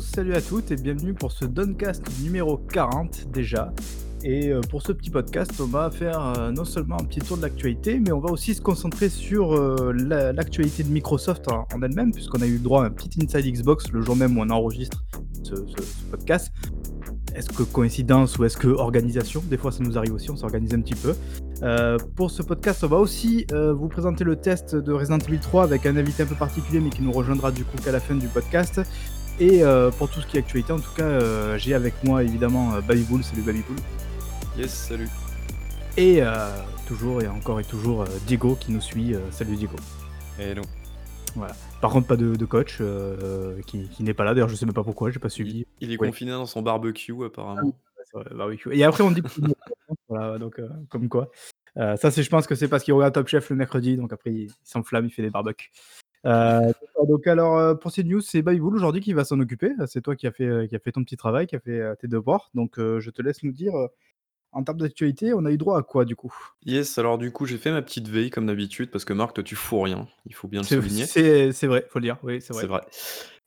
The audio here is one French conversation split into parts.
Salut à toutes et bienvenue pour ce Doncast numéro 40 déjà. Et euh, pour ce petit podcast, on va faire euh, non seulement un petit tour de l'actualité, mais on va aussi se concentrer sur euh, la- l'actualité de Microsoft en, elle-même, puisqu'on a eu droit à un petit Inside Xbox le jour même où on enregistre ce, podcast. Est-ce que coïncidence ou est-ce que organisation? Des fois ça nous arrive aussi, on s'organise un petit peu. Pour ce podcast, on va aussi vous présenter le test de Resident Evil 3 avec un invité un peu particulier, mais qui nous rejoindra du coup qu'à la fin du podcast. Et euh, pour tout ce qui est actualité, en tout cas, euh, j'ai avec moi évidemment euh, Baby Bull. Salut Baby Bull. Yes, salut. Et euh, toujours et encore et toujours Diego qui nous suit. Salut Diego. Hello. Par contre, pas de, de coach qui, qui n'est pas là. D'ailleurs, je sais même pas pourquoi, j'ai pas suivi. Il est Ouais. confiné dans son barbecue apparemment. Vrai, barbecue. Et après, on dit. voilà, donc comme quoi. Ça, c'est, je pense que c'est parce qu'il regarde Top Chef le mercredi, donc après il, il s'enflamme, il fait des barbecues. Euh, donc alors euh, pour ces news, c'est Babybull aujourd'hui qui va s'en occuper. C'est toi qui as fait, euh, qui a fait ton petit travail, qui a fait euh, tes devoirs. Donc euh, je te laisse nous dire. euh, en termes d'actualité, on a eu droit à quoi du coup? Yes, alors du coup j'ai fait ma petite veille comme d'habitude parce que Marc, toi tu fous rien, il faut bien le souligner. c'est- vrai, faut le dire. Oui, c'est vrai. C'est vrai.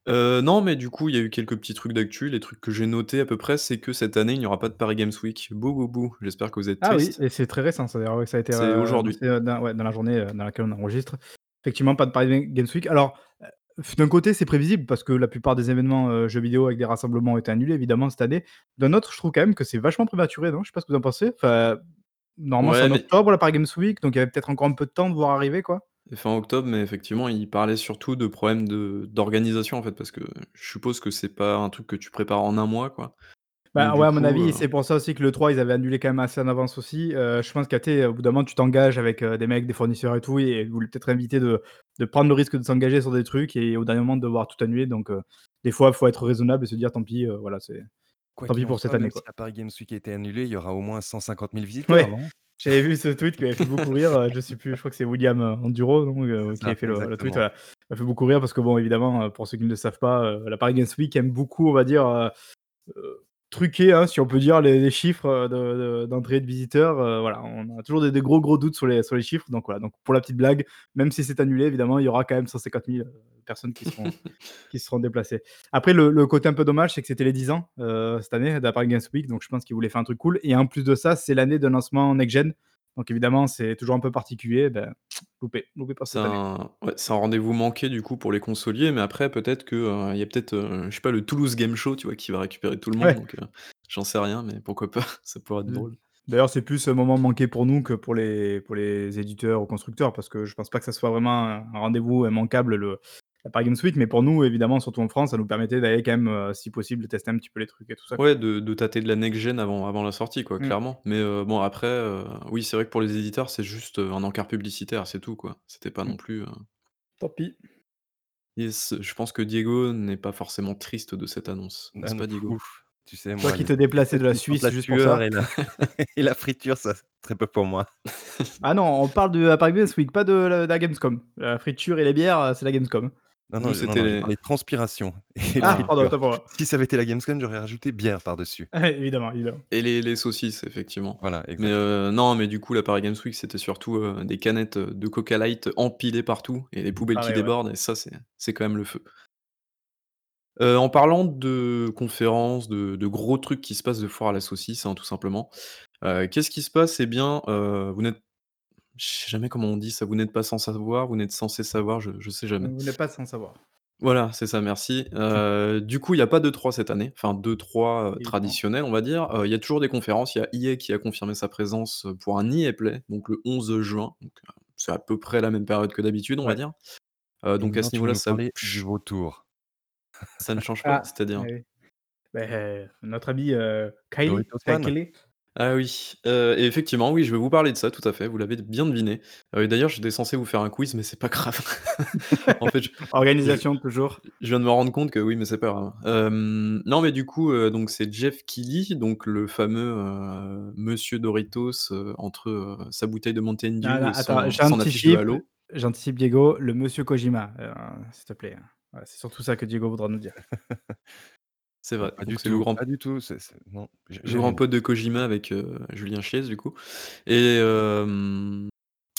Euh, non, mais du coup, il y a eu quelques petits trucs d'actu. Les trucs que j'ai notés à peu près, c'est que cette année, il n'y aura pas de Paris Games Week. Bou bou bou. J'espère que vous êtes Ah oui, et c'est très récent, ça, a été C'est euh, aujourd'hui. euh, ouais, dans la journée euh, dans laquelle on enregistre. Effectivement, pas de Paris Games Week. Alors, euh, d'un côté, c'est prévisible parce que la plupart des événements euh, jeux vidéo avec des rassemblements ont été annulés, évidemment, cette année. D'un autre, je trouve quand même que c'est vachement prématuré, non? Je sais pas ce que vous en pensez. Enfin, normalement, c'est en mais- octobre, la Paris Games Week, donc il y avait peut-être encore un peu de temps de voir arriver, quoi. Et fin octobre, mais effectivement, il parlait surtout de problèmes de d'organisation en fait, parce que je suppose que c'est pas un truc que tu prépares en un mois, quoi. Bah du ouais, à mon coup, avis, euh, c'est pour ça aussi que le 3, ils avaient annulé quand même assez en avance aussi. Euh, je pense qu'à t'es, au bout d'un moment, tu t'engages avec euh, des mecs, des fournisseurs et tout, et vous voulez peut-être inviter de, de prendre le risque de s'engager sur des trucs et au dernier moment de devoir tout annuler. Donc, euh, des fois, il faut être raisonnable et se dire, tant pis, euh, voilà, c'est. Quoi Tant pis en pour cette année, même quoi. si la Paris Games Week a été annulée, il y aura au moins 150 000 visiteurs, Ouais. J'avais vu ce tweet qui avait fait beaucoup rire. Je sais plus, je crois que c'est William Enduro donc, euh, qui ça, a fait le, le tweet. Voilà. Ça m'a fait beaucoup rire parce que, bon, évidemment, pour ceux qui ne le savent pas, euh, la Paris Games Week aime beaucoup, on va dire, euh, euh, truquer, hein, si on peut dire, les, les chiffres euh, de- de- d'entrée de, visiteurs. euh, voilà, on a toujours des, des gros, gros doutes sur les, sur les chiffres. Donc, voilà. Donc, pour la petite blague, même si c'est annulé, évidemment, il y aura quand même 150 000 personnes qui seront, qui seront déplacées. Après, le, le côté un peu dommage, c'est que c'était les 10 ans euh, cette année Paris Games Week. Donc, je pense qu'ils voulaient faire un truc cool. Et en plus de ça, c'est l'année de lancement next-gen. Donc, évidemment, c'est toujours un peu particulier. Ben, loupé, loupé pas C'est cette année. un, ouais, c'est un rendez-vous manqué du coup pour les consoliers, mais après peut-être que euh, il y a peut-être, euh, je sais pas, le Toulouse Game Show, tu vois, qui va récupérer tout le monde. Ouais. Donc euh, j'en sais rien, mais pourquoi pas, ça pourrait être Mm. drôle. D'ailleurs, c'est plus un moment manqué pour nous que pour les, pour les éditeurs ou constructeurs, parce que je pense pas que ça soit vraiment un un rendez-vous immanquable, le, la Paris Games Week, mais pour nous, évidemment, surtout en France, ça nous permettait d'aller quand même, euh, si possible, tester un petit peu les trucs et tout ça. Ouais, de, de tâter de la next-gen avant, avant la sortie, quoi, Mm. clairement. Mais euh, bon, après, euh, oui, c'est vrai que pour les éditeurs, c'est juste un encart publicitaire, c'est tout, quoi. C'était pas Mm. non plus. euh, Tant pis. Yes, je pense que Diego n'est pas forcément triste de cette annonce, Ah n'est-ce pas, Diego? ouf. Tu sais, Toi moi, qui te déplaçais de la Suisse la juste pour ça. et la... et la friture, ça, très peu pour moi. Ah non, on parle de la Paris Games Week, pas de la, de la Gamescom. La friture et les bières, c'est la Gamescom. Non, c'était les- parlé de transpiration et Ah, pardon, pour moi. Si ça avait été la Gamescom, j'aurais rajouté bière par-dessus. évidemment, évidemment. Et les, les saucisses, effectivement. Voilà, Mais euh, non, mais du coup, la Paris Games Week, c'était surtout euh, des canettes de Coca Light empilées partout et les poubelles qui Pareil, ouais. débordent, et ça, c'est c'est quand même le feu. Euh, en parlant de conférences, de, de gros trucs qui se passent de foire à la saucisse, hein, tout simplement, euh, qu'est-ce qui se passe? Eh bien, euh, vous n'êtes. Je sais jamais comment on dit ça, vous n'êtes pas sans savoir, vous n'êtes censé savoir, je, je sais jamais. Vous n'êtes pas sans savoir. Voilà, c'est ça, merci. Euh, du coup, il n'y a pas de 3 cette année, enfin 2-3 Évidemment. traditionnels, on va dire. Euh, Il y a toujours des conférences. Il y a EA qui a confirmé sa présence pour un EA Play, donc le 11 juin. Euh, c'est à peu près la même période que d'habitude, on va dire. Euh, donc à ce niveau-là, ça, du vautour. ça ne change pas, Ah, c'est-à-dire. oui. Ben, euh, notre ami euh. Kylie. Ah oui, euh, et effectivement, oui, je vais vous parler de ça, tout à fait. Vous l'avez bien deviné. Euh, D'ailleurs, j'étais censé vous faire un quiz, mais c'est pas grave. en fait, je, Organisation, toujours. Je viens de me rendre compte que oui, mais c'est pas grave. Euh, non, mais du coup, donc c'est Jeff Keighley, donc le fameux Monsieur Doritos entre sa bouteille de Mountain Dew Ah, et attends, son, son affiche de j'anticipe, Halo. j'anticipe Diego, le monsieur Kojima, s'il te plaît. Voilà, c'est surtout ça que Diego voudra nous dire. C'est vrai. Pas Donc du c'est le tout, grand, pas du tout. c'est- c'est- Non, j'ai- le j'ai grand rien. pote de Kojima avec euh, Julien Chiez, du coup. Et euh,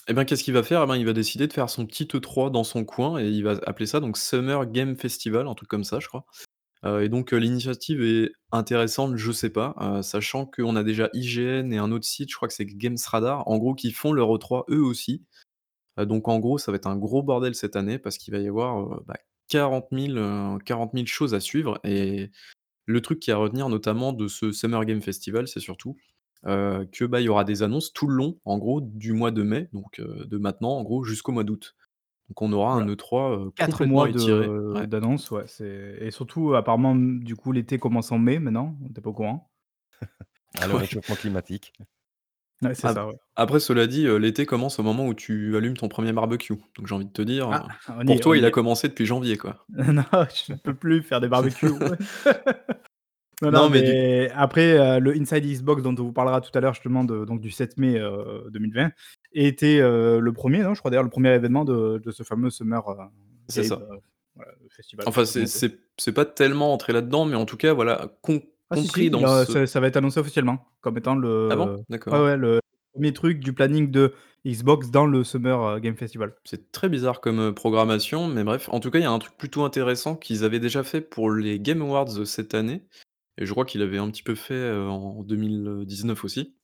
ben, qu'est-ce qu'il va faire? Eh ben, Il va décider de faire son petit E3 dans son coin et il va appeler ça donc Summer Game Festival, un truc comme ça, je crois. Heu et donc heu, l'initiative est intéressante, je sais pas, sachant qu'on a déjà IGN et un autre site, je crois que c'est Gamesradar, en gros, qui font leur E3 eux aussi. Donc en gros, ça va être un gros bordel cette année parce qu'il va y avoir, bah, 40 000, heu, 40 000 choses à suivre et le truc qui est à retenir notamment de ce Summer Game Festival, c'est surtout, heu, que, bah, il y aura des annonces tout le long, en gros, du mois de mai, donc heu, de maintenant, en gros, jusqu'au mois d'août. Donc on aura un Voilà. E3, heu, 4 complètement mois étiré. de Ouais. d'annonces, ouais, c'est et surtout apparemment, du coup, l'été commence en mai maintenant, tu es pas au courant? Ah, le Ouais. réchauffement climatique. Ouais, c'est Ap ça, ouais. après cela dit, heu, l'été commence au moment où tu allumes ton 1er barbecue. Donc j'ai envie de te dire, heu, Ah, on y pour est, on toi, il y a est. commencé depuis janvier, quoi. Non, je ne peux plus faire des barbecues. Non, non, Non, mais du mais après, heu, le Inside Xbox dont on vous parlera tout à l'heure justement de donc du 7 mai, heu, 2020 était, heu, le 1er, non, je crois d'ailleurs le 1er événement de de ce fameux Summer, heu, C'est Game, ça. heu, voilà, le festival, Enfin, comment c'est on c'est c'est pas tellement entré là-dedans, mais en tout cas, voilà, Ah si, si, compris il dans a ce ça ça va être annoncé officiellement comme étant Ah bon? le ouais, D'accord. ouais, le 1er truc du planning de Xbox dans le Summer, heu, Game Festival. C'est très bizarre comme, heu, programmation, mais bref. En tout cas, il y a un truc plutôt intéressant qu'ils avaient déjà fait pour les Game Awards, heu, cette année et je crois qu'ils l'avaient un petit peu fait, en 2019 aussi.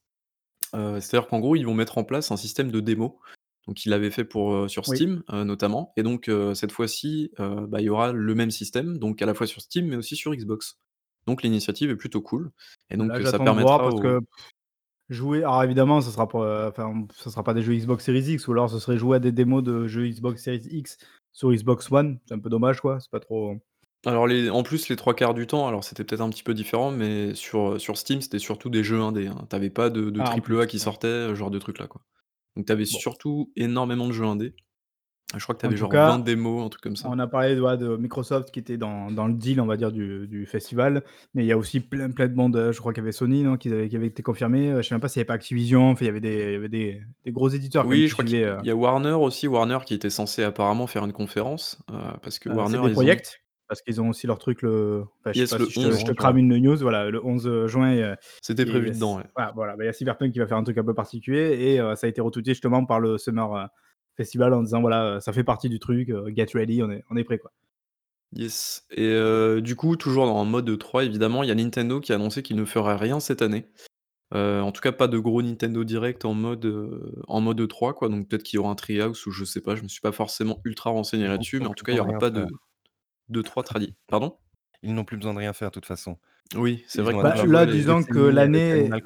C'est-à-dire qu'en gros, ils vont mettre en place un système de démo. Donc ils l'avaient fait pour, sur Oui. Steam, notamment et donc cette fois-ci, bah, il y aura le même système, donc à la fois sur Steam, mais aussi sur Xbox. Donc l'initiative est plutôt cool et donc Là, ça voir permettra que aux jouer alors évidemment, ça sera pas, heu, enfin, sera pas des jeux Xbox Series X ou alors ce serait jouer à des démos de jeux Xbox Series X sur Xbox One. C'est un peu dommage, quoi, c'est pas trop Alors les en plus, les 3/4 du temps, alors c'était peut-être un petit peu différent, mais sur, heu, sur Steam, c'était surtout des jeux indés, hein. Tu avais pas de de ah, triple A qui heu, genre de trucs là, quoi. Donc tu avais Bon. surtout énormément de jeux indés. Je crois que tu avais genre 20 cas, démos, un truc comme ça. on a parlé, ouais, de Microsoft qui était dans dans le deal, on va dire, du du festival, mais il y a aussi plein plein de heu, je crois qu'il y avait Sony, non, qui avait été confirmé, heu, je sais même pas s'il y avait pas Activision, enfin il y avait des il y avait des des gros éditeurs Oui, je crois qu'il heu y a Warner aussi, Warner qui était censé apparemment faire une conférence, heu, parce que Heu, Warner, CD ils ont parce qu'ils ont aussi leur truc le enfin, je Yes, le si je Le te je 11. te 11 juin. crame une news, voilà, le 11, heu, juin, C'était prévu dedans, ouais. voilà, voilà, bah, il y a Cyberpunk qui va faire un truc un peu particulier et ça a été retweeté justement par le Summer, Festival en disant: «Voilà, heu, ça fait partie du truc, heu, get ready, on est on est prêt, quoi». Yes et heu, du coup, toujours dans mode E3 évidemment, il y a Nintendo qui a annoncé qu'il ne ferait rien cette année. En tout cas, pas de gros Nintendo Direct en mode, en mode E3 quoi, donc peut-être qu'il y aura un Treehouse ou je sais pas, je me suis pas forcément ultra renseigné là-dessus, mais en tout cas, il y besoin de aura pas faire. de d'E3 tradi pardon? Ils n'ont plus besoin de rien faire de toute façon. Oui, c'est vrai que Bah, là, disons que l'année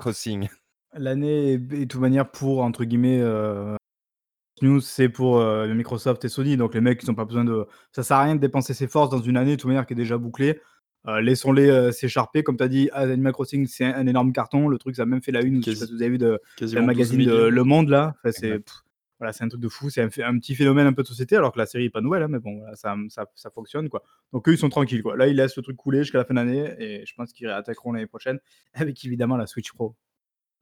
l'année est de toute manière pour entre guillemets, news, c'est pour, heu, Microsoft et Sony, donc les mecs, ils ont pas besoin de ça sert à rien de dépenser ses forces dans une année de toute manière qui est déjà bouclée. Heu, laissons-les, heu, s'écharper comme tu as dit, Animal Crossing, c'est un énorme carton. Le truc, ça a même fait la une, je sais pas si quasi vous avez vu de 12 magazine de 000 Le 000. Monde là, enfin c'est voilà, c'est un truc de fou, c'est un petit phénomène un peu de société alors que la série est pas nouvelle, hein, mais bon voilà, ça, ça ça fonctionne quoi. Donc eux, ils sont tranquilles quoi. Là, ils laissent le truc couler jusqu'à la fin d'année et je pense qu'ils réattaqueront l'année prochaine avec évidemment la Switch Pro.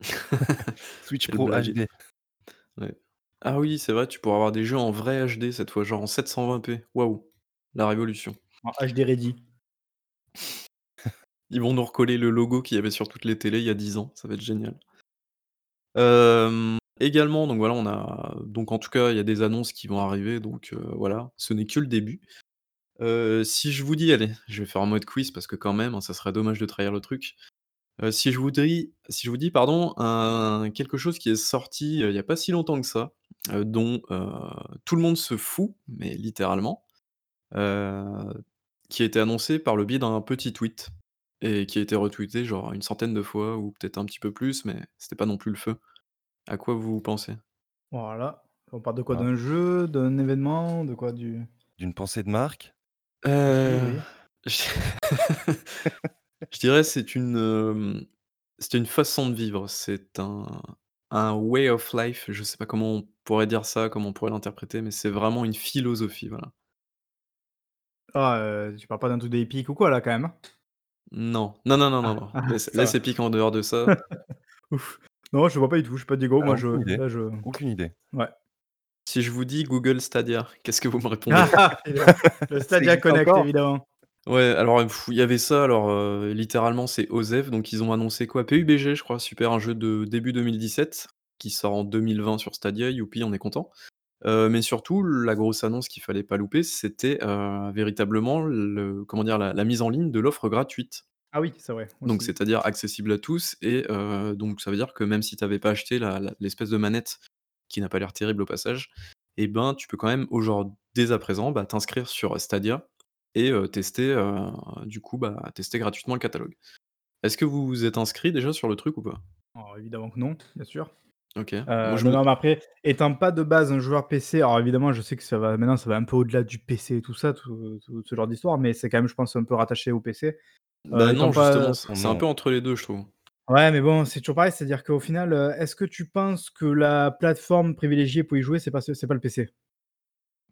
Switch Pro. HD. Ouais. Ah oui, c'est vrai, tu pourras avoir des jeux en vrai HD cette fois, genre en 720p. Waouh, la révolution. En HD ready. Ils vont nous recoller le logo qu'il y avait sur toutes les télés il y a 10 ans, ça va être génial. Également, donc voilà, on a donc en tout cas, il y a des annonces qui vont arriver, donc heu, voilà, ce n'est que le début. Heu, si je vous dis allez, je vais faire en mode quiz parce que quand même, hein, ça serait dommage de trahir le truc. Si je vous dis si je vous dis pardon, un quelque chose qui est sorti, il y a pas si longtemps que ça, dont, tout le monde se fout, mais littéralement, qui a été annoncé par le biais d'un petit tweet et qui a été retweeté genre une centaine de fois ou peut-être un petit peu plus, mais c'était pas non plus le feu. À quoi vous pensez? Voilà. On parle de quoi? Ah. D'un jeu, d'un événement, de quoi? Du D'une pensée de marque? Heu, dirais c'est une, c'est une façon de vivre, c'est un un way of life, je sais pas comment on pourrait dire ça, comment on pourrait l'interpréter, mais c'est vraiment une philosophie, voilà. Ah, tu parles pas d'un truc d'épique ou quoi là quand même, hein? Non, non, non, non, non, Ah, non, ah, laisse ça laisse va. Epic en dehors de ça. Ouf. Non, je vois pas du tout, je suis pas Diego, Ah, moi je aucune idée, là je aucune idée. ouais. Si je vous dis Google Stadia, qu'est-ce que vous me répondez? Ah ah! Évidemment, le Ça Stadia existe Connect encore? évidemment. Ouais, alors, heu, il y avait ça, alors, heu, littéralement, c'est OZEV, donc ils ont annoncé quoi? PUBG, je crois, super, un jeu de début 2017, qui sort en 2020 sur Stadia, youpi, on est content. Heu, mais surtout, la grosse annonce qu'il fallait pas louper, c'était, heu, véritablement le comment dire? La la mise en ligne de l'offre gratuite. Ah oui, c'est vrai, Donc aussi. c'est-à-dire accessible à tous et heu, donc ça veut dire que même si tu avais pas acheté la la l'espèce de manette qui n'a pas l'air terrible au passage et ben, tu peux quand même aujourd dès à présent, bah, t'inscrire sur Stadia et tester, du coup, bah, tester gratuitement le catalogue. Est-ce que vous vous êtes inscrits déjà sur le truc ou pas? Alors évidemment que non, bien sûr. OK. Moi Heu, je non, me mais après, étant pas de base un joueur PC, alors évidemment, je sais que ça va maintenant, ça va un peu au-delà du PC et tout ça, tout tout ce genre d'histoire, mais c'est quand même, je pense, un peu rattaché au PC. Bah, étant non, justement, pas c'est un peu entre les 2, je trouve. ouais, mais bon, c'est toujours pareil, c'est-à-dire qu'au final, est-ce que tu penses que la plateforme privilégiée pour y jouer, c'est pas pas le PC?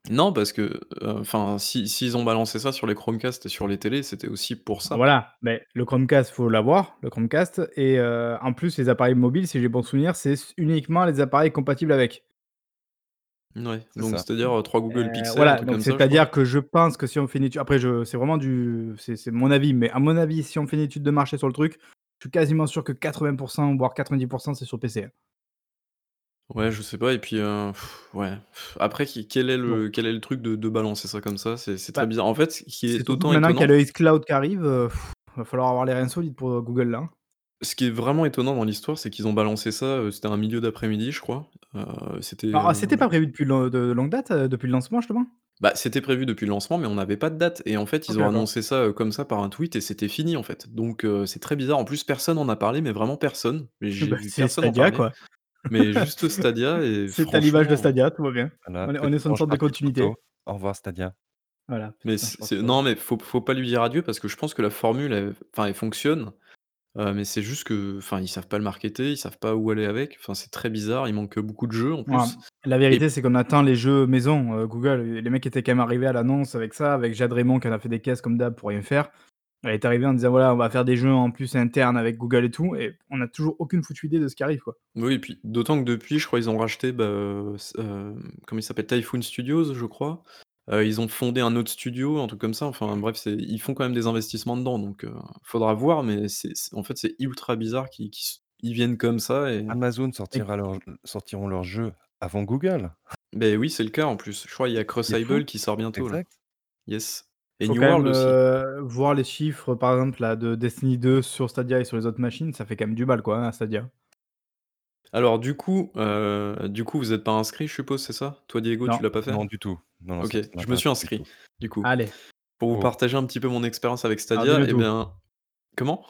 Non, parce que, heu, enfin, si s'ils ont balancé ça sur les Chromecast et sur les télés, c'était aussi pour ça. Voilà, mais le Chromecast, faut l'avoir, le Chromecast et heu, en plus, les appareils mobiles, si j'ai bon souvenir, c'est s uniquement les appareils compatibles avec. Ouais, C'est donc ça. c'est-à-dire, heu, 3 Google Heu, Pixel, un voilà, truc donc comme ça, je crois? c'est-à-dire que je pense que si on fait une étude après je c'est vraiment du c'est c'est mon avis, mais à mon avis, si on fait une étude de marché sur le truc, je suis quasiment sûr que 80% voire 90% c'est sur PC, hein. Ouais, je sais pas et puis, heu, ouais. Après qui quel est Bon, le quel est le truc de de balancer ça comme ça? C'est c'est très bah, bizarre. En fait, ce qui c'est est surtout que autant maintenant qu'il y a étonnant le xCloud qui arrive, heu, va falloir avoir les reins solides pour, heu, Google là, hein. ce qui est vraiment étonnant dans l'histoire, c'est qu'ils ont balancé ça, heu, c'était un milieu d'après-midi, je crois. Heu, c'était, Alors, heu, c'était pas prévu depuis de longue date, heu, depuis le lancement justement? bah, c'était prévu depuis le lancement, mais on n'avait pas de date et en fait, ils OK, ont d'accord. annoncé ça, heu, comme ça par un tweet et c'était fini, en fait. Donc, heu, c'est très bizarre. En plus, personne en a parlé, mais vraiment personne. Mais j'ai Bah, vu c'est personne en parler, quoi. Mais juste Stadia et C'est à l'image de franchement Stadia, tout va bien. Voilà, On est on est petit sur une sorte de continuité. Au revoir Stadia. Voilà, Mais c'est c'est non, mais faut faut pas lui dire adieu parce que je pense que la formule, elle enfin, elle fonctionne, heu, mais c'est juste que, enfin, ils savent pas le marketer, ils savent pas où aller avec. Enfin, c'est très bizarre, il manque, beaucoup de jeux en Ouais, plus la vérité, et c'est qu'on attend les jeux maison, heu, Google, les mecs étaient quand même arrivés à l'annonce avec ça, avec Jade Raymond qui en a fait des caisses comme d'hab pour rien faire. Elle est arrivée en disant: «Voilà, on va faire des jeux en plus internes avec Google et tout» et on a toujours aucune foutue idée de ce qui arrive, quoi. oui et puis d'autant que depuis, je crois, ils ont racheté, bah, hem, comment il s'appelle? Typhoon Studios, je crois. Heu, ils ont fondé un autre studio, un truc comme ça. Enfin bref, c'est ils font quand même des investissements dedans donc heu, faudra voir mais c'est en fait, c'est ultra bizarre qu'ils viennent comme ça et Amazon Et sortira leur sortiront leurs jeux avant Google. beh, oui, c'est le cas en plus. Je crois il y a. Crucible qui sort bientôt là. Exact. Yes et faut New quand même, World aussi. heu, voir les chiffres, par exemple, là, de Destiny 2 sur Stadia et sur les autres machines, ça fait quand même du mal, quoi, hein, Stadia. Alors du coup, heu, du coup, vous êtes pas inscrit, je suppose, c'est ça? Toi, Diego, tu Non. l'as pas fait? Non du tout. Non, non, OK, ça ça je me m'intéresse suis pas du inscrit, tout. du coup. Allez, Pour vous Oh, partager un petit peu mon expérience avec alors Stadia tout. bien comment?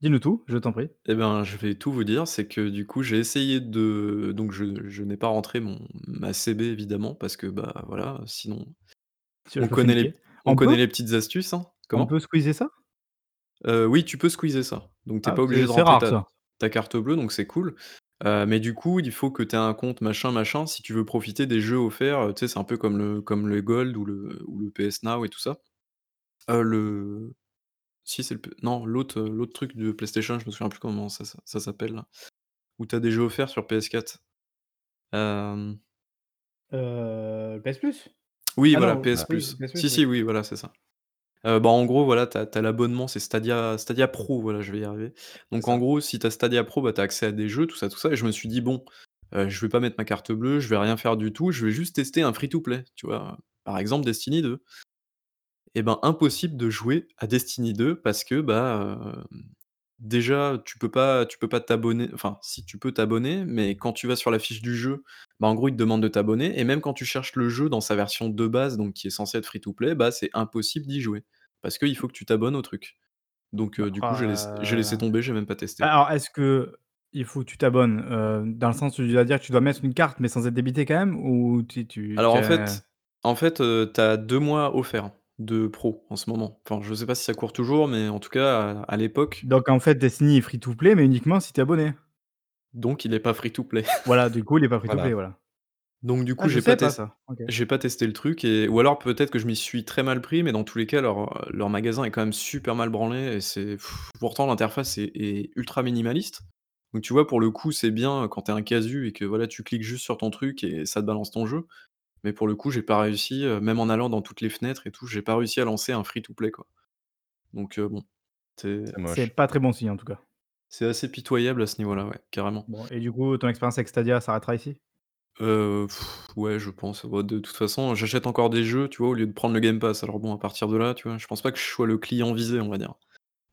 Dis-nous tout, je t'en prie. Et ben, je vais tout vous dire, c'est que du coup, j'ai essayé de donc je je n'ai pas rentré mon ma CB évidemment parce que, bah, voilà, sinon Si on connaît les. On On connaît peut? les petites astuces, hein. On Comment? peut squeezer ça? Heu, oui, tu peux squeezer ça. Donc tu es Ah, pas obligé de rentrer rare ta carte bleue, donc c'est cool. Heu, mais du coup, il faut que tu aies un compte machin, machin, si tu veux profiter des jeux offerts, heu, tu sais, c'est un peu comme le comme le Gold ou le ou le PS Now et tout ça. Le si c'est le non, l'autre, l'autre truc de PlayStation, je me souviens plus comment ça ça ça s'appelle là, où tu as des jeux offerts sur PS4. Hem, Heu, PS Plus? Oui, Ah voilà, non, PS voilà. oui, Plus. PS Si, Plus, si, oui. oui, voilà, c'est ça. Heu, bah, en gros, voilà, tu as l'abonnement, c'est Stadia Stadia Pro, voilà, je vais y arriver. C'est Donc en ça. gros, si tu as Stadia Pro, bah, tu as accès à des jeux, tout ça, tout ça et je me suis dit: «Bon, heu, je vais pas mettre ma carte bleue, je vais rien faire du tout, je vais juste tester un free to play», tu vois? Par exemple, Destiny 2 et ben, impossible de jouer à Destiny 2 parce que, bah, hem, déjà, tu peux pas tu peux pas t'abonner enfin, si, tu peux t'abonner, mais quand tu vas sur la fiche du jeu, bah, en gros, il te demande de t'abonner et même quand tu cherches le jeu dans sa version de base, donc qui est censé être free to play, bah, c'est impossible d'y jouer. Parce qu'il faut que tu t'abonnes au truc. Donc heu, du coup, j'ai laissé j'ai laissé ah, tomber, j'ai même pas testé. alors est-ce qu'il faut que tu t'abonnes, heu, dans le sens où tu vas dire que tu dois mettre une carte, mais sans être débité quand même? Ou tu tu Alors en fait en fait, heu, tu as 2 mois offerts de pro en ce moment. Enfin, je sais pas si ça court toujours, mais en tout cas, à à l'époque, donc en fait Destiny est free to play, mais uniquement si tu es abonné? Donc il est pas free to play. Voilà, du coup, il est pas free to Voilà. play, voilà. Donc du coup, Ah, je j'ai pas pas tes ça. OK. j'ai pas testé le truc et ou alors peut-être que je m'y suis très mal pris, mais dans tous les cas, leur, leur magasin est quand même super mal branlé et c'est pourtant l'interface est est ultra minimaliste. Donc tu vois, pour le coup, c'est bien quand tu es un casu et que voilà, tu cliques juste sur ton truc et ça te balance ton jeu. Mais pour le coup, j'ai pas réussi, heu, même en allant dans toutes les fenêtres et tout, j'ai pas réussi à lancer un free to play, quoi. Donc heu, bon, c'est C'est C'est moche. pas très bon signe, en tout cas. C'est assez pitoyable à ce niveau-là, ouais, carrément. Bon et du coup, ton expérience avec Stadia s'arrêtera ici? Heu, ouais, je pense. Bah, de toute façon, j'achète encore des jeux, tu vois, au lieu de prendre le Game Pass. Alors bon, à partir de là, tu vois, je pense pas que je sois le client visé, on va dire.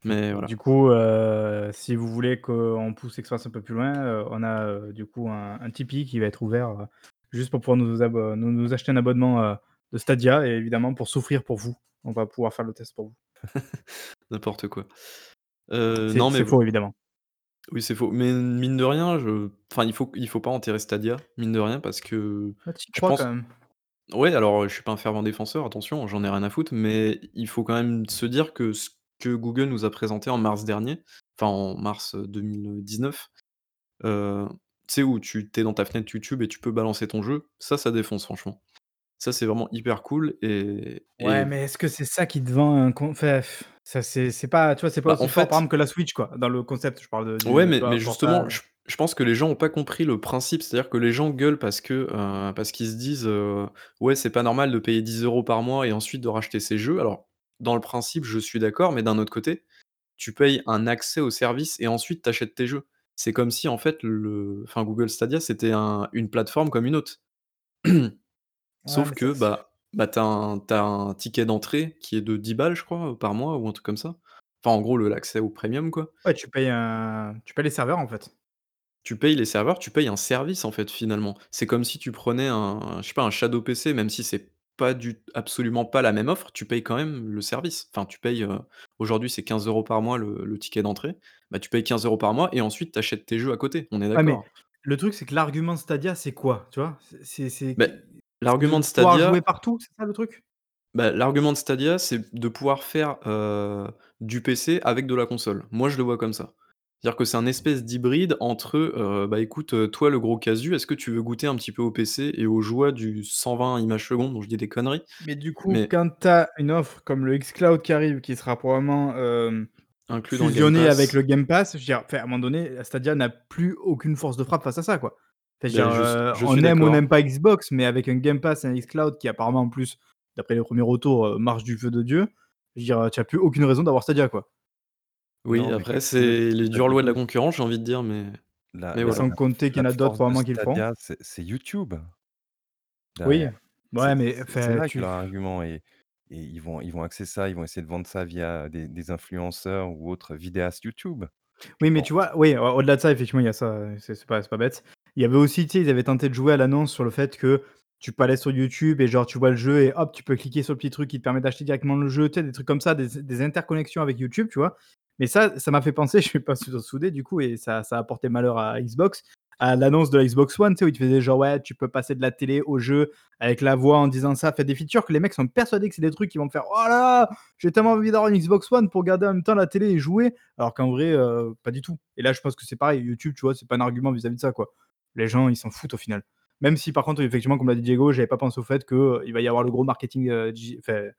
Mais Et voilà. du coup, heu, si vous voulez qu'on pousse l'expérience un peu plus loin, heu, on a, heu, du coup un un Tipeee qui va être ouvert, heu, juste pour pouvoir nous abo nous nous acheter un abonnement, heu, de Stadia et évidemment pour souffrir pour vous. On va pouvoir faire le test pour vous. N'importe quoi. Heu, C'est non, mais c'est v faux évidemment. Oui, c'est faux. Mais mine de rien, je enfin, il faut il faut pas enterrer Stadia, mine de rien, parce que Ah, tu y je crois quand pense même? ouais, alors, heu, je suis pas un fervent défenseur, attention, j'en ai rien à foutre, mais il faut quand même se dire que ce que Google nous a présenté en mars dernier, enfin en mars, heu, 2019, heu, tu sais, où tu tu es dans ta fenêtre YouTube et tu peux balancer ton jeu, ça, ça défonce franchement. Ça, c'est vraiment hyper cool et Ouais, et mais est-ce que c'est ça qui te vend un con enfin, ça c'est c'est pas tu vois, c'est pas bah, en fort par fait exemple que la Switch quoi, dans le concept, je parle de Ouais, du tu mais mais justement, je je pense que les gens ont pas compris le principe. C'est-à-dire que les gens gueulent parce que, heu, parce qu'ils se disent, heu: «Ouais, c'est pas normal de payer 10 euros par mois et ensuite de racheter ses jeux». Alors, dans le principe, je suis d'accord, mais d'un autre côté, tu payes un accès au service et ensuite tu achètes tes jeux. C'est comme si en fait le enfin Google Stadia, c'était un une plateforme comme une autre. Ouais, Sauf mais ça que, bah bah, tu as un ticket d'entrée qui est de 10 balles, je crois, par mois ou un truc comme ça. Enfin, en gros, le l'accès au premium, quoi. ouais, tu payes un tu payes les serveurs en fait. Tu payes les serveurs, tu payes un service, en fait, finalement. C'est comme si tu prenais un je sais pas, un Shadow PC, même si c'est pas du absolument pas la même offre, tu payes quand même le service. Enfin, tu payes, heu, aujourd'hui, c'est 15 euros par mois le le ticket d'entrée. Bah, tu payes 15 euros par mois et ensuite tu achètes tes jeux à côté, on est mais d'accord? le truc c'est que l'argument de Stadia c'est quoi? Tu vois? C'est c'est c'est De l'argument de pouvoir jouer Stadia partout, c'est ça le truc? bah, l'argument de Stadia, c'est de pouvoir faire, heu, du PC avec de la console. Moi, je le vois comme ça. C'est-à-dire que c'est un espèce d'hybride entre, heu, bah, écoute, heu, toi, le gros casu, est-ce que tu veux goûter un petit peu au PC et aux joies du 120 images secondes? Bon, je dis des conneries, Mais du coup, mais quand tu as une offre comme le xCloud qui arrive, qui sera probablement, inclus dans le Game avec le Game Pass, je veux dire, à un moment donné, Stadia n'a plus aucune force de frappe face à ça, quoi. Je je suis on aime ou on n'aime pas Xbox, mais avec un Game Pass et un xCloud qui apparemment en plus, d'après les premiers retours, heu, marche du feu de Dieu, je veux dire, tu as plus aucune raison d'avoir Stadia, quoi. Oui, Non, après, que c'est que les dures lois de la concurrence, j'ai envie de dire, mais La mais Et la voilà. sans compter qu'il y en a d'autres probablement qui le font. Stadia, c'est c'est YouTube, Oui, ouais, mais c'est là que tu leur argument et et ils vont ils vont axer ça, ils vont essayer de vendre ça via des des influenceurs ou autres vidéastes YouTube, Oui, mais tu vois, oui, au au-delà de ça, effectivement, il y a ça, c'est c'est pas c'est pas bête. Il y avait aussi, tu sais, ils avaient tenté de jouer à l'annonce sur le fait que tu peux aller sur YouTube et genre tu vois le jeu et hop, tu peux cliquer sur le petit truc qui te permet d'acheter directement le jeu, tu sais, des trucs comme ça, des des interconnexions avec YouTube, tu vois? Mais ça, ça m'a fait penser, je suis pas soudé du coup et ça ça a porté malheur à Xbox, à l'annonce de la Xbox One, tu sais, où ils faisaient genre: «Ouais, tu peux passer de la télé au jeu avec la voix en disant ça». Fait des features que les mecs sont persuadés que c'est des trucs qui vont me faire: «Oh là là, j'ai tellement envie d'avoir une Xbox One pour regarder en même temps la télé et jouer». Alors qu'en vrai, heu, pas du tout. Et là, je pense que c'est pareil, YouTube, tu vois, c'est pas un argument vis-à-vis de ça, quoi. Les gens, ils s'en foutent au final. Même si par contre, effectivement, comme l'a dit Diego, j'avais pas pensé au fait que, heu, il va y avoir le gros marketing, enfin,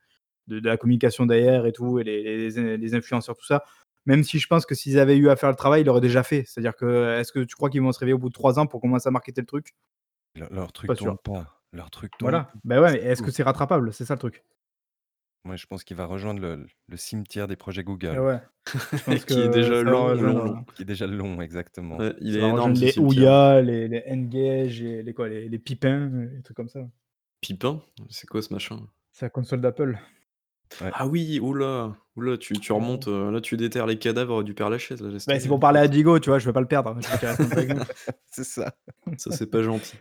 de de la communication derrière et tout et les les les influenceurs, tout ça. Même si je pense que s'ils avaient eu à faire le travail, ils l'auraient déjà fait. C'est-à-dire que, est-ce que tu crois qu'ils vont se réveiller au bout de 3 ans pour commencer à marketer le truc? Leur pas truc sûr. tourne pas, leur truc tourne Voilà. pas, Bah, ouais, est-ce que c'est rattrapable? C'est ça le truc. Moi, je pense qu'il va rejoindre le le cimetière des projets Et Google, ouais, je pense qui est que déjà ça va long, long, rejoindre, long. qui est déjà long, exactement. Ouais, il ça est va énorme rejoindre ce les cimetière. Ouya, les les N-Gage et les quoi? Les les Pipin, les trucs comme ça. Pipin? C'est quoi ce machin? C'est la console d'Apple. Ouais. Ah oui, ouh là, ouh là, tu tu remontes, heu, là, tu déterres les cadavres du père Lachaise, là, laisse Bah, c'est tomber, pour hein. parler à Diego, tu vois? Je veux pas le perdre, je veux qu'il reste un peu avec nous. C'est ça. Ça, c'est pas gentil.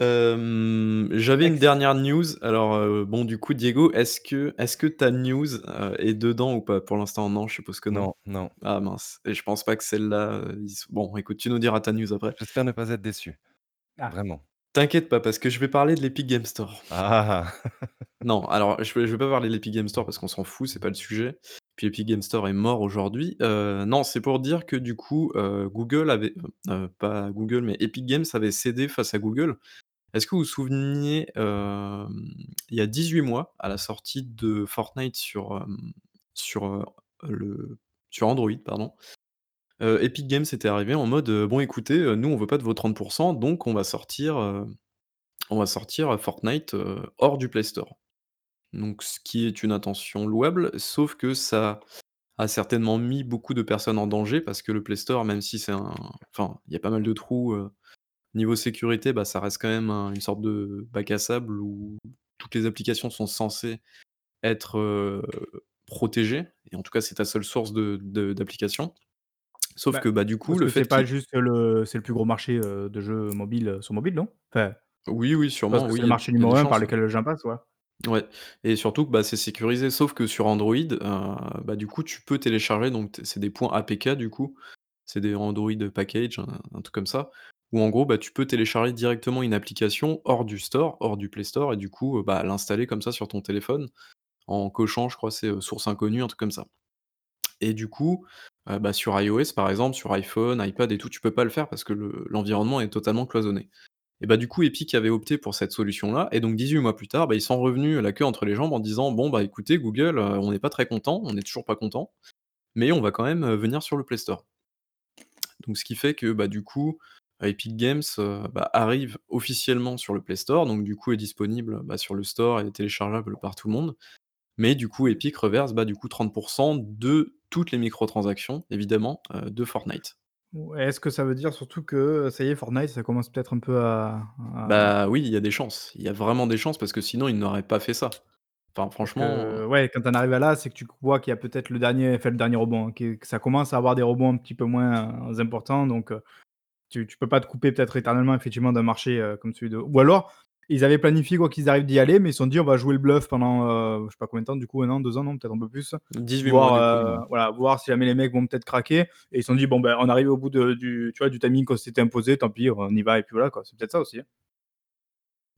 Hem, j'avais une dernière news. Alors, heu, bon, du coup, Diego, est-ce que est-ce que ta news, heu, est dedans ou pas? Pour l'instant, non, je suppose que non. Non, non, Ah mince et je pense pas que celle-là, heu, ils s bon, écoute, tu nous diras ta news après. j'espère ne pas être déçu, Ah, vraiment. T'inquiète pas, parce que je vais parler de l'Epic Game Store. Ah! Non, alors je vais je vais pas parler de l'Epic Game Store parce qu'on s'en fout, c'est pas le sujet. Puis Epic Game Store est mort aujourd'hui. Heu, non, c'est pour dire que du coup, heu, Google avait heu, pas Google, mais Epic Games avait cédé face à Google. Est-ce que vous vous souveniez, hem, il y a 18 mois, à la sortie de Fortnite sur, Android, pardon, Epic Games était arrivé en mode, «Bon écoutez, nous on veut pas de vos 30% donc on va sortir, Fortnite, hors du Play Store». Donc ce qui est une intention louable, sauf que ça a certainement mis beaucoup de personnes en danger parce que le Play Store, même si c'est un enfin, il y a pas mal de trous, Niveau sécurité, bah, ça reste quand même un une sorte de bac à sable où toutes les applications sont censées être, protégées et en tout cas, c'est ta seule source de. Sauf Bah, que, bah, du coup, parce le que c'est fait pas qu'il juste le c'est le plus gros marché, de jeux mobiles, sur mobile, non? Enfin, oui, oui, je pense sûrement, que oui, c'est il le y a marché il y a des numéro un par chances, lequel passent, ouais. Ouais et surtout que, bah, c'est sécurisé. Sauf que sur Android, bah, du coup, tu peux télécharger donc t c'est des points APK du coup. C'est des Android Package, un un truc comme ça, où en gros, bah, tu peux télécharger directement une application hors du store, hors du Play Store et du coup, heu, bah, l'installer comme ça sur ton téléphone en cochant, je crois c'est, heu, source inconnue, un truc comme ça et du coup, heu, bah, sur iOS par exemple, sur iPhone, iPad et tout, tu peux pas le faire parce que le l'environnement est totalement cloisonné et bah, du coup, Epic avait opté pour cette solution-là et donc 18 mois plus tard, ils sont revenus la queue entre les jambes en disant: «Bon, bah, écoutez Google, on n'est pas très content, on est toujours pas content, mais on va quand même, venir sur le Play Store». Donc ce qui fait que, bah, du coup, Epic Games, heu, bah, arrive officiellement sur le Play Store, donc du coup est disponible, bah, sur le store et téléchargeable par tout le monde. Mais du coup, Epic reverse, bah, du coup 30% de toutes les microtransactions, évidemment, heu, de Fortnite. Est-ce que ça veut dire surtout que, ça y est, Fortnite, ça commence peut-être un peu à à Bah, oui, il y a des chances. Il y a vraiment des chances parce que sinon ils n'auraient pas fait ça. Enfin franchement, que, ouais, quand tu en arrives à là, c'est que tu vois qu'il y a peut-être le dernier enfin le dernier rebond, hein, que ça commence à avoir des rebonds un petit peu moins, importants donc Tu tu peux pas te couper peut-être éternellement effectivement d'un marché, heu, comme celui de ou alors, ils avaient planifié quoi qu'ils arrivent d'y aller, mais ils se sont dit: «On va jouer le bluff pendant, heu, je sais pas combien de temps du coup, 1 an, 2 ans, non, peut-être un peu plus?» 18 mois voir, coup, m'ont heu, voilà, voir si jamais les mecs vont peut-être craquer et ils se sont dit: «Bon, ben, on arrive au bout de du tu vois, du timing qu'on s'était imposé, tant pis, on y va et puis voilà quoi». C'est peut-être ça aussi, hein.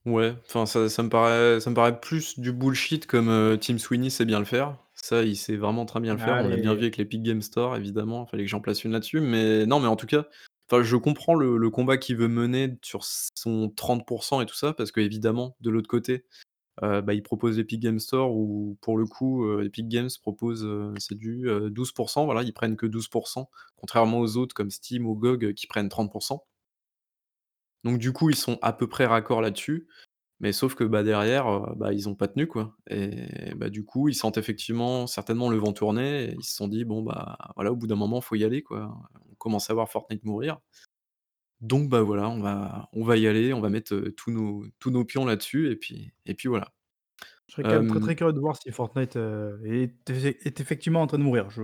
ouais, enfin ça ça me paraît ça me paraît plus du bullshit comme, heu, Tim Sweeney sait bien le faire. Ça, il sait vraiment très bien le faire. On l'a bien vu avec l'Epic Games Store évidemment, il fallait que j'en place une là-dessus, mais non, mais en tout cas, enfin je comprends le combat qu'il veut mener sur son 30% et tout ça, parce qu'évidemment de l'autre côté, heu, bah, il propose l'Epic Games Store où pour le coup, heu, Epic Games propose, heu, c'est du, heu, 12 voilà, ils prennent que 12% contrairement aux autres comme Steam ou GOG, qui prennent 30% donc du coup, ils sont à peu près raccords là-dessus. Mais sauf que, bah, derrière, bah, ils ont pas tenu, quoi et bah, du coup, ils sentent effectivement certainement le vent tourner et ils se sont dit: «Bon, bah, voilà, au bout d'un moment, faut y aller, quoi». Commence à voir Fortnite mourir. Donc bah, voilà, on va on va y aller, on va mettre, tous nos tous nos pions là-dessus et puis et puis voilà. je serais quand même très, très curieux de voir si Fortnite, est est effectivement en train de mourir. Je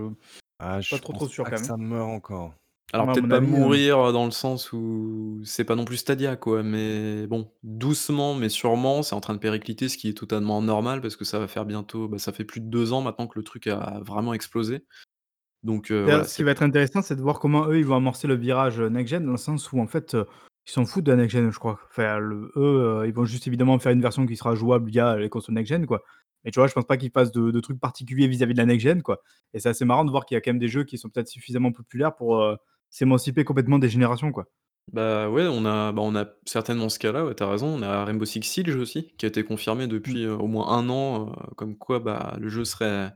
Ah, pas je trop, trop pense sûr pas quand que même. ça meurt encore. alors à peut-être mon pas avis, mourir, dans le sens où c'est pas non plus Stadia, quoi, mais bon, doucement mais sûrement, c'est en train de péricliter, ce qui est totalement normal parce que ça va faire bientôt, bah, ça fait plus de 2 ans maintenant que le truc a vraiment explosé. Donc voilà, ce qui va être intéressant, c'est de voir comment eux, ils vont amorcer le virage, heu, next gen dans le sens où en fait, heu, ils s'en foutent de la next gen, je crois. Enfin, le eux, ils vont juste évidemment faire une version qui sera jouable via les consoles next gen, quoi. Mais tu vois, je pense pas qu'ils fassent de de trucs particuliers vis-à-vis de la next gen, quoi. Et c'est assez marrant de voir qu'il y a quand même des jeux qui sont peut-être suffisamment populaires pour, s'émanciper complètement des générations, quoi. bah, ouais, on a bah, on a certainement ce cas-là, ouais, tu raison. On a Rainbow Six Siege aussi, qui a été confirmé Mmh. depuis, heu, au moins un an, comme quoi, bah, le jeu serait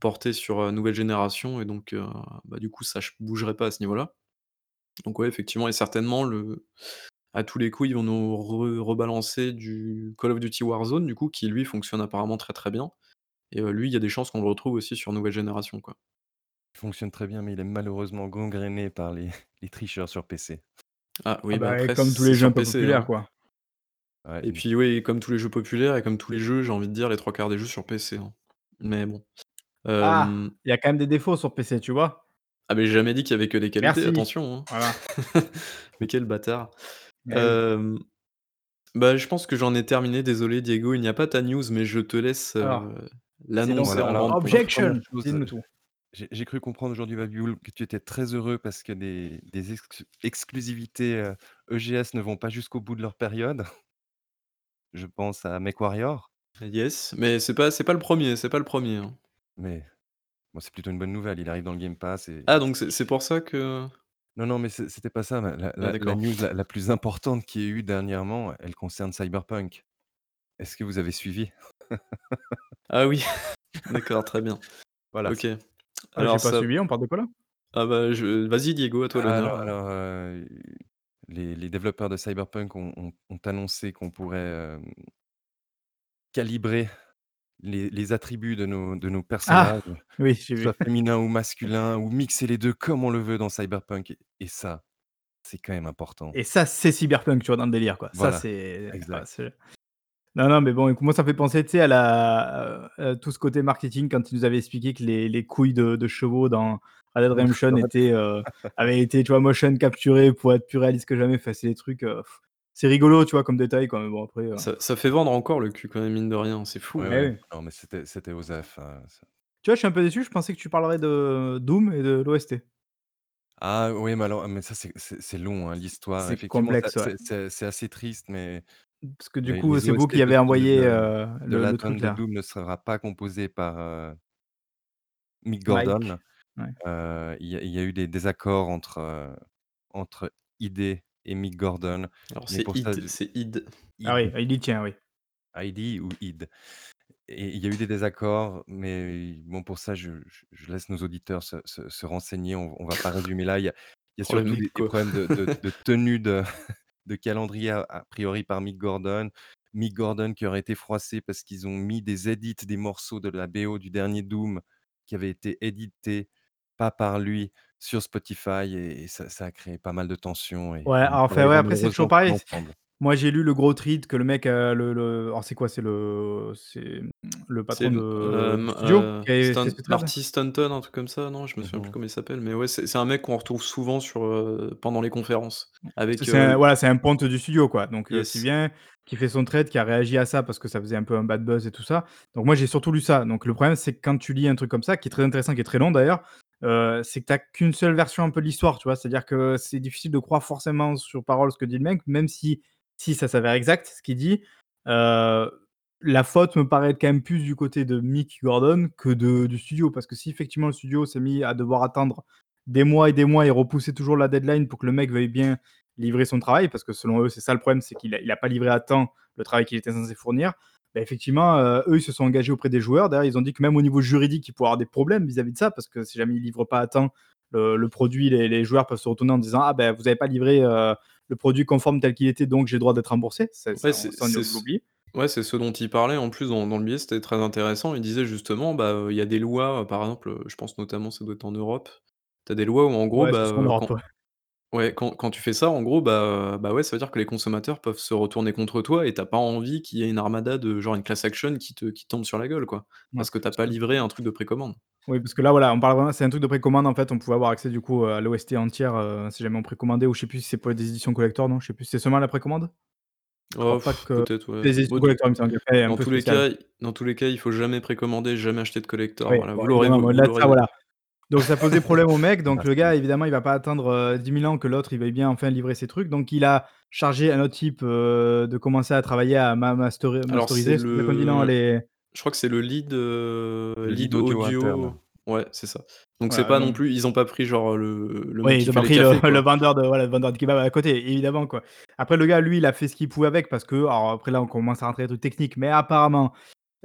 porté sur, nouvelle génération et donc bah, du coup, ça ch bougerait pas à ce niveau-là. Donc ouais, effectivement et certainement le à tous les coups, ils vont nous re rebalancer du Call of Duty Warzone, du coup, qui lui fonctionne apparemment très, très bien et lui, il y a des chances qu'on le retrouve aussi sur nouvelle génération, quoi. Il fonctionne très bien, mais il est malheureusement gangréné par les les tricheurs sur PC. Ah Ah oui, bah, bah, après, comme tous c'est les jeux un sur peu PC, populaires, hein. quoi. Ouais, Et puis oui, comme tous les jeux populaires et comme tous les jeux, j'ai envie de dire, les 3 quarts des jeux sur PC, hein. Mais bon, Ah! Il y a quand même des défauts sur PC, tu vois? ah mais j'ai jamais dit qu'il y avait que des qualités, Merci. attention, Voilà. hein. Mais quel bâtard. Oui. Hem, bah, je pense que j'en ai terminé, désolé Diego, il n'y a pas ta news, mais je te laisse, Alors, heu, c'est donc, l'annoncer voilà, en heu, alors grande première objection! chose, Dis-nous j tout. j'ai j'ai cru comprendre aujourd'hui, Vabioul, que tu étais très heureux parce que des des ex exclusivités, heu, EGS ne vont pas jusqu'au bout de leur période. Je pense à MechWarrior, Yes, mais c'est pas c'est pas le premier, c'est pas le premier. hein. Mais bon, c'est plutôt une bonne nouvelle. Il arrive dans le Game Pass et Ah donc c'est c'est pour ça que non, non, mais c'est c'était pas ça, ma la ah la la d'accord. news la la plus importante qu'il y ait eu dernièrement, elle concerne Cyberpunk. Est-ce que vous avez suivi? Ah oui, d'accord, très bien. Voilà, OK. Ah, j'ai Alors pas ça suivi, on parle de quoi là? ah bah, je vas-y Diego, à toi alors l'honneur. alors, heu, les les développeurs de Cyberpunk ont ont ont annoncé qu'on pourrait, hem, calibrer les les attributs de nos de nos Ah! personnages, Oui, soient féminins ou masculins ou mixer les 2 comme on le veut dans Cyberpunk et et ça, C'est quand même important. Et ça, c'est Cyberpunk, tu vois, dans le délire, quoi. Ça, Voilà, ah, c'est non, non, mais bon, moi, ça me fait penser, tu sais, à la heu heu, tout ce côté marketing quand il nous avait expliqué que les les couilles de de chevaux dans Red Dead Redemption étaient, heu, avaient été, tu vois, motion capturées pour être plus réalistes que jamais. Enfin, c'est des trucs, c'est rigolo, tu vois, comme détail, quoi, mais bon, après, heu Ça ça fait vendre encore le cul quand même, mine de rien, c'est fou, Ouais, ouais. oui. Non, mais c'était c'était Osef, hein, ça Tu vois, je suis un peu déçu, je pensais que tu parlerais de Doom et de l'OST. ah oui, mais alors mais ça, c'est c'est c'est long, hein, l'histoire. C'est Effectivement, ça complexe, ouais. c'est c'est c'est assez triste, mais Parce que du coup, c'est vous qui avez envoyé, de heu, de le le l'album truc de là. Doom ne sera pas composé par, Mick Mike. Gordon. Ouais. Il y a il y a eu des désaccords entre, entre ID et Mick Gordon, Alors c'est ça, id. Ah oui, ID, tient, oui. ID ou ID et il y a eu des désaccords, mais bon, pour ça, je laisse nos auditeurs se se se renseigner. On on va pas résumer là. Il y a il y a surtout des problèmes de de de tenue de de calendrier a priori par Mick Gordon. Mick Gordon qui aurait été froissé parce qu'ils ont mis des edits des morceaux de la BO du dernier Doom qui avaient été édités pas par lui sur Spotify et et ça ça a créé pas mal de tensions et Ouais, alors enfin, ouais, après, c'est toujours pareil. ensemble. moi, j'ai lu le gros tweet que le mec, heu, le le alors c'est quoi? C'est le c'est, le patron de du hem, studio ce thread? Marty Stanton, un truc comme ça, non? Je me souviens plus comment il s'appelle, mais ouais, c'est un mec qu'on retrouve souvent sur, pendant les conférences C'est avec, un voilà, c'est un ponte du studio, quoi, donc yes. vient, qui fait son trade, qui a réagi à ça parce que ça faisait un peu un bad buzz et tout ça. Donc moi, j'ai surtout lu ça. Donc le problème, c'est que quand tu lis un truc comme ça, qui est très intéressant, qui est très long d'ailleurs, c'est que tu as qu'une seule version un peu de l'histoire, tu vois? C'est-à-dire que c'est difficile de croire forcément sur parole ce que dit le mec, même si si ça s'avère exact, ce qu'il dit, la faute me paraît être quand même plus du côté de Mick Gordon que de du studio. Parce que si effectivement le studio s'est mis à devoir attendre des mois et des mois et repousser toujours la deadline pour que le mec veuille bien livrer son travail, parce que selon eux, c'est ça le problème, c'est qu'il a, il a pas livré à temps le travail qu'il était censé fournir. Bah, effectivement, euh, eux, ils se sont engagés auprès des joueurs. D'ailleurs, ils ont dit que même au niveau juridique, il pourrait y avoir des problèmes vis-à-vis de ça, parce que si jamais ils livrent pas à temps le, le produit, les, les joueurs peuvent se retourner en disant Ah ben, vous n'avez pas livré euh, le produit conforme tel qu'il était, donc j'ai le droit d'être remboursé. Ça, Ouais, ça, on, c'est l'oublie. ouais, c'est ce dont il parlait en plus dans dans le billet, c'était très intéressant. Il disait justement, bah, il y a des lois, par exemple, je pense notamment ça doit être en Europe. Tu as des lois où en gros, Ouais, bah, quand ouais. quand quand tu fais ça, en gros, bah, heu, bah, ouais, ça veut dire que les consommateurs peuvent se retourner contre toi et tu as pas envie qu'il y ait une armada de genre une class action qui te qui tombe sur la gueule, quoi. Ouais. Parce que tu as Parce pas que- livré un truc de précommande. Oui, parce que là, voilà, on parle vraiment, c'est un truc de précommande en fait. On pouvait avoir accès du coup à l'OST entière euh, si jamais on précommandait, ou je sais plus si c'est pour des éditions collector, non, je sais plus, c'est seulement la précommande? Je crois Oh, pas pff, que peut-être, ouais. les éditions Bon, de collector, il me semble qu'elle est un dans peu tous les spéciale. cas dans tous les cas, il faut jamais précommander, jamais acheter de collector, Oui, voilà. bon Vous l'aurez évidemment, vous l'aurez ça, voilà. Donc ça posait problème au mec, donc le Merci. gars évidemment, il va pas attendre, heu, 10 000 ans que l'autre, il veuille bien enfin livrer ses trucs, donc il a chargé un autre type, heu, de commencer à travailler à ma Alors c'est masteriser, qu'on dit, non? le Les je crois que c'est le lead, Le lead audio ouais, c'est ça. Donc c'est pas non plus ils ont pas pris genre, le le ils ont pas pris le cafés, le vendeur de voilà, le vendeur de kebab à côté, évidemment, quoi. Après le gars, lui, il a fait ce qu'il pouvait avec parce que alors après là, on commence à rentrer dans les trucs techniques, mais apparemment,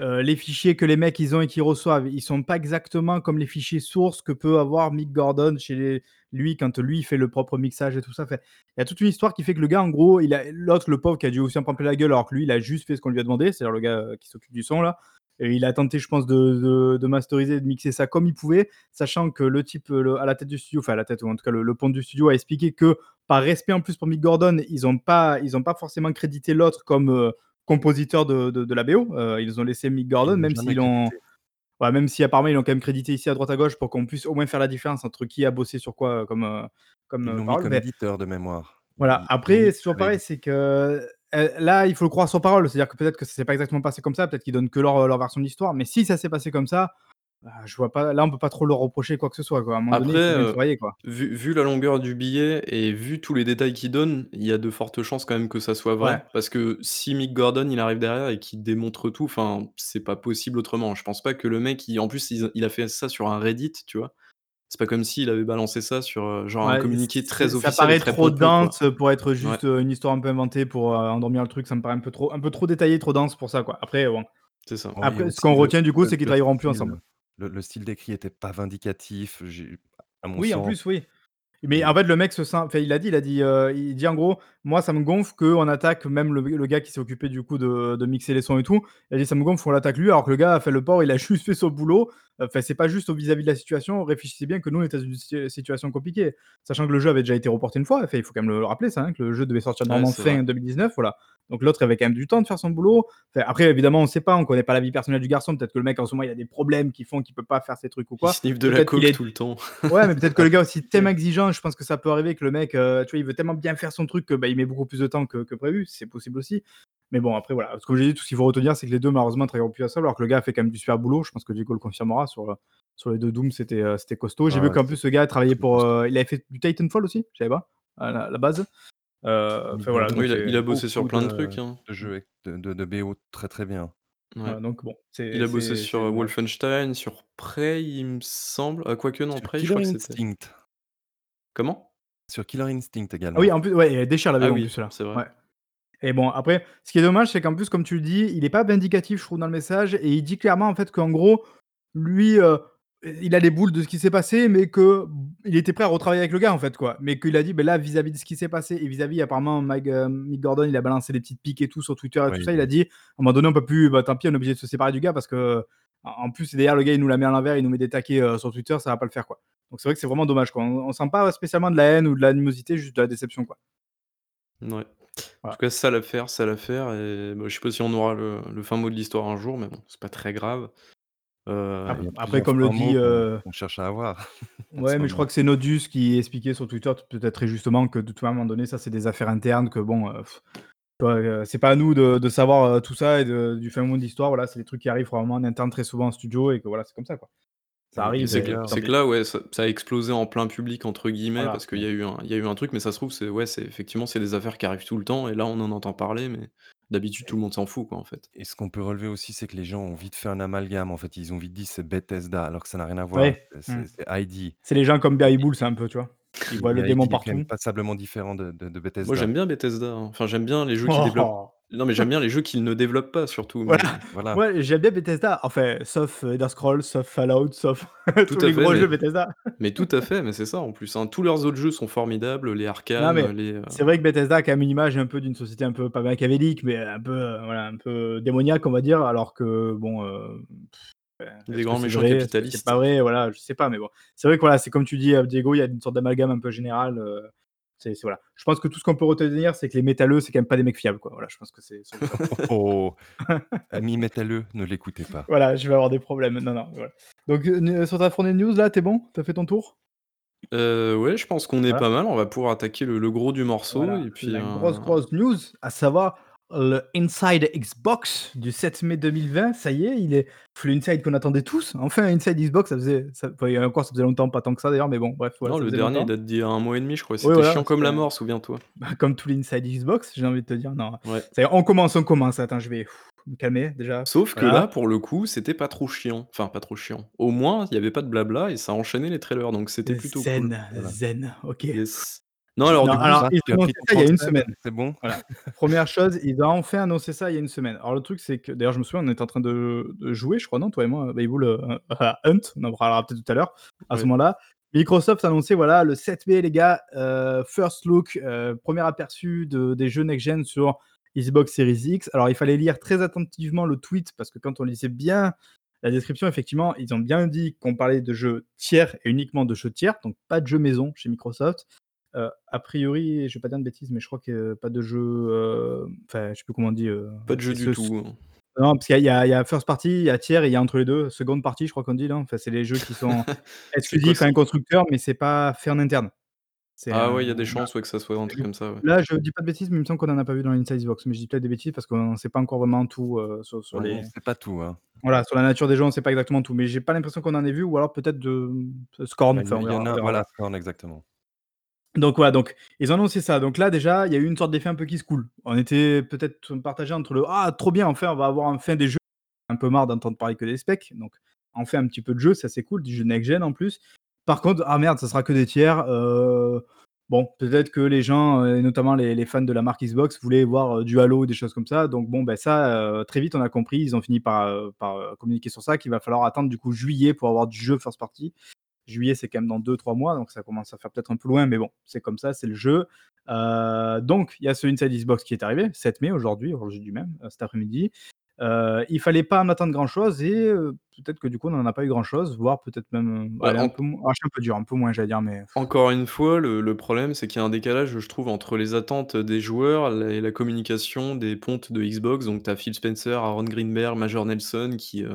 heu, les fichiers que les mecs, ils ont et qu'ils reçoivent, ils sont pas exactement comme les fichiers sources que peut avoir Mick Gordon chez lui, quand lui, il fait le propre mixage et tout ça. Il y a toute une histoire qui fait que le gars, en gros, il a l'autre, le pauvre, qui a dû aussi en prendre la gueule, alors que lui, il a juste fait ce qu'on lui a demandé, c'est-à-dire le gars, heu, qui s'occupe du son là et il a tenté, je pense, de masteriser, de mixer ça comme il pouvait, sachant que le type, à la tête du studio, enfin à la tête ou en tout cas le ponte du studio a expliqué que, par respect en plus pour Mick Gordon, ils ont pas pas forcément crédité l'autre comme, heu, compositeur de de de la BO. Heu, ils ont laissé Mick Gordon, même s'ils crédité. ouais, même si apparemment ils l'ont quand même crédité ici à droite à gauche pour qu'on puisse au moins faire la différence entre qui a bossé sur quoi, heu, comme, heu, comme, Ils l'ont mis parole. comme Mais éditeur de mémoire. voilà, après c'est toujours pareil, c'est que, là, il faut le croire sur parole. C'est-à-dire que peut-être que ça s'est pas exactement passé comme ça, peut-être qu'ils donnent que leur, leur version de l'histoire, mais si ça s'est passé comme ça, je vois pas là, on peut pas trop leur reprocher quoi que ce soit, quoi. À un moment donné, Après, il faut bien heu, travailler, quoi. vu vu la longueur du billet et vu tous les détails qu'il donne, il y a de fortes chances quand même que ça soit Ouais. vrai. Parce que si Mick Gordon, il arrive derrière et qu'il démontre tout, enfin, c'est pas possible autrement. Je pense pas que le mec, il en plus, il il a fait ça sur un Reddit, tu vois? C'est pas comme s'il avait balancé ça sur, heu, genre un communiqué très ça officiel et paraît très trop quoi. dense, pour être juste, heu, une histoire un peu inventée pour, endormir le truc. Ça me paraît un peu trop un peu trop détaillé, trop dense pour ça, quoi. Après bon, c'est ça. oh, il y a après ce qu'on retient du coup, c'est qu'ils le travailleront plus ensemble. Le le style d'écrit était pas vindicatif, j'ai à mon Oui, en sens plus, oui. Mais en et fait, le mec se sent enfin, il a dit il a dit, heu, il dit en gros: «Moi, ça me gonfle qu'on attaque même le le gars qui s'est occupé du coup de de mixer les sons et tout». Il a dit: «Ça me gonfle qu'on l'attaque lui, alors que le gars a fait le port, il a juste fait son boulot. Enfin, c'est pas juste au vis-à-vis de la situation. Réfléchissez bien que nous, on était dans une situation compliquée. Sachant que le jeu avait déjà été reporté une fois. Enfin, il faut quand même le rappeler, ça, hein, que le jeu devait sortir normalement fin 2019. Voilà. Donc l'autre avait quand même du temps de faire son boulot. après, évidemment, on ne sait pas, on connaît pas la vie personnelle du garçon. Peut-être que le mec en ce moment il a des problèmes qui font qu'il peut pas faire ses trucs ou quoi. Il sniffe de la coke tout le temps. Ouais, mais peut-être que le gars aussi tellement exigeant. Je pense que ça peut arriver que le mec, euh, tu vois, il veut tellement bien faire son truc que bah, il met beaucoup plus de temps que, que prévu. C'est possible aussi. Mais bon, après, voilà. Comme j'ai dit, tout ce qu'il faut retenir, c'est que les deux, malheureusement, travaillent plus à ça, alors que le gars a fait quand même du super boulot. Je pense que Diego le confirmera sur, sur les deux Doom, c'était euh, c'était costaud. J'ai vu qu'en plus, ce gars a travaillé pour. Euh, il avait fait du Titanfall aussi, je savais pas, à la, base. Euh, voilà, il, a, bossé sur plein de, trucs. Hein. De jeux de, de, BO très très bien. donc bon, il a bossé sur Wolfenstein, sur Prey, il me semble. Quoique, non, Prey, je crois que Instinct. Comment? Sur Killer Instinct également. Ah oui, en plus, ouais, il déchire la BO ah, oui, C'est vrai. Et bon, après, ce qui est dommage, c'est qu'en plus, comme tu le dis, il n'est pas vindicatif, je trouve, dans le message, et il dit clairement, en fait, qu'en gros, lui, euh, il a les boules de ce qui s'est passé, mais que il était prêt à retravailler avec le gars, en fait, quoi. Mais qu'il a dit, ben là, vis-à-vis de ce qui s'est passé, et vis-à-vis, apparemment, Mike, euh, Mick Gordon, il a balancé des petites piques et tout sur Twitter et tout ça, il a dit, à un moment donné, on peut plus, bah, tant pis, on est obligé de se séparer du gars, parce que, en plus, derrière, le gars, il nous la met à l'envers, il nous met des taquets euh, sur Twitter, ça va pas le faire, quoi. Donc c'est vrai que c'est vraiment dommage, quoi. On, on sent pas spécialement de la haine ou de l'animosité, juste de la déception, quoi. Ouais. En tout cas, ça l'affaire, ça l'affaire et bah, je sais pas si on aura le fin mot de l'histoire un jour, mais bon, c'est pas très grave. Euh, après, comme le dit, euh on cherche à avoir ouais, mais je crois que c'est Nodus qui expliquait sur Twitter, peut-être très justement, que de tout à un moment donné, ça, c'est des affaires internes, que bon, euh, c'est pas à nous de savoir, tout ça et du fin mot de l'histoire. Voilà, c'est des trucs qui arrivent vraiment en interne très souvent en studio et que voilà, c'est comme ça, quoi. Ça arrive c'est que là, ouais, ça a explosé «en plein public» entre guillemets parce qu'il y a eu un il y a eu un truc, mais ça se trouve, c'est ouais, c'est effectivement, c'est des affaires qui arrivent tout le temps et là, on en entend parler, mais d'habitude, tout le monde s'en fout, quoi, en fait. Et ce qu'on peut relever aussi, c'est que les gens ont vite fait un amalgame, en fait. Ils ont vite dit: «C'est Bethesda», alors que ça n'a rien à voir. C'est mmh. ID. C'est les gens comme Barry Bull, c'est un peu, tu vois? Ils voient le démon partout. C'est passablement différent de de Bethesda. Moi, j'aime bien Bethesda, hein. Enfin, j'aime bien les jeux qui développent non, mais j'aime bien les jeux qu'ils ne développent pas surtout, Voilà. J'aime bien Bethesda, enfin, sauf, Elder Scrolls, sauf Fallout, sauf tous les gros jeux Bethesda. mais tout à fait, mais c'est ça en plus, hein. Tous leurs autres jeux sont formidables, les Arkham, les, euh c'est vrai que Bethesda a quand même une image un peu d'une société un peu pas machiavélique, mais un peu, euh, voilà, un peu démoniaque, on va dire, alors que bon, euh, Des grands méchants capitalistes. c'est pas vrai, voilà, je sais pas, mais bon. C'est vrai que voilà, c'est comme tu dis, Diego, il y a une sorte d'amalgame un peu voilà. Je pense que tout ce qu'on peut retenir, c'est que les métalleux, c'est quand même pas des mecs fiables, quoi. Voilà, je pense que c'est. oh, amis métalleux, ne l'écoutez pas. Voilà, je vais avoir des problèmes. Non, non. Voilà. Donc euh, sur ta fournée de news, là, t'es bon? T'as fait ton tour? Euh, ouais, je pense qu'on est pas mal. On va pouvoir attaquer le, gros du morceau. Et puis, la grosse, grosse news, à savoir le Inside Xbox du 7 mai 2020. Ça y est, il est le Inside qu'on attendait tous. Enfin, Inside Xbox, ça faisait, ça, encore, ça faisait longtemps, pas tant que ça d'ailleurs, mais bon, bref. non, le dernier date d'il y a un mois et demi, je crois. C'était chiant comme la mort, souviens-toi. Bah, comme tous les Inside Xbox, j'ai envie de te dire. Non. Ouais. On commence, on commence. Attends, je vais me calmer déjà. Sauf que là, pour le coup, c'était pas trop chiant. Enfin, pas trop chiant. Au moins, il n'y avait pas de blabla et ça enchaînait les trailers, donc c'était plutôt zen, cool. Zen, ok. Non, alors, ils ont annoncé ça il y a une semaine. C'est bon. Voilà. Première chose, ils ont enfin annoncé ça il y a une semaine. Alors, le truc, c'est que, d'ailleurs, je me souviens, on était en train de, jouer, je crois, non, toi et moi, Bayboul, euh, à Hunt, on en parlera peut-être tout à l'heure, à ce moment-là. Microsoft a annoncé, voilà, le 7 mai, les gars, euh, first look, euh, premier aperçu de, des jeux next-gen sur Xbox Series X. Alors, il fallait lire très attentivement le tweet, parce que quand on lisait bien la description, effectivement, ils ont bien dit qu'on parlait de jeux tiers et uniquement de jeux tiers, donc pas de jeux maison chez Microsoft. Euh, a priori, je vais pas dire de bêtises, mais je crois que pas de jeu. Euh, enfin, je sais plus comment on dit. Euh, pas de jeu du tout. Hein. Non, parce qu'il y, a first party, il y a tiers et il y a entre les deux. Seconde partie, je crois qu'on dit là. Enfin, c'est les jeux qui sont exclusifs à un constructeur, mais c'est pas fait en interne. Ah ouais, il y a des chances ouais, que ça soit un truc comme ça. Là, je dis pas de bêtises, mais il me semble qu'on en a pas vu dans l'Inside Box. Mais je dis peut-être des bêtises parce qu'on ne sait pas encore vraiment tout sur, sur les. C'est pas tout. Hein. Voilà, sur la nature des jeux, on sait pas exactement tout. Mais j'ai pas l'impression qu'on en ait vu, ou alors peut-être de Scorn. Enfin, il y, en a, voilà, Scorn, exactement. Donc voilà, donc ils ont annoncé ça. Donc là déjà, il y a eu une sorte d'effet un peu qui se coule. On était peut-être partagé entre le ah trop bien, enfin on va avoir enfin des jeux. Un peu marre d'entendre parler que des specs. Donc enfin un petit peu de jeu, ça c'est cool, du jeu next gen en plus. Par contre, ah merde, ça sera que des tiers. Euh, bon, peut-être que les gens, euh, et notamment les, fans de la marque Xbox, voulaient voir euh, du Halo, des choses comme ça. Donc bon, ben ça, très vite on a compris, ils ont fini par, par communiquer sur ça, qu'il va falloir attendre du coup juillet pour avoir du jeu first party. Juillet, c'est quand même dans 2-3 mois, donc ça commence à faire peut-être un peu loin, mais bon, c'est comme ça, c'est le jeu. Euh, donc, il y a ce Inside Xbox qui est arrivé, 7 mai aujourd'hui, aujourd'hui du même, euh, cet après-midi. Heu, il fallait pas en attendre grand chose et heu, peut-être que du coup on en a pas eu grand chose, voire peut-être même, Bah, allez un peu ah un dur, un peu moins j'allais dire mais encore une fois, le le problème, c'est qu'il y a un décalage, je trouve, entre les attentes des joueurs et la communication des pontes de Xbox. Donc tu as Phil Spencer, Aaron Greenberg, Major Nelson qui,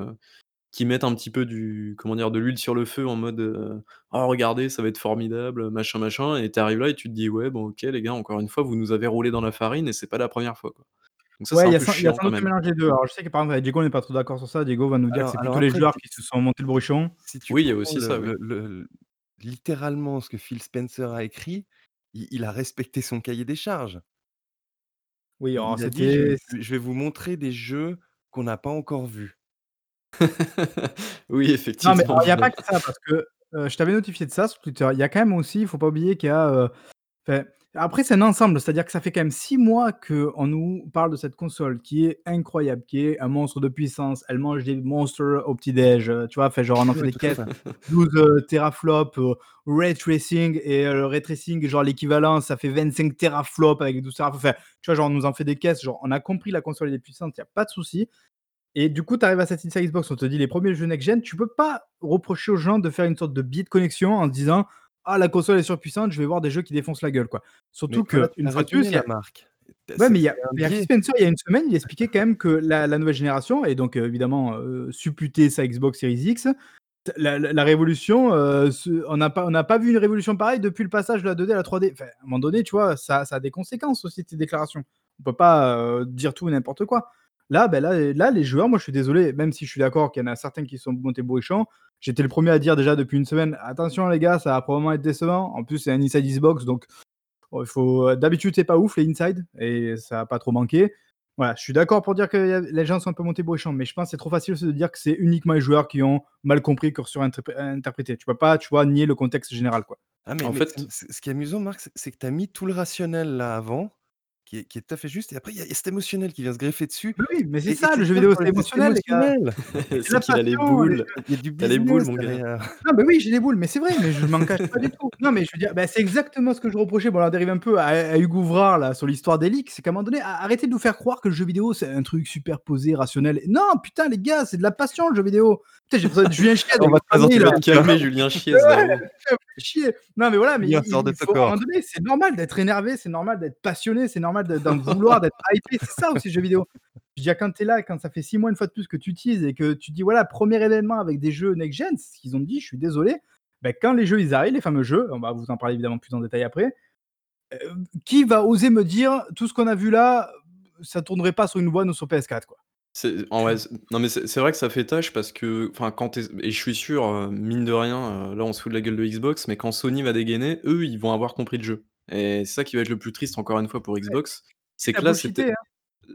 qui mettent un petit peu du comment dire? De l'huile sur le feu en mode, heu: «Oh regardez, ça va être formidable, machin, machin» et tu arrives là et tu te dis: «Ouais, bon OK les gars, encore une fois, vous nous avez roulé dans la farine et c'est pas la première fois, quoi». Donc ça, c'est Ouais, il un y a peu sans il y a chiant sans quand doute un même. mélange des 2. Alors je sais que par exemple avec Diego, on n'est pas trop d'accord sur ça. Diego va nous dire que c'est plutôt les joueurs qui se sont montés le si tu Oui, il y a aussi le ça, oui. le le littéralement ce que Phil Spencer a écrit, il il a respecté son cahier des charges. Oui, alors il a dit: «Je c'était je je vais vous montrer des jeux qu'on n'a pas encore vus». Oui, Non, mais effectivement, alors il y a pas que ça parce que, heu, je t'avais notifié de ça sur Twitter. Il y a quand même aussi, il faut pas oublier qu'il y a, enfin, après c'est un ensemble, c'est-à-dire que ça fait quand même 6 mois qu'on nous parle de cette console qui est incroyable, qui est un monstre de puissance. Elle mange des monstres au petit déj, heu, tu vois? Enfin genre on en fait des caisses, fait. 12, heu, teraflops, ray tracing et le ray tracing genre l'équivalent ça fait 25 teraflops avec 12 teraflops, enfin, tu vois? Genre on nous en fait des caisses, genre on a compris la console est puissante, il y a pas de souci. Et du coup, tu arrives à cette Inside Xbox, on te dit les premiers jeux next gen, tu peux pas reprocher aux gens de faire une sorte de biais de connexion en se disant: «Ah la console est surpuissante, je vais voir des jeux qui défoncent la gueule, quoi». Surtout qu'une fois de plus, il y a marque. Ouais, mais il y a. Spencer, il y a une semaine, il expliquait quand même que la la nouvelle génération et donc, heu, évidemment, heu, supputer sa Xbox Series X, la la la révolution, se on n'a pas on pas vu une révolution pareille depuis le passage de la 2D à la 3D. Enfin, à un moment donné, tu vois, ça ça a des conséquences aussi tes déclarations. On peut pas, dire tout et n'importe quoi. Là, ben là, là, les joueurs, moi je suis désolé, même si je suis d'accord qu'il y en a certains qui sont montés bourrichons, j'étais le premier à dire déjà depuis une semaine: «Attention les gars, ça va probablement être décevant». En plus, c'est un inside Xbox donc Bon, il faut d'habitude, c'est pas ouf les inside et ça a pas trop manqué. Voilà, je suis d'accord pour dire que les gens sont un peu montés bourrichons, mais je pense que c'est trop facile aussi de dire que c'est uniquement les joueurs qui ont mal compris, qui ont surinterpré interprété. Tu peux pas, tu vois, nier le contexte général, quoi. Ah mais En mais fait ce qui est amusant Marc, c'est c'est que tu as mis tout le rationnel là avant, qui est qui est tout à fait juste et après il y a il y a cet émotionnel qui vient se greffer dessus Bah oui, mais c'est ça, le jeu vidéo, c'est émotionnel, les. C'est qu'il a les les boules. Il y a du as les boules, business mon gars. derrière. Non, mais oui, j'ai des boules, mais c'est vrai, mais je m'en cache pas du tout. Non, mais je veux dire, bah, c'est exactement ce que je reprochais, bon, on dérive un peu à à Hugo Ouvrard, là, sur l'histoire des leaks, c'est qu'à un moment donné, arrêtez de nous faire croire que le jeu vidéo, c'est un truc super posé, rationnel. Non, putain, les gars, c'est de la passion, le jeu vidéo. J'ai besoin de Julien Chiez On va te présenter là. calmer, Julien Chiez, chier. Non, mais voilà, mais il il de faut c'est normal d'être énervé, c'est normal d'être passionné, c'est normal de d'en vouloir, d'être hypé. C'est ça aussi le jeu vidéo. Je veux dire, quand tu es là, quand ça fait 6 mois, une fois de plus, que tu utilises et que tu dis: «Voilà, premier événement avec des jeux next gen», c'est ce qu'ils ont dit, je suis désolé. Bah, quand les jeux, ils arrivent, les fameux jeux, on va vous en parler évidemment plus en détail après, heu, qui va oser me dire: «Tout ce qu'on a vu là, ça tournerait pas sur une One ou sur PS4», quoi? C'est en non, mais c'est c'est vrai que ça fait tâche parce que enfin, quand tu es et je suis sûr, heu, mine de rien, heu, là, on se fout de la gueule de Xbox, mais quand Sony va dégainer, eux, ils vont avoir compris le jeu et c'est ça qui va être le plus triste, encore une fois, pour Ouais, Xbox. C'est que là, c'était bullshiter, hein.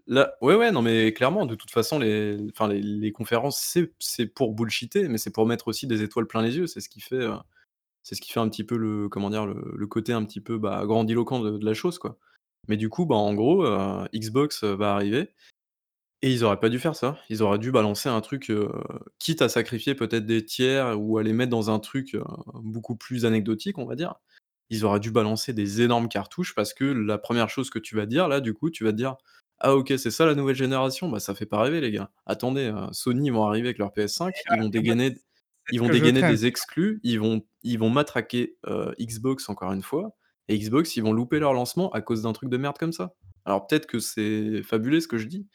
là ouais, ouais, non, mais clairement, de toute façon, les enfin, les les conférences, c'est c'est pour bullshiter, mais c'est pour mettre aussi des étoiles plein les yeux. C'est ce qui fait, heu, c'est ce qui fait un petit peu le comment dire? Le le côté un petit peu, bah, grandiloquent de de la chose, quoi. Mais du coup, bah, en gros, heu, Xbox, heu, va arriver et ils auraient pas dû faire ça. Ils auraient dû balancer un truc, heu, quitte à sacrifier peut-être des tiers ou à les mettre dans un truc, heu, beaucoup plus anecdotique, on va dire. Ils auraient dû balancer des énormes cartouches parce que la première chose que tu vas dire là, du coup, tu vas te dire: «Ah OK, c'est ça la nouvelle génération? Bah, ça fait pas rêver les gars. Attendez, heu, Sony, ils vont arriver avec leur PS5, ils vont dégainer c'est ils ce vont que je dégainer crains. des exclus, ils vont ils vont matraquer, heu, Xbox encore une fois et Xbox, ils vont louper leur lancement à cause d'un truc de merde comme ça». Alors peut-être que c'est fabulé ce que je dis,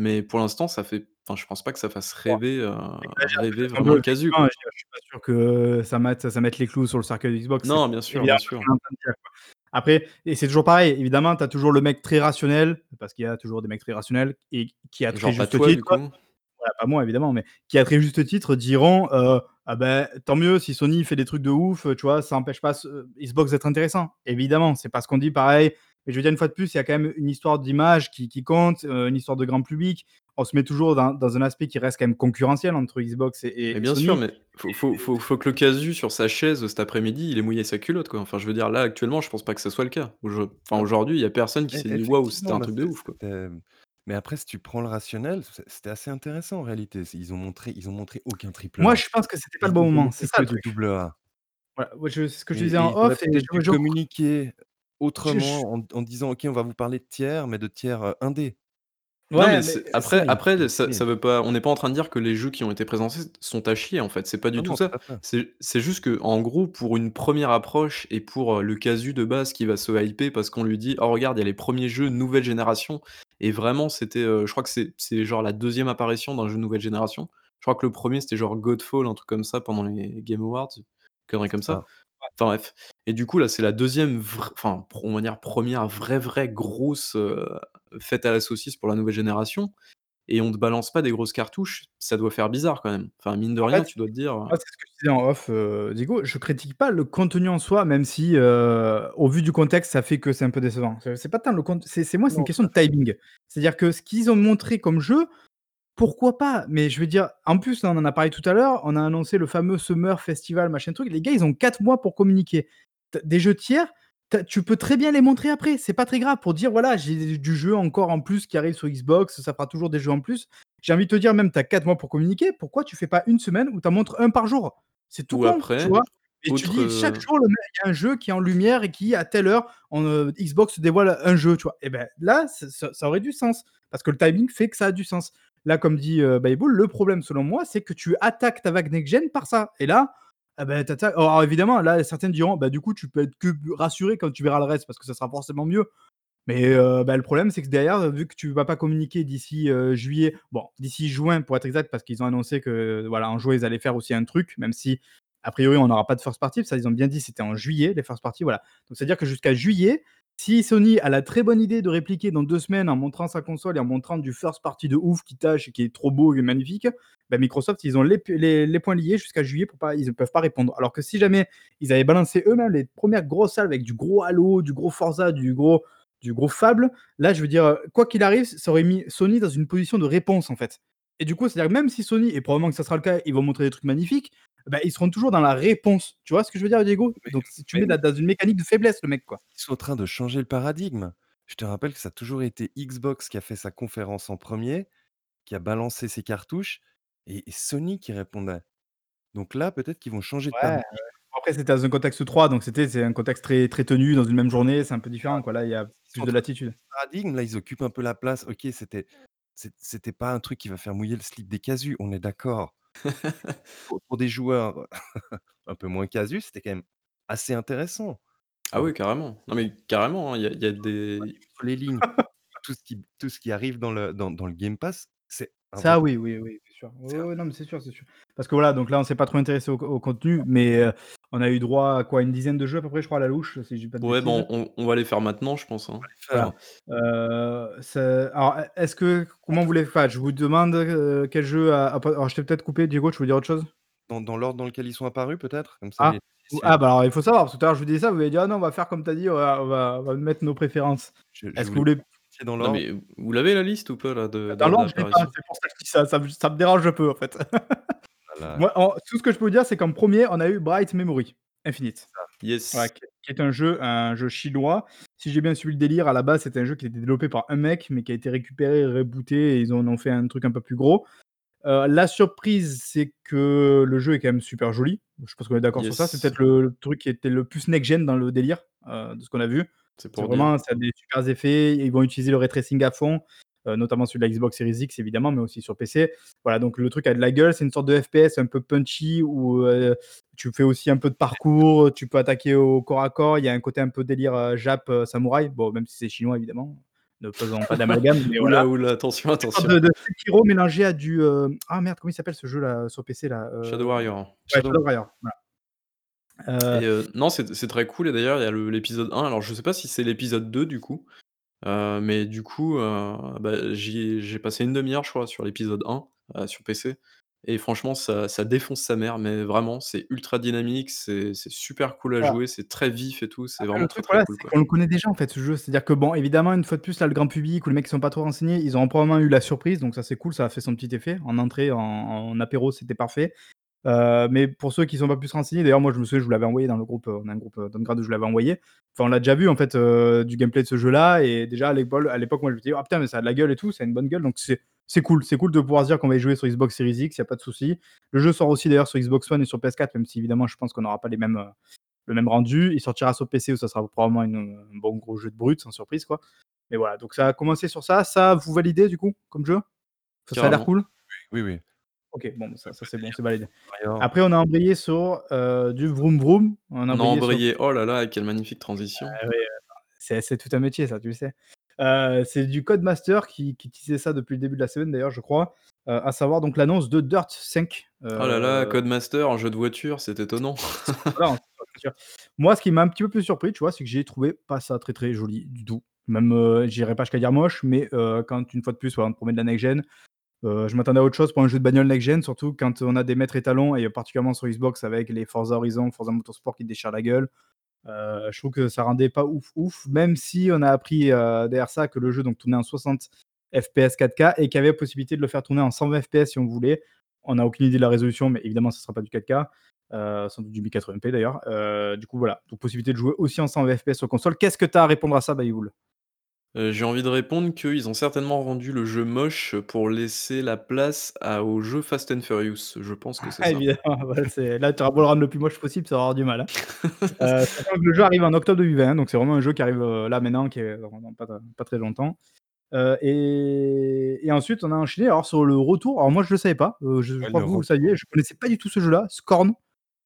mais pour l'instant, ça fait enfin, je pense pas que ça fasse rêver, exagères rêver vraiment le casu, quoi. je suis pas sûr que ça mette ça mette les clous sur le cercueil de Xbox, Non, bien sûr, bien sûr. Après et c'est toujours pareil, évidemment, tu as toujours le mec très rationnel, parce qu'il y a toujours des mecs très rationnels et qui à très Genre juste toi, titre voilà, pas moi évidemment, mais qui à très juste titre diront, heu: «Ah beh, tant mieux si Sony fait des trucs de ouf, tu vois? Ça empêche pas ce Xbox d'être intéressant». Évidemment, c'est pas ce qu'on dit pareil, mais je veux dire une fois de plus, il y a quand même une histoire d'image qui qui compte, heu, une histoire de grand public. On se met toujours dans dans un aspect qui reste quand même concurrentiel entre Xbox et Mais et bien sûr, mais faut faut faut faut que le casu sur sa chaise, cet après-midi, il ait mouillé sa culotte, quoi. Enfin, je veux dire, là, actuellement, je pense pas que ça soit le cas. Enfin, Ah, aujourd'hui, il y a personne qui e s'est dit: «Waouh, c'était un bah, truc de ouf», quoi. c'était mais après si tu prends le rationnel, c'était assez intéressant en réalité. Ils ont montré ils ont montré aucun triple Moi, A. je pense que c'était pas le bon moment, c'est ça le double A Voilà, je ce que je disais et en off et je communiquer autrement en en disant: «OK, on va vous parler de tiers, mais de tiers, heu, indés». Non, Ouais, mais mais c'est ça, après après ça ça veut pas on n'est pas en train de dire que les jeux qui ont été présentés sont à chier, en fait, c'est pas du tout non, tout ça. à fait. C'est c'est juste qu'en gros, pour une première approche et pour, le casu de base qui va se hyper parce qu'on lui dit: «Oh regarde, il y a les premiers jeux nouvelle génération» et vraiment c'était, je crois que c'est c'est genre la deuxième apparition d'un jeu nouvelle génération. Je crois que le premier c'était genre Godfall, un truc comme ça pendant les Game Awards, connerie comme ça. Enfin bref et du coup là, c'est la deuxième enfin, on va dire première vraie, vraie grosse, fête à la saucisse pour la nouvelle génération et on te balance pas des grosses cartouches, ça doit faire bizarre quand même. Enfin mine de En rien, fait, tu dois te dire, moi, c'est ce que je disais en off, Diego, je critique pas le contenu en soi, même si, au vu du contexte, ça fait que c'est un peu décevant. C'est c'est pas tant le cont c'est c'est moi, c'est une Non, question de timing. C'est-à-dire que ce qu'ils ont montré comme jeu, pourquoi pas? Mais je veux dire, en plus, là, on en a parlé tout à l'heure, on a annoncé le fameux Summer Festival, machin truc. Les gars, ils ont 4 mois pour communiquer. Des jeux tiers, tu peux très bien les montrer après, c'est pas très grave pour dire: «Voilà, j'ai du jeu encore en plus qui arrive sur Xbox, ça fera toujours des jeux en plus». J'ai envie de te dire même, tu as 4 mois pour communiquer, pourquoi tu fais pas une semaine où tu en montres un par jour? C'est tout ou con, tu vois? Et tu dis chaque heu jour, il y a un jeu qui est en lumière et qui, à telle heure, en, heu, Xbox dévoile un jeu, tu vois? Et ben là, ça aurait du sens parce que le timing fait que ça a du sens. Là, comme dit, heu, Bayboul, le problème selon moi, c'est que tu attaques ta vague next gen par ça et là, attaques alors évidemment, là, certains diront: «Bah, du coup, tu peux être que rassuré quand tu verras le reste parce que ça sera forcément mieux». Mais heu, bah, le problème, c'est que derrière, vu que tu vas pas communiquer d'ici, heu, juillet, bon, d'ici juin pour être exact, parce qu'ils ont annoncé que, voilà, en juin, ils allaient faire aussi un truc, même si, a priori, on n'aura pas de first party. Ça, ils ont bien dit, c'était en juillet, les first party, voilà. Donc c'est-à-dire que jusqu'à juillet, si Sony a la très bonne idée de répliquer dans 2 semaines en montrant sa console et en montrant du first party de ouf qui tâche et qui est trop beau et magnifique, bah, Microsoft, ils ont les les poings liés jusqu'à juillet pour pas ils ne peuvent pas répondre. Alors que si jamais ils avaient balancé eux-mêmes les premières grosses salves avec du gros Halo, du gros Forza, du gros du gros Fable, là, je veux dire, quoi qu'il arrive, ça aurait mis Sony dans une position de réponse, en fait. Et du coup, c'est-à-dire même si Sony et probablement que ça sera le cas, ils vont montrer des trucs magnifiques, bah, ils seront toujours dans la réponse. Tu vois ce que je veux dire, Diego? Donc si tu mets dans dans une mécanique de faiblesse, le mec, quoi. ils sont en train de changer le paradigme. Je te rappelle que ça a toujours été Xbox qui a fait sa conférence en premier, qui a balancé ses cartouches et et Sony qui répondait. Donc là, peut-être qu'ils vont changer de Ouais, paradigme. Après, c'était dans un contexte 3, donc c'était c'est un contexte très très tenu dans une même journée, c'est un peu différent, quoi. Là, il y a plus de latitude. paradigme, là, ils occupent un peu la place. OK, c'était c'ét c'était pas un truc qui va faire mouiller le slip des casus, on est d'accord. Pour pour des joueurs un peu moins casus, c'était quand même assez intéressant, ah oui, carrément. Non mais carrément, hein, il y a il y a On des les lignes, tout ce qui tout ce qui arrive dans le dans dans le Game Pass, c'est Ça oui, oui, oui, sûr. Non, mais c'est sûr, c'est sûr. Parce que voilà, donc là, on s'est pas trop intéressé au au contenu, mais heu, on a eu droit à quoi? Une dizaine de jeux à peu près, je crois, à la louche, si je dis pas de ouais, bêtises. bon, on on va les faire maintenant, je pense, hein. faire. Voilà. C'est alors, est est-ce que comment vous voulez enfin, je vous demande, heu, quel jeu a a pas alors je t'ai peut-être coupé, Diego, tu veux dire autre chose? Dans dans l'ordre dans lequel ils sont apparus peut-être? Comme ça Ah? les ah, bah, alors il faut savoir, parce que tout à l'heure je vous disais ça, vous m'avez dit: «Ah non, on va faire comme tu as dit, on va on va on va mettre nos préférences». je je Est-ce que vous voulez c'est dans Non l'ordre. mais vous l'avez la liste ou pas là de dans d'a l'ordre, je l'ai pas, d'apparition? c'est pour ça que je dis ça, ça me ça me dérange un peu, en fait. Voilà, Moi, en tout ce que je peux vous dire, c'est qu'en 1er, on a eu Bright Memory Infinite. Ouais, Yes. qui est qui est un jeu un jeu chinois. Si j'ai bien suivi le délire, à la base, c'était un jeu qui était développé par un mec, mais qui a été récupéré, rebooté et ils en ont fait un truc un peu plus gros. Heu, la surprise, c'est que le jeu est quand même super joli. Je pense qu'on est d'accord sur ça. C'est Yes, peut-être le le truc qui était le plus next gen dans le délire, heu, de ce qu'on a vu. C'est dire. vraiment ça a des supers effets. Ils vont utiliser le ray tracing à fond, heu, notamment sur la Xbox Series X évidemment, mais aussi sur PC. Voilà, donc le truc a de la gueule. C'est une sorte de FPS un peu punchy où, heu, tu fais aussi un peu de parcours, tu peux attaquer au corps à corps. Il y a un côté un peu délire, Jap, samouraï. Bon, même si c'est chinois évidemment, ne faisons pas d'amalgame, mais voilà. là, attention, attention. de de Sekiro mélangé à du, ah merde, comment il s'appelle ce jeu là, sur PC là? Shadow Warrior. ouais, Shadow Shadow Warrior, voilà. Heu, Et heu, non, c'est c'est très cool et d'ailleurs, il y a le l'épisode 1, alors je sais pas si c'est l'épisode 2 du coup, heu, mais du coup, heu, bah, j'y j'ai passé une demi heure je crois sur l'épisode 1, heu, sur PC et franchement ça ça défonce sa mère, mais vraiment c'est ultra dynamique, c'est c'est super cool à voilà. jouer, c'est très vif et tout, c'est Après vraiment très, truc, très voilà, cool c'est quoi. qu'on le connaît déjà en fait ce jeu. C'est-à-dire que bon, évidemment, une fois de plus, là, le grand public ou les mecs qui sont pas trop renseignés, ils auront probablement eu la surprise, donc ça c'est cool, ça a fait son petit effet. En entrée, en en apéro, c'était parfait. Heu, mais pour ceux qui sont pas plus renseignés, d'ailleurs moi je me souviens, je vous l'avais envoyé dans le groupe, heu, on a un groupe, heu, d'Ungrad où je l'avais envoyé. Enfin on l'a déjà vu en fait, du gameplay de ce jeu-là et déjà à l'époque à l'époque moi je me disais: «Ah putain mais ça a de la gueule et tout, ça a une bonne gueule» donc c'est c'est cool. C'est cool de pouvoir se dire qu'on va y jouer sur Xbox Series X, il y a pas de souci. Le jeu sort aussi d'ailleurs sur Xbox One et sur PS4, même si évidemment je pense qu'on n'aura pas les mêmes, le même rendu. Il sortira sur PC où ça sera probablement une, un bon gros jeu de brut, sans surprise quoi. Mais voilà, donc ça a commencé sur ça. Ça, vous validez du coup comme jeu? Ça, ça a l'air cool? Oui, oui. Ok, bon, bah, ça, c'est bon, c'est validé. Après, on a embrayé sur euh, du vroom vroom. On a embrayé sur. Oh là là, quelle magnifique transition. Ah oui, heu, c'est tout un métier ça, tu le sais. Heu, c'est du Codemaster qui qui teasait ça depuis le début de la semaine d'ailleurs, je crois, à savoir donc l'annonce de Dirt 5. Oh là là, Codemaster en jeu de voiture, c'est étonnant. voilà. Moi, ce qui m'a un petit peu plus surpris, tu vois, c'est que j'ai trouvé pas ça très, très joli du tout. Même, j'irai pas jusqu'à dire moche, mais quand une fois de plus, voilà, on te promet de la next heu, je m'attendais à autre chose pour un jeu de bagnole next gen, surtout quand on a des maîtres étalons et particulièrement sur Xbox avec les Forza Horizon, Forza Motorsport qui déchirent la gueule. Heu, je trouve que ça rendait pas ouf, ouf, même si on a appris, heu, derrière ça que le jeu donc tournait en 60 FPS 4K et qu'il y avait possibilité de le faire tourner en 120 FPS si on voulait. On n'a aucune idée de la résolution, mais évidemment, ce sera pas du 4K, heu, sans doute du 1080p d'ailleurs. Du coup, voilà, donc possibilité de jouer aussi en 120 FPS sur console. Qu'est-ce que tu as à répondre à ça, Bayoul? Heu, j'ai envie de répondre qu'ils ont certainement rendu le jeu moche pour laisser la place à au jeu Fast and Furious. Je pense que c'est Ah ça. évidemment, c'est là, tu auras beau le rendre le plus moche possible, ça va avoir du mal, hein. Heu, sachant que le jeu arrive en octobre 2020, donc c'est vraiment un jeu qui arrive, heu, là maintenant, qui est dans dans pas pas très longtemps. Heu, et et ensuite on a enchaîné alors sur le retour, alors moi je le savais pas, heu, je je Ouais, crois le que vous, vous le retour. saviez, je connaissais pas du tout ce jeu-là, Scorn,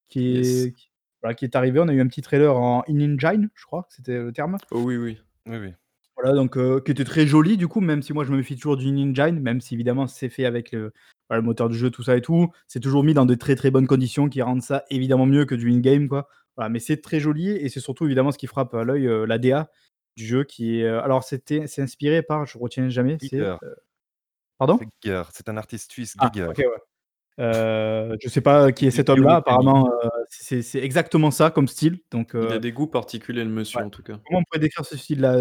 qui Yes. est qui voilà, qui est arrivé. On a eu un petit trailer en in-engine, je crois que c'était le terme. Oh oui, oui. Oui, oui. Voilà donc heu, qui était très joli du coup, même si moi je me méfie toujours du in-engine, même si évidemment c'est fait avec le voilà, le moteur du jeu, tout ça et tout. C'est toujours mis dans de très, très bonnes conditions qui rendent ça évidemment mieux que du in-game quoi. Voilà, mais c'est très joli et c'est surtout évidemment ce qui frappe à l'œil, heu, la DA du jeu qui est, heu, alors c'était c'est inspiré par, je retiens jamais, c'est, Giger. heu C'est pardon? Giger, c'est un artiste suisse, Ah Giger. OK, ouais. Heu, je sais pas qui est cet homme-là, apparemment, heu, c'est c'est exactement ça comme style, donc Il a heu, des goûts particuliers le ouais. monsieur en tout cas. Comment on pourrait décrire ce style-là?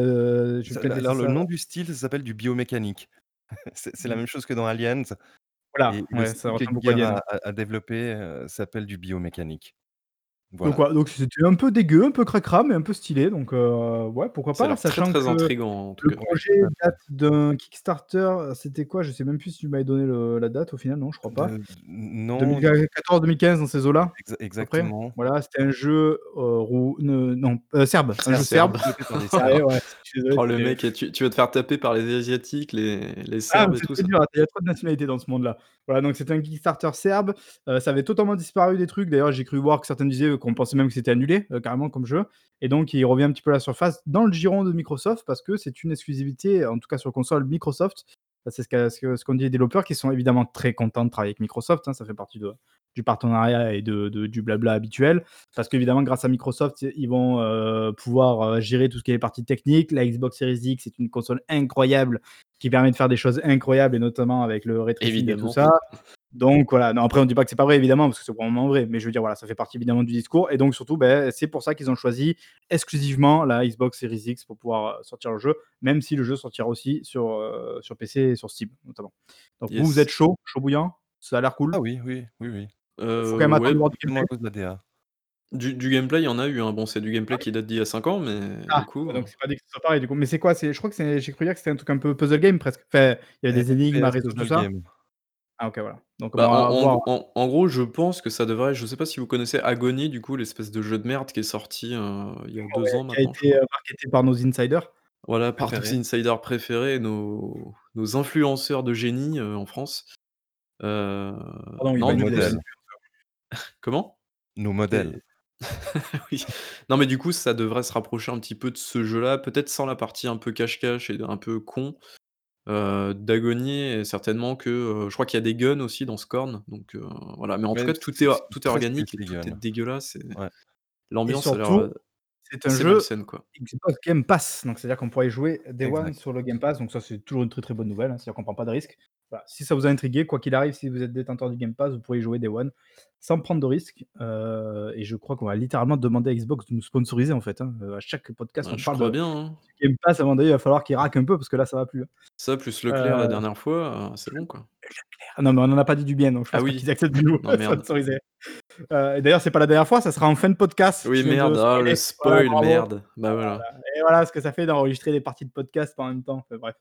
Vais peut-être alors le ça nom du style, ça s'appelle du biomécanique. C'est c'est la mmh, même chose que dans Aliens voilà, et le ouais, ça style que ressemble beaucoup à Giger Alien, a ouais. a a développé, heu, s'appelle du biomécanique. Donc donc c'était un peu dégueu, un peu cracra, mais un peu stylé, donc heu, ouais, pourquoi Ça a pas, l'air très, sachant très que intriguant en tout le cas. Ouais, projet date d'un Kickstarter, c'était quoi? Je sais même plus si tu m'avais donné le la date au final, non, je crois pas. Non, 2014-2015 dans ces eaux-là, exa exactement. Voilà, c'était un jeu, rou ne non, heu, serbe, un jeu Serbe, serbe. Serbe. développé par des Serbes. ouais, ouais, je suis désolé, Oh le mec, tu tu vas te faire taper par les asiatiques, les les Ah, serbes et c'est tout très ça. dur, il y a trop de nationalités dans ce monde-là. Voilà, donc c'était un Kickstarter serbe, heu, ça avait totalement disparu des trucs. D'ailleurs, j'ai cru voir que certains disaient, qu'on pensait même que c'était annulé, heu, carrément comme jeu et donc il revient un petit peu à la surface dans le giron de Microsoft parce que c'est une exclusivité, en tout cas sur console Microsoft. C'est ce qu'ont dit les développeurs qui sont évidemment très contents de travailler avec Microsoft, hein, ça fait partie du partenariat et de du blabla habituel. Parce qu'évidemment, grâce à Microsoft, ils vont, heu, pouvoir, heu, gérer tout ce qui est partie technique. La Xbox Series X est une console incroyable qui permet de faire des choses incroyables et notamment avec le tracing et tout ça. Donc voilà, non après on dit pas que c'est pas vrai évidemment parce que c'est probablement vrai, mais je veux dire voilà, ça fait partie évidemment du discours et donc surtout, beh, c'est pour ça qu'ils ont choisi exclusivement la Xbox Series X pour pouvoir, heu, sortir le jeu, même si le jeu sortira aussi sur, heu, sur PC et sur Steam notamment. Donc vous, êtes chaud, chaud bouillant? Ça a l'air cool? Ah oui, oui, oui, oui. Faut quand même attendre ouais, gameplay? cause de la DA. Du du gameplay, il y en a eu, hein. Bon, c'est du gameplay qui date d'il y a 5 ans, mais Ah, du coup, heu donc c'est pas dit que ce soit pareil du coup, mais c'est quoi? C'est je crois que c'est j'ai cru lire que c'était un truc un peu puzzle game presque? Enfin, il y avait des énigmes à résoudre tout ça? game. Ah OK voilà, donc bah, en à en voir. gros en en gros, je pense que ça devrait je sais pas si vous connaissez Agony, du coup, l'espèce de jeu de merde qui est sorti, heu, il y a 2 Ouais, ans qui a maintenant, été, heu, marketé par nos insiders. Voilà, par nos Préféré. insiders préférés, nos nos influenceurs de génie, en France. Heu, Pardon, non, Nos modèles. comment? Nos modèles. Oui. Non, mais du coup, ça devrait se rapprocher un petit peu de ce jeu-là, peut-être sans la partie un peu cache-cache et un peu con, heu, d'Agony et certainement que, heu, je crois qu'il y a des guns aussi dans Scorn, donc heu, voilà. Mais en tout Ouais, cas, tout est c'est tout est très organique et tout est dégueulasse et Ouais. Et l'ambiance a l'air, surtout, heu, c'est un assez jeu malsaine, quoi. Xbox Game Pass, donc c'est-à-dire qu'on pourra y jouer day one Exact. sur le Game Pass, donc ça c'est toujours une très, très bonne nouvelle, hein, c'est-à-dire qu'on prend pas de risque. Voilà, si ça vous a intrigué, quoi qu'il arrive, si vous êtes détenteur du Game Pass, vous pourrez jouer day one sans prendre de risque, heu et je crois qu'on va littéralement demander à Xbox de nous sponsoriser en fait, hein, heu, à chaque podcast Bah, on je parle crois de bien, hein. du Game Pass, à un moment donné, il va falloir qu'ils raquent un peu parce que là ça va plus, hein. Ça plus Leclerc la Heu, dernière fois, heu, c'est bon, quoi. ah non mais on en a pas dit du bien, donc je Ah pense pas oui. qu'ils acceptent de nous Non, merde. sponsoriser. Et d'ailleurs c'est pas la dernière fois, ça sera en fin de podcast, Oui, merde, ah le. Voilà, spoil, merde. Bah, voilà, Voilà et voilà ce que ça fait d'enregistrer des parties de podcast en même temps, enfin bref.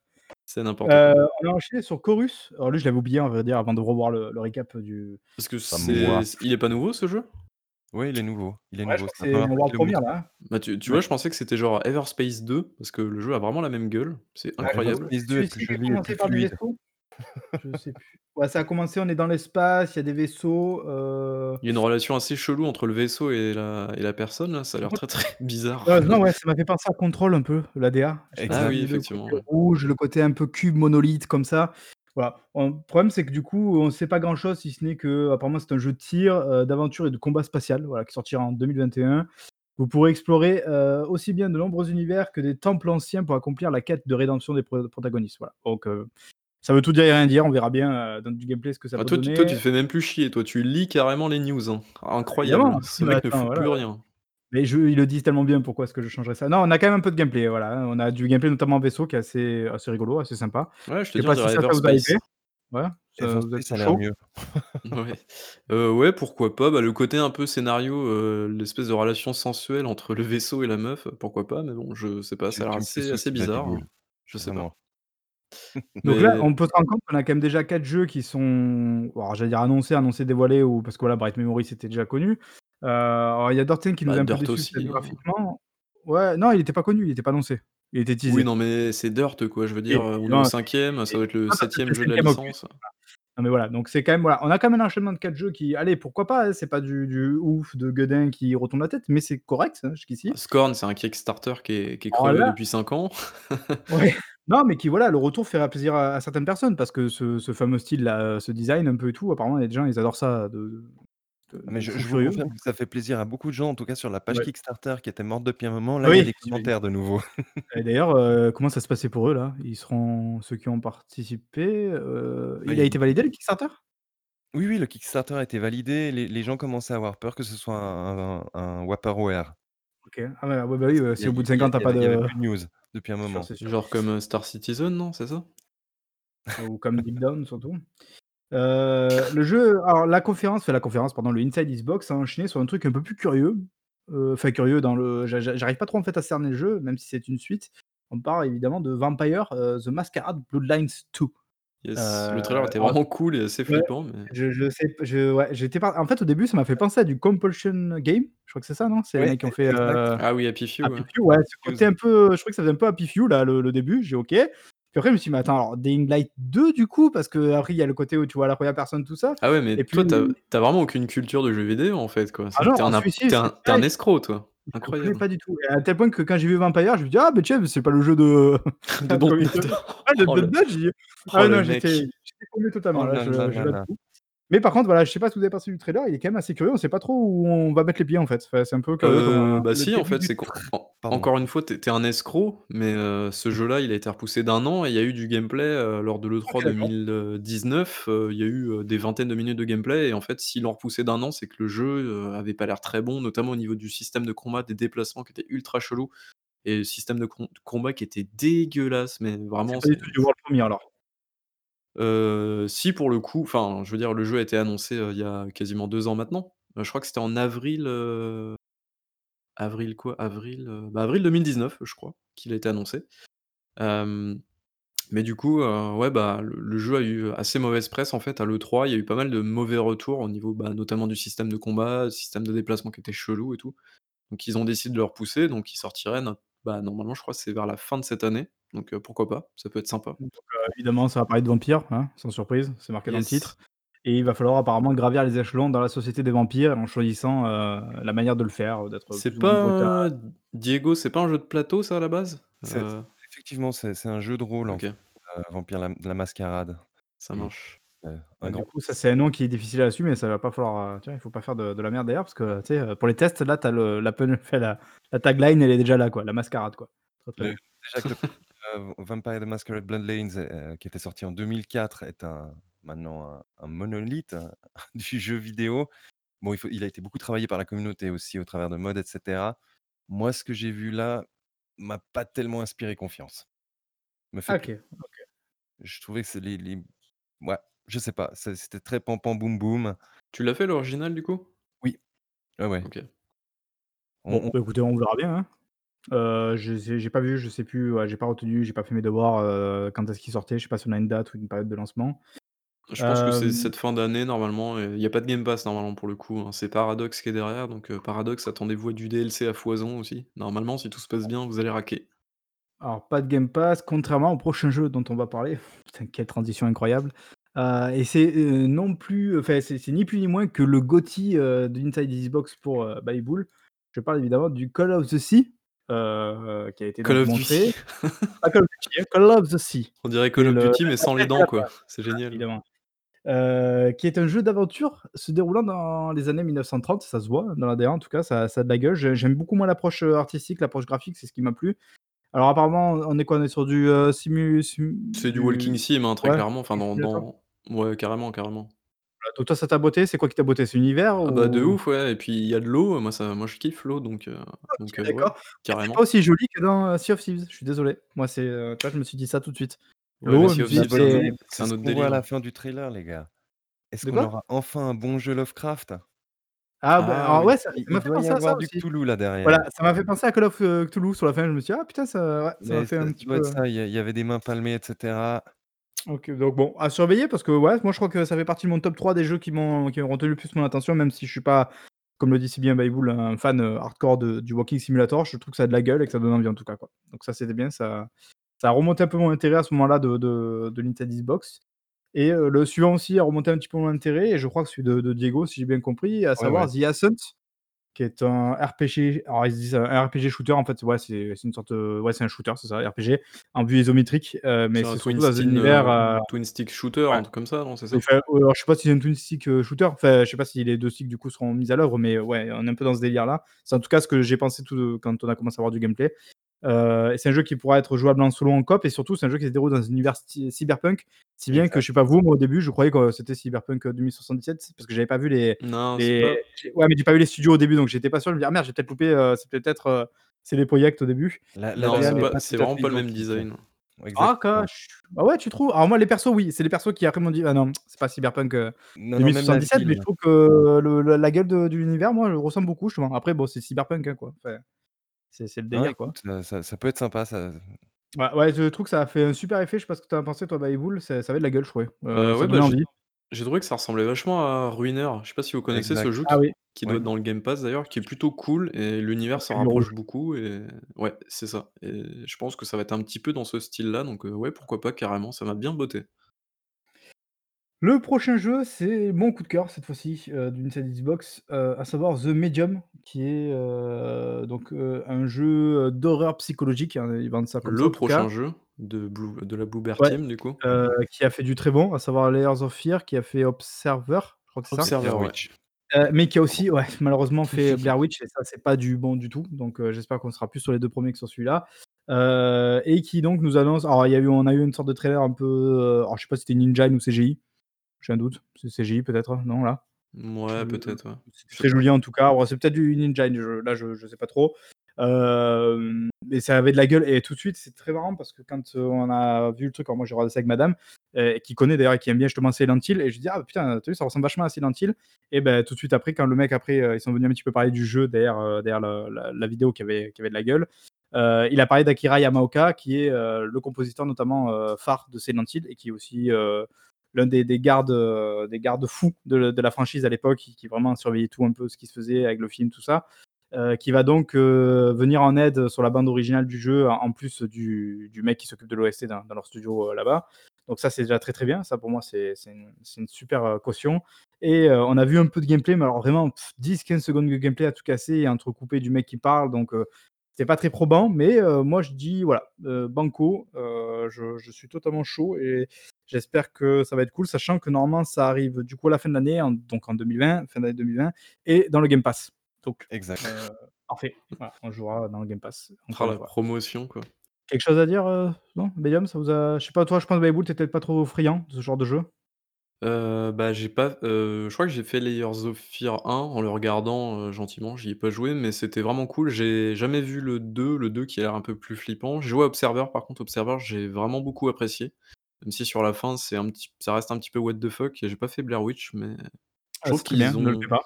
C'est n'importe quoi. on a enchaîné sur Chorus. Alors lui, je l'avais oublié, à vrai dire, avant de revoir le le récap du Parce que c'est il est pas nouveau ce jeu? Oui, il est nouveau, il est Ouais, nouveau, c'est la première là, hein? Bah, tu tu Ouais. vois, je pensais que c'était genre Everspace 2 parce que le jeu a vraiment la même gueule, c'est incroyable. Everspace c'est 2 est plus joli plus fluide. Je sais plus. Ouais, ça a commencé, on est dans l'espace, il y a des vaisseaux, heu Il y a une relation assez chelou entre le vaisseau et la et la personne là, ça a l'air très, très bizarre. Heu, non, ouais, ça m'a fait penser à Control un peu, la DA. Je sais pas Ah oui, côté effectivement, ouais. rouge, le côté un peu cube, monolithe comme ça. Voilà. Le problème, c'est que du coup, on sait pas grand chose si ce n'est qu'apparemment c'est un jeu de tir, heu, d'aventure et de combat spatial, voilà, qui sortira en 2021. Vous pourrez explorer, aussi bien de nombreux univers que des temples anciens pour accomplir la quête de rédemption des pro protagonistes, voilà. Donc, ça veut tout dire et rien dire, on verra bien, heu, dans du gameplay ce que ça Ah peut toi tu toi tu donner. te fais même plus chier, toi tu lis carrément les news, hein. Incroyable, Évidemment, ce mais mec ne attends, fout voilà. plus rien. Les jeux, ils le disent tellement bien, pourquoi est-ce que je changerais ça? Non, on a quand même un peu de gameplay, voilà, hein. On a du gameplay notamment en vaisseau qui est assez assez rigolo, assez sympa. Ouais, je te Je dis, pas si ça, vous a. Ouais, ça vous êtes a l'air mieux. Ouais. Heu, ouais, pourquoi pas? Bah, le côté un peu scénario, heu, l'espèce de relation sensuelle entre le vaisseau et la meuf, pourquoi pas? Mais bon, je sais pas, ça a l'air assez bizarre, Je sais pas. Donc là, Mais on peut se rendre compte qu'on a quand même déjà 4 jeux qui sont alors j'allais dire annoncés, annoncés, dévoilés ou parce que voilà, Bright Memory c'était déjà connu. Alors il y a Dirt 5 qui nous Bah, a un peu Dirt déçus peut-être aussi, hein. graphiquement. Ouais, non, il était pas connu, il était pas annoncé. Il était Oui, teasé. non, mais c'est Dirt quoi, je veux dire, heu, on est au non, 5e, ça c'est doit être le ah, ça peut être 7e le jeu de la 5e opus. licence. Non mais voilà, donc c'est quand même voilà, on a quand même un enchaînement de 4 jeux qui allez, pourquoi pas, hein, c'est pas du du ouf de Gueudin qui retourne la tête, mais c'est correct, hein, jusqu'ici. Scorn, c'est un Kickstarter qui est qui est crevé depuis 5 ans. Ouais, non, mais qui voilà, le retour fera plaisir à à certaines personnes parce que ce ce fameux style-là, heu, ce design un peu et tout, apparemment il y a des gens, ils adorent ça de de Ah mais je fou je vous furieux confirme donc que ça fait plaisir à beaucoup de gens, en tout cas sur la page Ouais. Kickstarter qui était morte depuis un moment, là il y a Oui, des j'imagine. commentaires de nouveau. Et d'ailleurs, heu, comment ça se passait pour eux là? Ils seront ceux qui ont participé, heu, Bah, il a été validé le Kickstarter? Oui, oui, le Kickstarter a été validé, les les gens commençaient à avoir peur que ce soit un un. OK. Ah ouais, ouais, bah, oui, y si a au bout de il 5 y a ans tu as il y pas avait il y avait de plus de news depuis un moment. c'est sûr. Genre comme, heu, Star Citizen, non, c'est ça? Ou comme Deep Down surtout. Heu, le jeu alors la conférence enfin la conférence, pardon, le Inside Xbox a enchaîné sur un truc un peu plus curieux, enfin curieux dans le j'a j'a j'arrive pas trop en fait à cerner le jeu, même si c'est une suite. On parle évidemment de Vampire, The Masquerade Bloodlines 2. Yes, le trailer était vraiment cool et assez ouais, flippant, mais je je sais je ouais, j'étais pas en fait au début ça m'a fait penser à du Compulsion Game, je crois que c'est ça, non? C'est les mecs qui ont fait, heu, Ah oui, Happy Few. Happy Few, ouais, ce côté un peu je trouvais que ça faisait un peu Happy Few là, le le début, j'ai OK. Puis après je me suis dit: «Mais attends, alors Dying Light 2 du coup?» parce qu'après il y a le côté où tu vois la 1re personne tout ça Ah ouais, mais et toi tu as puis tu as vraiment aucune culture de jeux vidéo en fait quoi, Ah c'est non, que tu es un escroc toi, incroyable. pas du tout et à tel point que quand j'ai vu Vampire, je me dis: «Ah beh tiens, c'est pas le jeu de De Don't comment il Nod. s'appelle? Ouais de Oh le Dontnod», j'ai dit oh ah non, j'étais totalement Oh là, je je. Mais par contre voilà, je sais pas si vous avez perçu du trailer, il est quand même assez curieux, on sait pas trop où on va mettre les pieds en fait. Enfin c'est un peu curieux comme, bah si en fait, du c'est encore une fois, tu es tu es un escroc, mais heu, ce jeu-là, il a été repoussé d'1 an et il y a eu du gameplay, heu, lors de OK, l'E3 d'accord. 2019, heu, il y a eu, des vingtaines de minutes de gameplay et en fait, s'ils l'ont repoussé d'1 an, c'est que le jeu, avait pas l'air très bon, notamment au niveau du système de combat, des déplacements qui étaient ultra chelous et le système de com combat qui était dégueulasse, mais C'est vraiment pas du c'est tout du world premiere alors? Si pour le coup, enfin, je veux dire le jeu a été annoncé, il y a quasiment 2 ans maintenant. Je crois que c'était en avril, avril quoi? Avril, bah, avril 2019 je crois, qu'il a été annoncé. Mais du coup, ouais, bah, le jeu a eu assez mauvaise presse en fait à l'E3, il y a eu pas mal de mauvais retours au niveau, bah, notamment du système de combat, système de déplacement qui était chelou et tout. Donc ils ont décidé de le repousser, donc il sortirait bah, normalement je crois c'est vers la fin de cette année, donc pourquoi pas? Ça peut être sympa. Donc évidemment ça va parler de vampires, hein, sans surprise, c'est marqué dans le Yes. titre et il va falloir apparemment gravir les échelons dans la société des vampires en choisissant, la manière de le faire, d'être C'est plus ou moins brutal. pas Diego, c'est pas un jeu de plateau ça à la base? C'est Heu effectivement, c'est c'est un jeu de rôle en fait, OK. heu, Vampire la la Mascarade Ça et marche. Un Bah, du grand coup, ça c'est un nom qui est difficile à assumer, ça va pas falloir, tu vois, il faut pas faire de de la merde derrière parce que, tu sais, heu, pour les tests là, tu as le la la la tagline elle est déjà là quoi, la mascarade quoi. Très, très Le bien. déjà que le heu, Vampire the Masquerade Bloodlines, heu, qui était sorti en 2004 est un maintenant un un monolithe du jeu vidéo. Bon il faut il a été beaucoup travaillé par la communauté aussi au travers de mods et cetera. Moi ce que j'ai vu là, m'a pas tellement inspiré confiance. Me fait Ah plus OK, OK. Je trouvais que c'est les les ouais, je sais pas, c'était très pam pam boum boum. Tu l'as fait l'original du coup? Oui, ouais, ouais. OK. On Bon, on bah, écoutez, on verra bien, hein. Heu, je sais j'ai pas vu, je sais plus, ouais, j'ai pas retenu, j'ai pas fait mes devoirs, heu, quand est-ce qu'il sortait, je sais pas si on a une date ou une période de lancement. Je pense que c'est Hem cette fin d'année normalement il y a pas de Game Pass normalement pour le coup, hein. C'est Paradox qui est derrière donc heu, Paradox attendez-vous à du DLC à foison aussi. Normalement si tout se passe bien, vous allez raquer. Alors pas de Game Pass, contrairement au prochain jeu dont on va parler. Putain, quelle transition incroyable. Heu et c'est, heu, non plus enfin, c'est c'est ni plus ni moins que le GOTY, heu, de Inside Xbox pour, heu, Bull. Je parle évidemment du Call of the Sea, heu, qui a été Call donc of montré. Duty. Pas Call of Duty, hein, Call of the Sea. On dirait Call C'est of le Duty mais sans les dents quoi, c'est voilà, génial. évidemment. Heu, qui est un jeu d'aventure se déroulant dans les années 1930, ça se voit dans la DA en tout cas, ça ça a de la gueule. J'ai j'aime beaucoup moi l'approche, heu, artistique, l'approche graphique, c'est ce qui m'a plu. Alors apparemment, on est quoi? On est sur du, heu, simu sim C'est du walking du sim, hein, très ouais, clairement, enfin dans ouais, carrément, carrément. Voilà, donc toi ça t'a botté? C'est quoi qui t'a botté? C'est l'univers Ah bah, de ou? ouf, ouais et puis il y a de l'eau, moi ça moi je kiffe l'eau donc heu donc OK, heu, ouais, d'accord. Mais c'est pas carrément. aussi joli que dans, heu, Sea of Thieves, je suis désolé. Moi c'est, heu, tu vois, je me suis dit ça tout de suite. Ouais, mais L'eau, je Sea me of suis dit: c'est un «C'est» autre idée, c'est c'est un ce autre qu'on voit à délire. la fin du trailer les gars. Est-ce De qu'on quoi? aura enfin un bon jeu Lovecraft? Ah bah, Ah alors oui. ouais, ça ça il m'a fait doit y penser à ça avoir du aussi. Cthulhu là derrière. Voilà, ça m'a fait penser à Call of, heu, Cthulhu sur la fin, je me suis dit: «Ah putain ça» ouais, ça m'a Mais fait ça un ça petit doit être peu, heu ça, il y a il y avait des mains palmées et cetera. OK, donc bon, à surveiller parce que ouais, moi je crois que ça fait partie de mon top 3 des jeux qui m'ont qui ont retenu le plus mon attention, même si je suis pas, comme le dit si bien Baby Bull, un fan, heu, hardcore de du walking simulator. Je trouve que ça a de la gueule et que ça donne envie en tout cas, quoi. Donc ça, c'était bien, ça ça a remonté un peu mon intérêt à ce moment-là de de de Nintendo Xbox et heu, le suivant aussi a remonté un petit peu mon intérêt et je crois que celui de de Diego, si j'ai bien compris, à Ouais, ouais. savoir The Ascent, qui est un RPG. Alors ils disent un RPG shooter, en fait, ouais, c'est une sorte, heu, ouais, c'est un shooter, c'est ça, RPG en vue isométrique, heu, mais C'est surtout dans un univers, heu twin stick shooter, ouais. un truc comme ça, non, c'est ça? alors je sais pas si c'est un twin stick, shooter, enfin, je sais pas si les 2 sticks du coup seront mis à l'œuvre, mais ouais, on est un peu dans ce délire-là. C'est en tout cas ce que j'ai pensé tout quand on a commencé à voir du gameplay. Et c'est un jeu qui pourra être jouable en solo, en coop et surtout c'est un jeu qui se déroule dans un univers cyberpunk, si bien que je sais pas vous, moi au début je croyais que c'était Cyberpunk, heu, 2077 parce que j'avais pas vu les Non, c'est les pas j'ai ouais, mais j'ai pas vu les studios au début donc j'étais pas sûr, je me dis: «Ah merde, j'ai peut-être loupé, heu, c'est peut-être, heu, CD Projekt au début». La la non, DA c'est c'est vraiment pas le même identique. design. ah Exactement. cache ah ouais, tu trouves? Alors moi les persos oui, c'est les persos qui après m'ont dit: «Ah non, c'est pas Cyberpunk, heu, Non, non, même la 2077» mais je trouve que le la la gueule de de l'univers, moi, je le ressens beaucoup justement. Après bon, c'est Cyberpunk, hein, quoi, enfin, c'est le Non, délire, quoi. écoute, ça ça peut être sympa ça Ouais, ouais, je trouve que ça a fait un super effet, je sais pas ce que tu as pensé toi, Baby Bull, ça ça avait de la gueule, je trouvais. Heu, ça ouais, bah, j'ai trouvé que ça ressemblait vachement à Ruiner. Je sais pas si vous connaissez ce jeu Ah qui oui, qui doit être dans le Game Pass d'ailleurs, qui est plutôt cool et l'univers s'en rouge. rapproche beaucoup et ouais, c'est ça et je pense que ça va être un petit peu dans ce style-là donc heu, ouais, pourquoi pas carrément, ça m'a bien botté. Le prochain jeu, c'est mon coup de cœur cette fois-ci, heu, d'une Nintendo Xbox, heu, à savoir The Medium, qui est, heu, donc, un jeu, d'horreur psychologique, hein, ils vendent ça comme ça en Le tout cas. prochain jeu de Blue de la Bloober Ouais, Team du coup? qui a fait du très bon, à savoir Layers of Fear, qui a fait Observer, je crois que c'est ça? Blair Observer, ouais. Witch. Heu, mais qui a aussi, ouais, malheureusement fait Blair Witch et ça, c'est pas du bon du tout, donc j'espère qu'on sera plus sur les 2 premiers que sur celui-là. Et qui donc nous annonce alors il y a eu on a eu une sorte de trailer un peu, heu, alors je sais pas si c'était Ninja ou CGI, j'ai un doute. C'est CGI peut-être, non là? Mouais, Je peut-être, ouais. sais très joli en tout cas. C'est peut-être du Ninja, là, je je sais pas trop. Hem, mais ça avait de la gueule et tout de suite, c'est très marrant parce que quand, heu, on a vu le truc, alors moi j'ai regardé ça avec madame, heu, qui connaît d'ailleurs et qui aime bien justement Silent Hill et je lui dis: «Ah putain, tu as vu ça ressemble vachement à Silent Hill» et ben tout de suite après quand le mec après, ils sont venus un petit peu parler du jeu derrière, derrière la la vidéo qui avait qui avait de la gueule, il a parlé d'Akira Yamaoka qui est, le compositeur notamment, phare de Silent Hill et qui est aussi, l'un des des gardes, heu, des garde-fous de de la franchise à l'époque, qui vraiment surveillait tout un peu ce qui se faisait avec le film, tout ça. Heu, qui va donc, heu, venir en aide sur la bande originale du jeu, en plus du mec qui s'occupe de l'OST dans dans leur studio, là-bas. Donc ça, c'est déjà très, très bien. Ça pour moi, c'est une une super, caution et on a vu un peu de gameplay, mais alors vraiment 10-15 secondes de gameplay à tout casser et entrecoupé du mec qui parle, donc c'est pas très probant, mais moi je dis voilà, banco, je suis totalement chaud j'espère que ça va être cool, sachant que normalement ça arrive du coup à la fin de l'année, donc en 2020, fin d'année 2020 et dans le Game Pass. Donc Exact. heu, parfait, voilà, on jouera dans le Game Pass, encore une la promotion, quoi. Quelque chose à dire, heu, non? Medium, ça vous a je sais pas toi, je pense Baby tu es peut-être pas trop friand de ce genre de jeu? Heu, bah, j'ai pas heu, je crois que j'ai fait Layers of Fear 1 en le regardant, heu, gentiment, j'y ai pas joué, mais c'était vraiment cool. J'ai jamais vu le 2, le 2 qui a l'air un peu plus flippant. J'ai joué à Observer par contre, Observer, j'ai vraiment beaucoup apprécié, même si sur la fin, c'est un petit ça reste un petit peu what the fuck et j'ai pas fait Blair Witch, mais je Ah, trouve qu'ils ne le fais ont pas.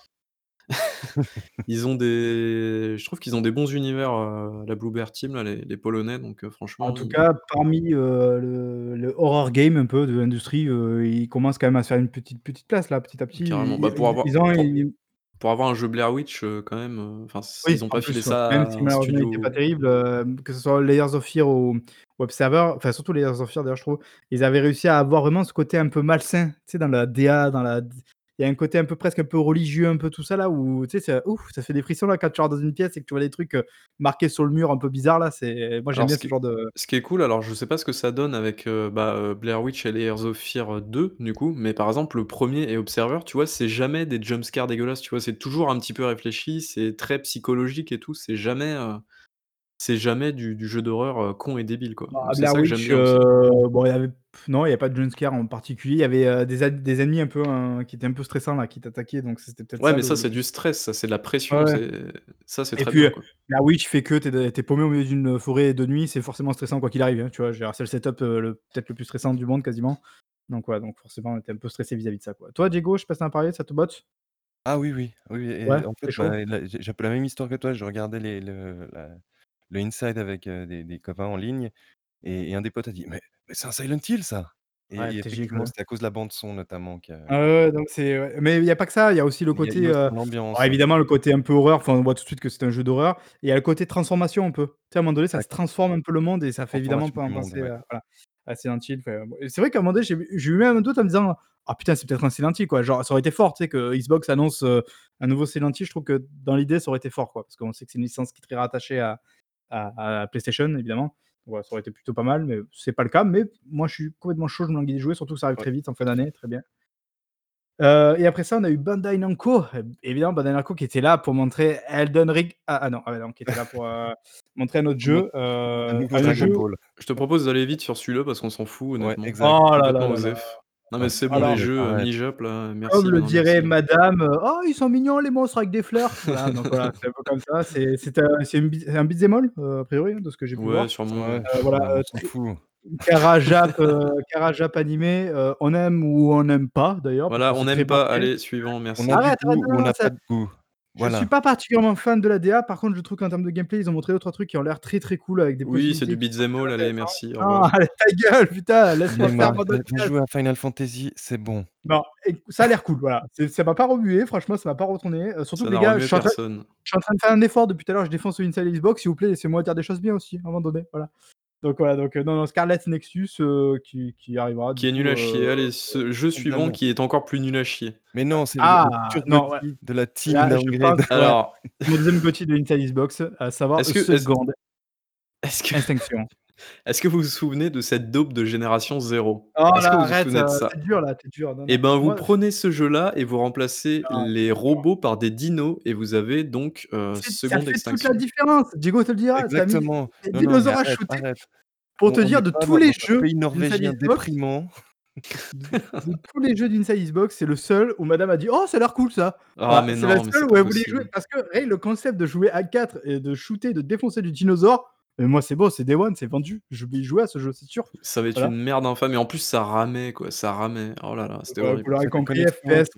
Ils ont des je trouve qu'ils ont des bons univers, heu, la Blue Bear Team là, les les polonais donc En franchement tout ils cas, parmi, heu, le le horror game un peu de l'industrie, ils commencent quand même à se faire une petite petite place là, petit à petit. Carrément, Ils bah, pour ils avoir ils ont pour ils avoir un jeu Blair Witch, heu, quand même, heu, enfin Oui, s'ils ont pas filé ouais. Même ça si malheureusement il était pas terrible, hem, que ce soit Layers of Fear ou ou Observer, enfin surtout Layers of Fear d'ailleurs je trouve, ils avaient réussi à avoir vraiment ce côté un peu malsain, tu sais dans la DA, dans la il y a un côté un peu presque un peu religieux, un peu tout ça là où tu sais, ouf, ça fait des frissons là quand tu rentres dans une pièce et que tu vois des trucs, heu, marqués sur le mur un peu bizarres là, c'est moi j'aime bien ce qui genre de ce qui est cool, alors je sais pas ce que ça donne avec, heu, bah, heu, Blair Witch et Layers of Fear 2 du coup, mais par exemple le 1er et Observer, tu vois, c'est jamais des jump scares dégueulasses, tu vois? C'est toujours un petit peu réfléchi, c'est très psychologique et tout, c'est jamais, c'est jamais du du jeu d'horreur, heu, con et débile quoi, Bah, donc c'est Blair ça que j'aime Witch, bien aussi. heu, bon il y avait non, il y a pas de jump scare en particulier, il y avait, heu, des ad des ennemis un peu, hein, qui étaient un peu stressants là, qui t'attaquaient, donc c'était peut-être Ouais, ça mais le ça le c'est du stress, ça c'est de la Ouais, pression, ouais. c'est ça c'est Et très puis, bien heu, quoi. Blair Witch fait que tu es de tu es paumé au milieu d'une forêt de nuit, c'est forcément stressant quoi qu'il arrive, hein, tu vois? Je veux dire, c'est le setup, heu, le peut-être le plus stressant du monde quasiment, donc ouais, donc forcément on était un peu stressé vis-à-vis de ça quoi. Toi Diego, je sais pas si tu en as parlé, ça te botte? Ah oui, oui, oui, oui Ouais, et en fait, c'est chaud? bah, j'ai j'ai un peu la même histoire que toi, je regardais les le la le inside avec, des des copains en ligne et et un des potes a dit: «Mais mais c'est un Silent Hill ça!» et Ouais, et TJ effectivement, c'était à cause de la bande son notamment Ah ouais, ouais, donc c'est ouais, mais il y a pas que ça, il y a aussi le il y a il côté, y a aussi heu, l'ambiance, alors ouais. évidemment le côté un peu horreur, enfin on voit tout de suite que c'est un jeu d'horreur et il y a le côté transformation un peu. Tu sais à un moment donné ça se transforme un peu le monde et ça fait évidemment Transformation du monde, penser ouais. à voilà, à Silent Hill, enfin bon et c'est vrai qu'à un moment donné j'ai eu j'ai eu même un doute en me disant: «Ah putain c'est peut-être un Silent Hill quoi», genre ça aurait été fort tu sais que Xbox annonce, un nouveau Silent Hill, je trouve que dans l'idée ça aurait été fort quoi, parce qu'on sait que c'est une licence qui est très rattachée à à à PlayStation évidemment. Ouais, ça aurait été plutôt pas mal, mais c'est pas le cas, mais moi je suis complètement chaud, je me languis d'y jouer, surtout que ça arrive Ouais, très vite en fin d'année, très bien. Heu et après ça, on a eu Bandai Namco, é évidemment Bandai Namco qui était là pour montrer Elden Ring ah ah non, ah non, qui était là pour, heu, montrer un autre jeu, un Dragon jeu. Je te propose d'aller vite sur celui-là parce qu'on s'en fout Ouais, honnêtement. exact. oh là là là! Non mais Ouais, c'est bon les Alors jeux, arrête. mi-jap là, comme merci mais le non dirait merci. madame, heu: «Oh ils sont mignons les monstres avec des fleurs!» voilà, donc voilà, c'est un peu comme ça, c'est c'est un c'est une beat un beat'em all, heu, a priori, hein, de ce que j'ai pu Ouais, voir. sûrement, Ouais, ouais. Heu, voilà, Cara Jap animé, on aime ou on n'aime pas d'ailleurs Voilà, on n'aime pas, allez suivant, On a merci. du goût non, on n'a ça pas de goût? Je suis Voilà. pas particulièrement fan de la DA, par contre je trouve qu'en termes de gameplay, ils ont montré 2-3 trucs qui ont l'air très, très cool avec des Oui, c'est du beat'em all, allez merci, allez ta gueule putain, laisse-moi ai faire mon jouer à Final Fantasy, c'est bon. Non, ça a l'air cool, voilà, ça m'a pas remué, franchement ça m'a pas retourné, heu, surtout Ça que les gars, je suis en train je suis en train de faire un effort depuis tout à l'heure, je défonce le Inside Xbox, s'il vous plaît, laissez-moi dire des choses bien aussi, à un moment donné, voilà. Donc voilà, donc heu, non, non, Scarlet Nexus, heu, qui qui arrivera Qui est nul à chier. heu, Allez, ce jeu suivant qui est encore plus nul à chier. Mais non, c'est le ah! le Non, ouais, de la team là Alors mon 2e GOTY de Inside Xbox, à savoir est-ce que est-ce Second est-ce que Extinction. Est-ce que vous vous souvenez de cette daube de génération 0? Oh Est-ce que là, vous vous arrête, souvenez heu, de tu ça? es dur là, es dur, non, Et non, ben, vous moi prenez ce jeu-là et vous remplacez non, les c'est robots par des dinos et vous avez donc, heu, C'est ça Second fait toute la Extinction. différence, Diego te le dira, mis Exactement. des Non, non, mais dinosaures à arrête, shooter arrête. pour On te on dire de pas tous dans les un jeux pays norvégien Xbox déprimant. de de tous les jeux d'Inside Xbox, c'est le seul où madame a dit: «Oh ça a l'air cool ça!» Ah voilà, mais c'est la non, mais seule c'est où pas elle voulait jouer parce que le concept de jouer à 4 et de shooter, de défoncer du dinosaure, mais moi c'est bon, c'est day one, c'est vendu, je vais y jouer à ce jeu, c'est sûr, Ça va être une merde infâme et en plus ça ramait quoi, ça ramait. Oh là là, c'était voilà, vous horrible. l'aurez compris, FPS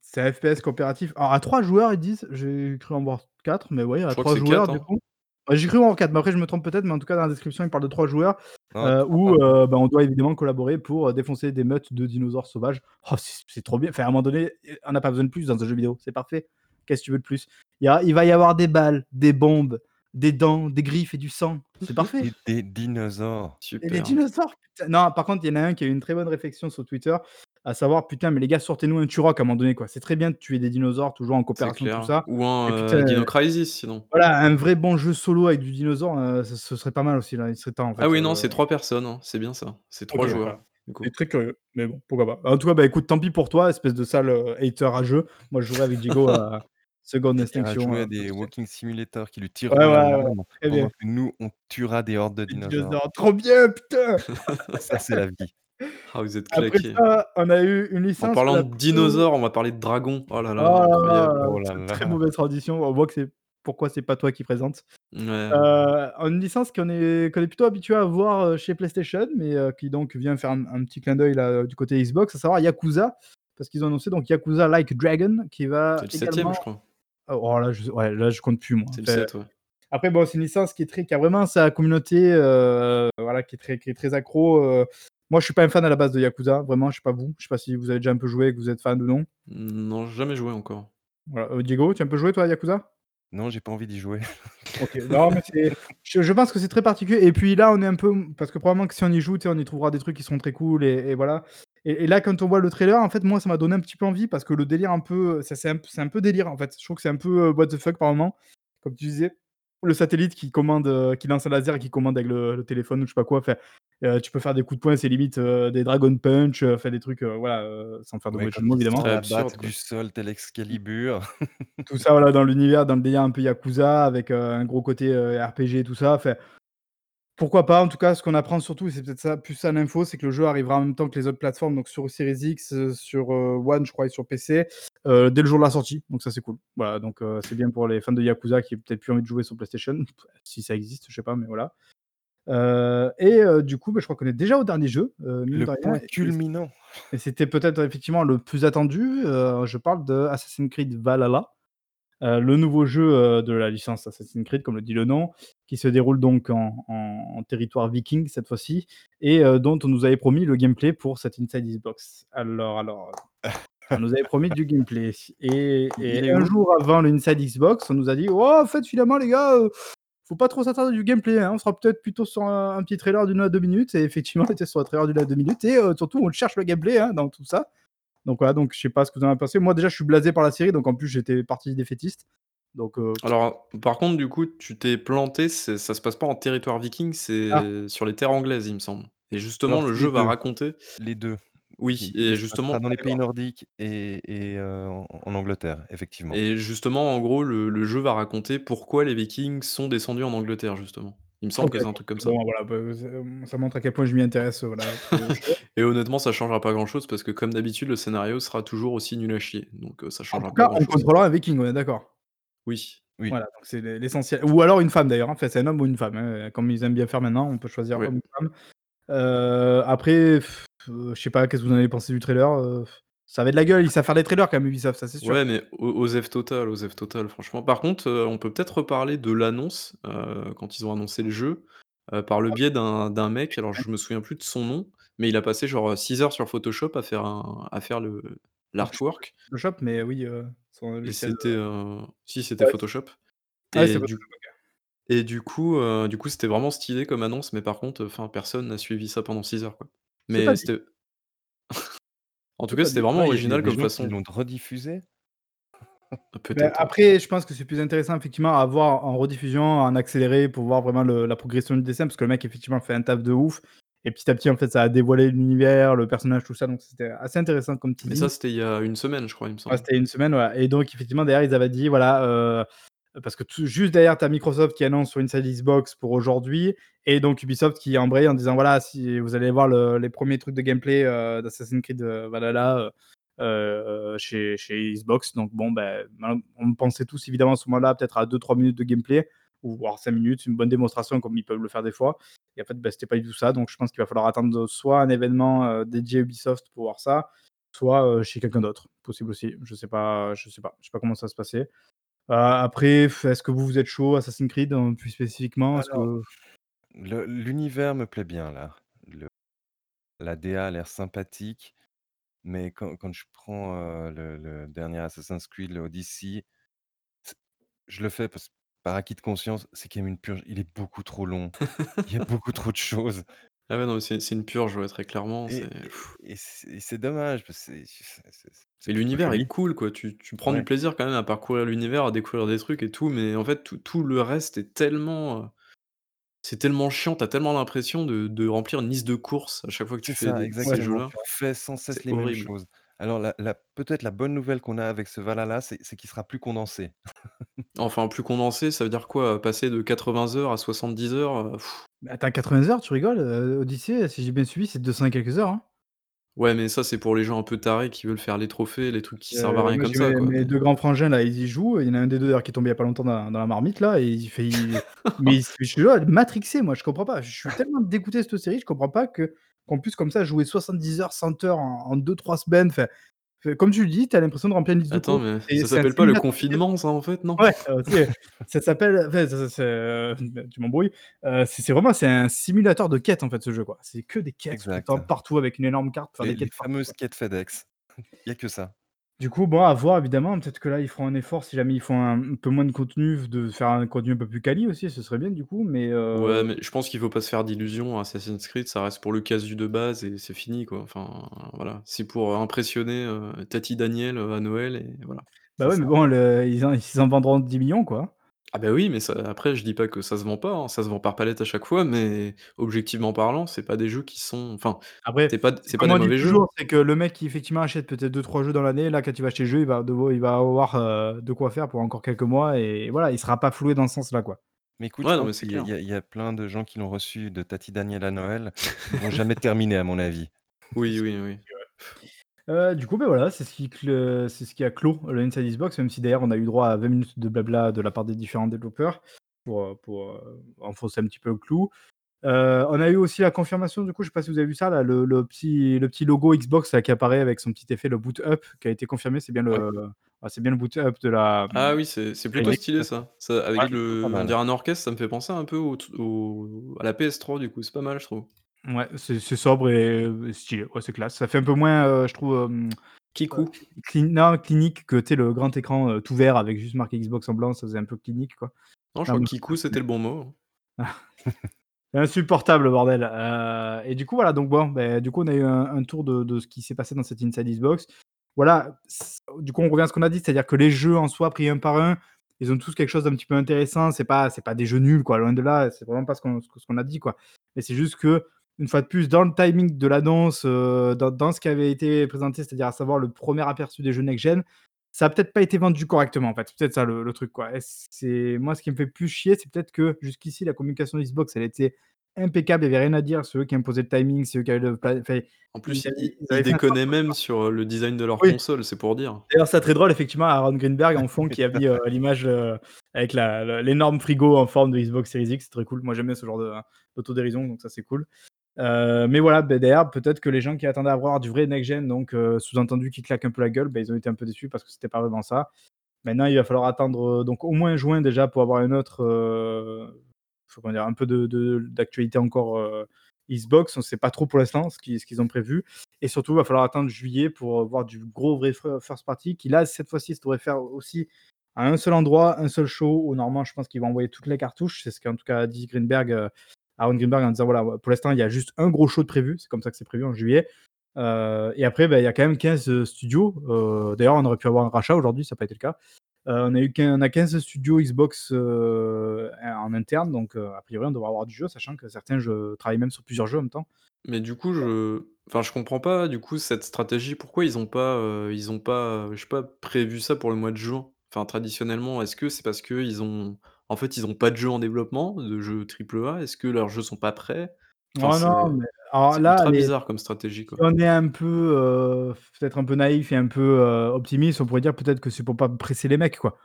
c'est un FPS coopératif. Alors à 3 joueurs ils disent, j'ai cru en voir 4, mais ouais, Je à crois que 3 c'est joueurs 4, du hein. coup. Bah, j'ai cru en voir 4, mais après je me trompe peut-être, mais en tout cas dans la description, il parle de 3 joueurs, crois où, heu, bah, on doit évidemment collaborer pour, heu, défoncer des meutes de dinosaures sauvages. Oh c'est c'est trop bien, enfin à un moment donné, on n'a pas besoin de plus dans un jeu vidéo, c'est parfait. Qu'est-ce que tu veux de plus? Il y a il va y avoir des balles, des bombes, des dents, des griffes et du sang, c'est parfait. Et des dinosaures. Et des Super. dinosaures, putain! Non, par contre, il y en a un qui a eu une très bonne réflexion sur Twitter, à savoir: «Putain, mais les gars, sortez-nous un Turok à un moment donné, quoi. C'est très bien de tuer des dinosaures, toujours en coopération, tout ça, Ou un, putain, heu, Dino Crisis sinon. voilà, un vrai bon jeu solo avec du dinosaure, heu, ce ce serait pas mal aussi là, il serait temps en Ah fait, oui, non, heu» c'est 3 personnes, hein, c'est bien ça. C'est 3 joueurs, voilà. C'est très curieux, mais bon, pourquoi pas. En tout cas, bah, écoute, tant pis pour toi, espèce de sale, hater rageux. Moi, je jouerai avec Diego à Second Il ira Extinction, jouer à heu, pas de des souci. walking simulator qui lui Ouais, tireront la ouais, ouais, lame, très pendant bien. que nous, on tuera des hordes de dinosaures. dinosaures, trop bien, putain! Ça, c'est la vie. Ah vous êtes Après claqués. ça, on a eu une En licence qu'on parlant a de dinosaures, on va parler de dragons. Oh là Oh là, là incroyable. Oh là tr très mauvaise transition, on voit que c'est pourquoi c'est pas toi qui présente. Ouais. Heu, une licence qu'on est plutôt habitué à voir, heu, chez PlayStation, mais heu, qui donc vient faire un un petit clin d'œil du côté Xbox, à savoir Yakuza. parce qu'ils ont annoncé donc Yakuza Like Dragon qui va C'est le septième, également je crois. Oh là je ouais, là je compte plus moi. C'est le Enfin, 7, ouais. après bon, c'est une licence qui est très qui a vraiment sa communauté, heu, voilà, qui est très qui est très accro, heu. Moi, je suis pas un fan à la base de Yakuza, vraiment, je sais pas vous. Je sais pas si vous avez déjà un peu joué, que vous êtes fan ou non? Non, jamais joué encore. Voilà, heu, Diego, tu as un peu joué toi à Yakuza? Non, j'ai pas envie d'y jouer. Non mais je je pense que c'est très particulier et puis là, on est un peu parce que probablement que si on y joue, on y trouvera des trucs qui sont très cool et et voilà et et là, quand on voit le trailer, en fait, moi, ça m'a donné un petit peu envie parce que le délire un peu, ça c'est un p c'est un peu délire, en fait. Je trouve que c'est un peu, heu, what the fuck par moment. Comme tu disais, le satellite qui commande, heu, qui lance un laser et qui commande avec le le téléphone ou je sais pas quoi, enfin, tu peux faire des coups de poing, c'est limite, des dragon punch, heu, enfin des trucs, voilà, sans faire de Ouais, mauvais se évidemment. Du sol tel Excalibur. Tout ça, voilà, dans l'univers, dans le délire un peu Yakuza avec, un gros côté, RPG et tout ça, enfin pourquoi pas? En tout cas, ce qu'on apprend surtout, et c'est peut-être ça plus ça l'info, c'est que le jeu arrivera en même temps que les autres plateformes, donc sur Series X, heu, sur, heu, One, je crois et sur PC, heu, dès le jour de la sortie, donc ça, c'est cool. Voilà, donc c'est bien pour les fans de Yakuza qui aient peut-être plus envie de jouer sur PlayStation, si ça existe, je sais pas, mais voilà. Et du coup, bah, je crois qu'on est déjà au dernier jeu, Le rien point culminant. et c'était peut-être effectivement le plus attendu, je parle de Assassin's Creed Valhalla, le nouveau jeu, de la licence Assassin's Creed, comme le dit le nom, qui se déroule donc en en en territoire viking cette fois-ci et heu, dont on nous avait promis le gameplay pour cette Inside Xbox. Alors alors, on nous avait promis du gameplay et un jour avant le Inside Xbox, on nous a dit: «Oh, en fait, finalement, les gars, heu, faut pas trop s'attarder du gameplay, hein, on sera peut-être plutôt sur un un petit trailer d'1 à 2 minutes» et effectivement, on était sur un trailer d'1 à 2 minutes et heu, surtout, on cherche le gameplay, hein, dans tout ça. Donc voilà, donc je sais pas ce que vous en avez pensé. Moi, déjà, je suis blasé par la série, donc en plus, j'étais partie défaitiste, donc heu Alors, par contre, du coup, tu t'es planté, c'est ça se passe pas en territoire viking, Ah! c'est sur les terres anglaises, il me semble et justement, Alors, le c'est les jeu va 2, raconter les 2. oui Il et il se passera justement dans les pays D'accord. nordiques et et heu, en en Angleterre, effectivement. et justement, en gros, le le jeu va raconter pourquoi les vikings sont descendus en Angleterre, justement. Il me semble OK, que c'est un truc comme ça Bon, voilà, bah, ça, mmh, ça montre à quel point je m'y intéresse, voilà, au jeu. et honnêtement, ça changera pas grand-chose parce que, comme d'habitude, le scénario sera toujours aussi nul à chier, donc ça En tout pas cas, grand-chose. contrôlera un viking, on est d'accord? Oui. Oui. Voilà, donc c'est l'e l'essentiel ou alors une femme d'ailleurs, hein, enfin, c'est un homme ou une femme, hein, comme ils aiment bien faire maintenant, on peut choisir Ouais. homme ou femme. Heu, après, heu, je sais pas, qu'est-ce que vous en avez pensé du trailer? Heu, ça avait de la gueule, ils savent faire des trailers quand même Ubisoft, ça c'est sûr. Ouais, mais o osef total, osef total, franchement. Par contre, heu, on peut peut-être reparler de l'annonce, quand ils ont annoncé le jeu, par le biais d'un d'un mec, alors je me souviens plus de son nom, mais il a passé genre, heu, 6 heures sur Photoshop à faire un à faire le Alors je sais pas si l'artwork Photoshop, mais oui, son et c'était, heu si, c'était ouais, Photoshop ah, et Photoshop, du OK. et du coup, heu, du coup, c'était vraiment stylé comme annonce, mais par contre, enfin, personne n'a suivi ça pendant 6 heures, quoi. Mais c'était en tout cas, c'était vraiment original comme façon l'ont rediffusé? Bah, après, je pense que c'est plus intéressant effectivement à voir en rediffusion, en accéléré pour voir vraiment le la progression du dessin, parce que le mec effectivement fait un taf de ouf et petit à petit, en fait, ça a dévoilé l'univers, le personnage, tout ça, donc c'était assez intéressant comme Mais ça, teasing. c'était il y a 1 semaine, je crois, il me Ouais, semble. c'était 1 semaine, voilà et donc effectivement derrière, ils avaient dit voilà, heu, parce que tout juste derrière, tu as Microsoft qui annonce sur Inside Xbox pour aujourd'hui et donc Ubisoft qui embraye en disant: «Voilà, si vous allez voir le les 1ers trucs de gameplay, heu, d'Assassin's Creed, Valhalla, heu heu, chez chez Xbox», donc bon, ben, on pensait tous évidemment à ce moment-là peut-être à 2-3 minutes de gameplay ou voire 5 minutes, une bonne démonstration comme ils peuvent le faire des fois et en fait, bah, c'était pas du tout ça, donc je pense qu'il va falloir attendre soit un événement, heu, dédié Ubisoft pour voir ça, soit, heu, chez quelqu'un d'autre, possible aussi. Je sais pas je sais pas je sais pas comment ça se passer. Heu, après, est-ce que vous, vous êtes chaud Assassin's Creed, plus spécifiquement? L'univers me plaît bien là. Le la DA a l'air sympathique, mais quand je prends, heu, le dernier Assassin's Creed, le Odyssey, je le fais parce par acquis de conscience, c'est quand même une purge. Il est beaucoup trop long. Il y a beaucoup trop de choses Ah ouais, non, mais c'est c'est une purge, ouais, très clairement, et c'est et et c'est et c'est dommage parce que c'est l'univers est joli. cool, quoi. Tu tu prends du Ouais. plaisir quand même à parcourir l'univers, à découvrir des trucs et tout, mais en fait, tout tout le reste est tellement, heu, c'est tellement chiant. Tu as tellement l'impression de de remplir une liste de courses à chaque fois que tu C'est fais ça, des ces exactement. jeux-là. Tu refais sans cesse C'est les mêmes horrible. choses. Alors la la peut-être la bonne nouvelle qu'on a avec ce Valhalla, c'est c'est qu'il sera plus condensé. Enfin, plus condensé, ça veut dire quoi? Passer de 80 heures à 70 heures, heu, mais attends 80 heures, tu rigoles? Heu, Odyssey, si j'ai bien suivi, c'est 200 et quelques heures, hein? ouais, mais ça, c'est pour les gens un peu tarés qui veulent faire les trophées, les trucs qui servent à Heu, rien moi, comme j'ai ça, mes quoi, mes mais 2 grands frangins là, ils y jouent. Il y en a un des 2 d'ailleurs qui est tombé il y a pas longtemps dans dans la marmite là et il fait il mais il je te jure, matrixé moi, je comprends pas. Je suis tellement dégoûté de cette série, je comprends pas que qu'on puisse comme ça jouer 70 heures, 100 heures en en 2-3 semaines, comme tu le dis, tu as l'impression de remplir une liste de Attends, courses mais et ça s'appelle pas le simulateur de quête. confinement ça, en fait, non? Ouais, tu sais, ça s'appelle heu, tu m'embrouilles, c'est vraiment c'est un simulateur de quête, en fait, ce jeu, quoi. C'est que des quêtes partout, avec une énorme carte, faire Les des quêtes fameuses quêtes FedEx. Il y a que ça. Du coup, bon, à voir évidemment, peut-être que là, ils feront un effort si jamais ils font un un peu moins de contenu, de faire un contenu un peu plus quali aussi, ce serait bien du coup, mais Ouais, heu mais je pense qu'il faut pas se faire d'illusions. Assassin's Creed, ça reste pour le casu de base et c'est fini, quoi. Enfin, voilà, c'est pour impressionner, heu, Taty Daniel, heu, à Noël et voilà, Bah, c'est ouais, mais ça. bon, le ils en ils en vendront 10 000 000, quoi. Ah bah, oui, mais ça après je dis pas que ça se vend pas, hein, ça se vend par palette à chaque fois, mais objectivement parlant, c'est pas des jeux qui sont enfin, Après, c'est pas d c'est pas comme des on dit mauvais jeux. toujours, c'est que le mec qui effectivement achète peut-être 2-3 jeux dans l'année, là, quand il va acheter le jeu, il va devoir il va avoir, heu, de quoi faire pour encore quelques mois et voilà, il sera pas floué dans ce sens-là, quoi. Mais écoute, je Ouais, non, pense mais c'est qu'il y a il clair. y a il y a plein de gens qui l'ont reçu de Taty Daniel à Noël, qui vont jamais terminer à mon avis. Oui, oui, oui. Heu, du coup, beh, voilà, c'est ce qui cle c'est ce qui a clos le Inside Xbox, même si d'ailleurs on a eu droit à 20 minutes de blabla de la part des différents développeurs pour, heu, pour, heu, enfoncer un petit peu le clou. Heu, on a eu aussi la confirmation du coup, je sais pas si vous avez vu ça là, le le petit le petit logo Xbox là qui apparaît avec son petit effet, le boot up qui a été confirmé, c'est bien Ouais. le ah, c'est bien le boot up de la, Ah oui, c'est c'est plutôt Series X. stylé ça. Ça Ouais. avec Plutôt pas le on mal. dirait un orchestre, ça me fait penser un peu au t au à la PS3 du coup, c'est pas mal je trouve. Ouais, c'est c'est sobre et heu, stylé, ouais, c'est classe. Ça fait un peu moins, heu, je trouve, heu, Kikou. cli non, clinique que tu sais le grand écran, tout vert avec juste marqué Xbox en blanc, ça faisait un peu clinique, quoi. Non, je Non, crois que kikou, c'était le bon mot, hein. C'est insupportable le bordel, et du coup, voilà, donc bon, beh, du coup, on a eu un un tour de de ce qui s'est passé dans cette Inside Xbox. Voilà, du coup, on revient à ce qu'on a dit, c'est-à-dire que les jeux en soi, pris un par un, ils ont tous quelque chose d'un petit peu intéressant. C'est pas c'est pas des jeux nuls, quoi, loin de là, c'est vraiment pas ce qu'on ce qu'on a dit, quoi. Mais c'est juste qu'une fois de plus, dans le timing de l'annonce, heu, dans dans ce qui avait été présenté, c'est-à-dire à savoir le premier aperçu des jeux next gen, ça a peut-être pas été vendu correctement, en fait. C'est peut-être ça le le truc, quoi c'est moi, ce qui me fait plus chier, c'est peut-être que jusqu'ici, la communication Xbox, elle était impeccable, il y avait rien à dire. C'est eux qui imposaient le timing, c'est eux qui avaient le enfin, En plus, ils déconnaient même sur, heu, le design de leur Oui. console, c'est pour dire. D'ailleurs, c'est très drôle effectivement, Aaron Greenberg en fond qui a mis, heu, l'image, avec l'énorme frigo en forme de Xbox Series X, c'est très cool. Moi, j'aime bien ce genre de d'autodérision, donc ça, c'est cool. Heu, mais voilà, derrière, peut-être que les gens qui attendaient à voir du vrai next gen, donc heu, sous-entendu qui claque un peu la gueule, bah, ils ont été un peu déçus parce que c'était pas vraiment ça. Maintenant, il va falloir attendre, heu, donc au moins juin déjà pour avoir une autre, faut comment dire? Un peu de de d'actualité encore, Xbox. On sait pas trop pour l'instant ce qu'ils ont prévu et surtout, il va falloir attendre juillet pour, voir du gros vrai fir first party qui là, cette fois-ci, se devrait faire aussi à un seul endroit, un seul show où normalement, je pense qu'ils vont envoyer toutes les cartouches. C'est ce qu'en tout cas a dit Greenberg, Aaron Greenberg en disant: «Voilà, pour l'instant, il y a juste un gros show de prévu». C'est comme ça que c'est prévu en juillet, heu et après, bah, il y a quand même 15, heu, studios, heu, d'ailleurs, on aurait pu avoir un rachat aujourd'hui, ça a pas été le cas. On a eu on a 15 studios Xbox, en interne, donc a priori, on devrait avoir du jeu, sachant que certains jeux travaillent même sur plusieurs jeux en même temps. Mais du coup, je enfin, je comprends pas, du coup, cette stratégie. Pourquoi ils ont pas, ils ont pas, je sais pas, prévu ça pour le mois de juin? Enfin, traditionnellement, est-ce que c'est parce qu'ils ont en fait, ils ont pas de jeux en développement, de jeux triple A? Est-ce que leurs jeux sont pas prêts? Enfin, Oh non, c'est mais alors là, les bizarre comme stratégie, si on est un peu, heu, peut-être un peu naïf et un peu, heu, optimiste, on pourrait dire peut-être que c'est pour pas presser les mecs, quoi.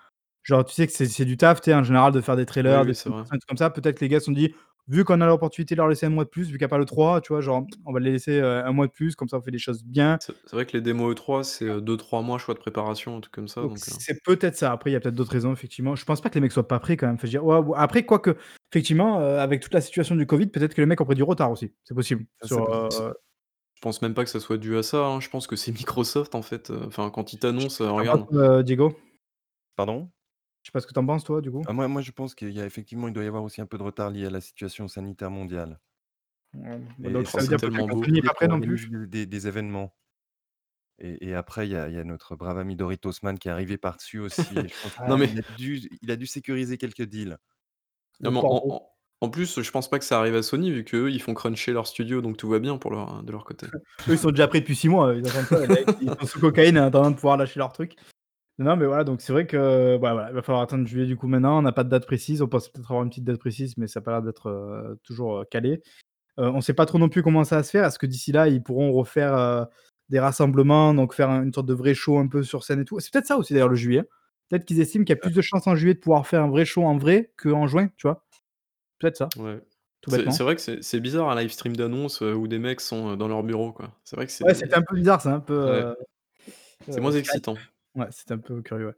Genre, tu sais que c'est du taf, tu en général de faire des trailers, des oui, trucs comme ça. Peut-être que les gars se sont dit: «Vu qu'on a l'opportunité de leur laisser 1 mois de plus, vu qu'il y a pas l'E3, tu vois, genre, on va les laisser, heu, 1 mois de plus, comme ça on fait les choses bien». C'est c'est vrai que les démos E3, c'est, heu, 2-3 mois, je crois, de préparation, un truc comme ça, Donc donc heu c'est peut-être ça. Après, il y a peut-être d'autres raisons, effectivement. Je pense pas que les mecs soient pas prêts quand même. Enfin, je veux dire, ouais, après, quoique, effectivement, avec toute la situation du covid, peut-être que les mecs ont pris du retard aussi. C'est possible Ça, c'est sur, possible. heu Je pense même pas que ça soit dû à ça, hein. Je pense que c'est Microsoft, en fait, enfin, quand ils t'annoncent, regarde Diego? Pardon? Je sais pas ce que tu en penses toi, du coup? Ah moi moi, je pense qu'il y a effectivement, il doit y avoir aussi un peu de retard lié à la situation sanitaire mondiale. Ouais, Et et donc ça ça veut dire non plus? des des événements. Et et après, il y a il y a notre brave ami Doritos Man qui est arrivé par-dessus aussi et je pense Non, mais qu'il a dû il a dû sécuriser quelques deals. non, Le mais en corbeau. en en plus, je pense pas que ça arrive à Sony, vu qu'eux, ils font cruncher leurs studios, donc tout va bien pour leur de leur côté. Eux, ils sont déjà prêts depuis 6 mois, ils attendent mecs? Ils sont sous cocaïne en attendant de pouvoir lâcher leur truc. Non, mais voilà, donc c'est vrai que, bah, voilà, il va falloir attendre juillet, du coup, maintenant. On n'a pas de date précise. On pensait peut-être avoir une petite date précise, mais ça a pas l'air d'être, heu, toujours, heu, calé. Heu, on sait pas trop non plus comment ça va se faire. Est-ce que d'ici là, ils pourront refaire, des rassemblements, donc faire un une sorte de vrai show un peu sur scène et tout? C'est peut-être ça aussi d'ailleurs le juillet. Peut-être qu'ils estiment qu'il y a plus de chances en juillet de pouvoir faire un vrai show en vrai qu'en juin, tu vois? Peut-être ça, Ouais. tout C'est bêtement. vrai que c'est c'est bizarre un live stream d'annonce, où des mecs sont, dans leur bureau, quoi. C'est vrai que Ouais, c'était c'est un peu bizarre, c'est un peu, ouais. C'est moins excitant. Ouais, c'était un peu curieux, ouais.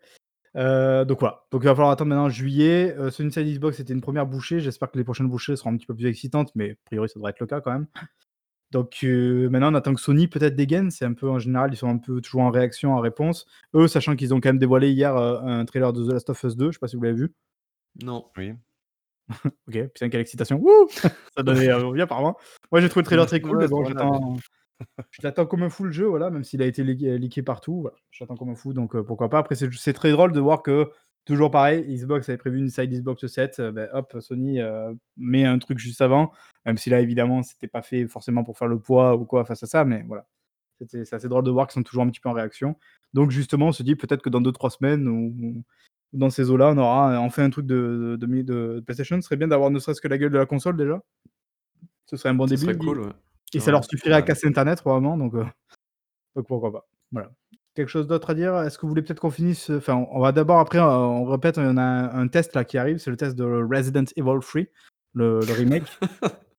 Heu, donc voilà, donc il va falloir attendre maintenant juillet. Heu, ce Inside Xbox c'était une première bouchée. J'espère que les prochaines bouchées seront un petit peu plus excitantes, mais a priori ça devrait être le cas quand même. Donc heu, maintenant on attend que Sony peut-être dégaine. C'est un peu en général, ils sont un peu toujours en réaction, en réponse. Eux, sachant qu'ils ont quand même dévoilé hier, heu, un trailer de The Last of Us 2, je sais pas si vous l'avez vu? Non. Oui. OK, putain quelle excitation. Wouh! Ça donnait, heu, envie apparemment. Moi j'ai trouvé le trailer très cool, mais bon Voilà, j'attends je l'attends comme un fou le jeu, voilà, même s'il a été leaké leaké partout, voilà. J'attends comme un fou donc heu, pourquoi pas. Après c'est très drôle de voir que, toujours pareil, Xbox avait prévu une Inside Xbox 7, heu, beh, hop, Sony, met un truc juste avant. Même si là évidemment c'était pas fait forcément pour faire le poids ou quoi face à ça, mais voilà. C'est assez drôle de voir qu'ils sont toujours un petit peu en réaction. Donc justement, on se dit peut-être que dans 2-3 semaines ou dans ces eaux-là, on aura enfin un truc de de mi de PlayStation. Ce serait bien d'avoir ne serait-ce que la gueule de la console déjà. Ce serait un bon Ce début serait cool, ouais, et ça leur suffirait à casser internet probablement donc heu, donc pourquoi pas. Voilà. Quelque chose d'autre à dire? Est-ce que vous voulez peut-être qu'on finisse, heu enfin on va d'abord après, heu, on répète, on a un test là qui arrive, c'est le test de Resident Evil 3, le le remake.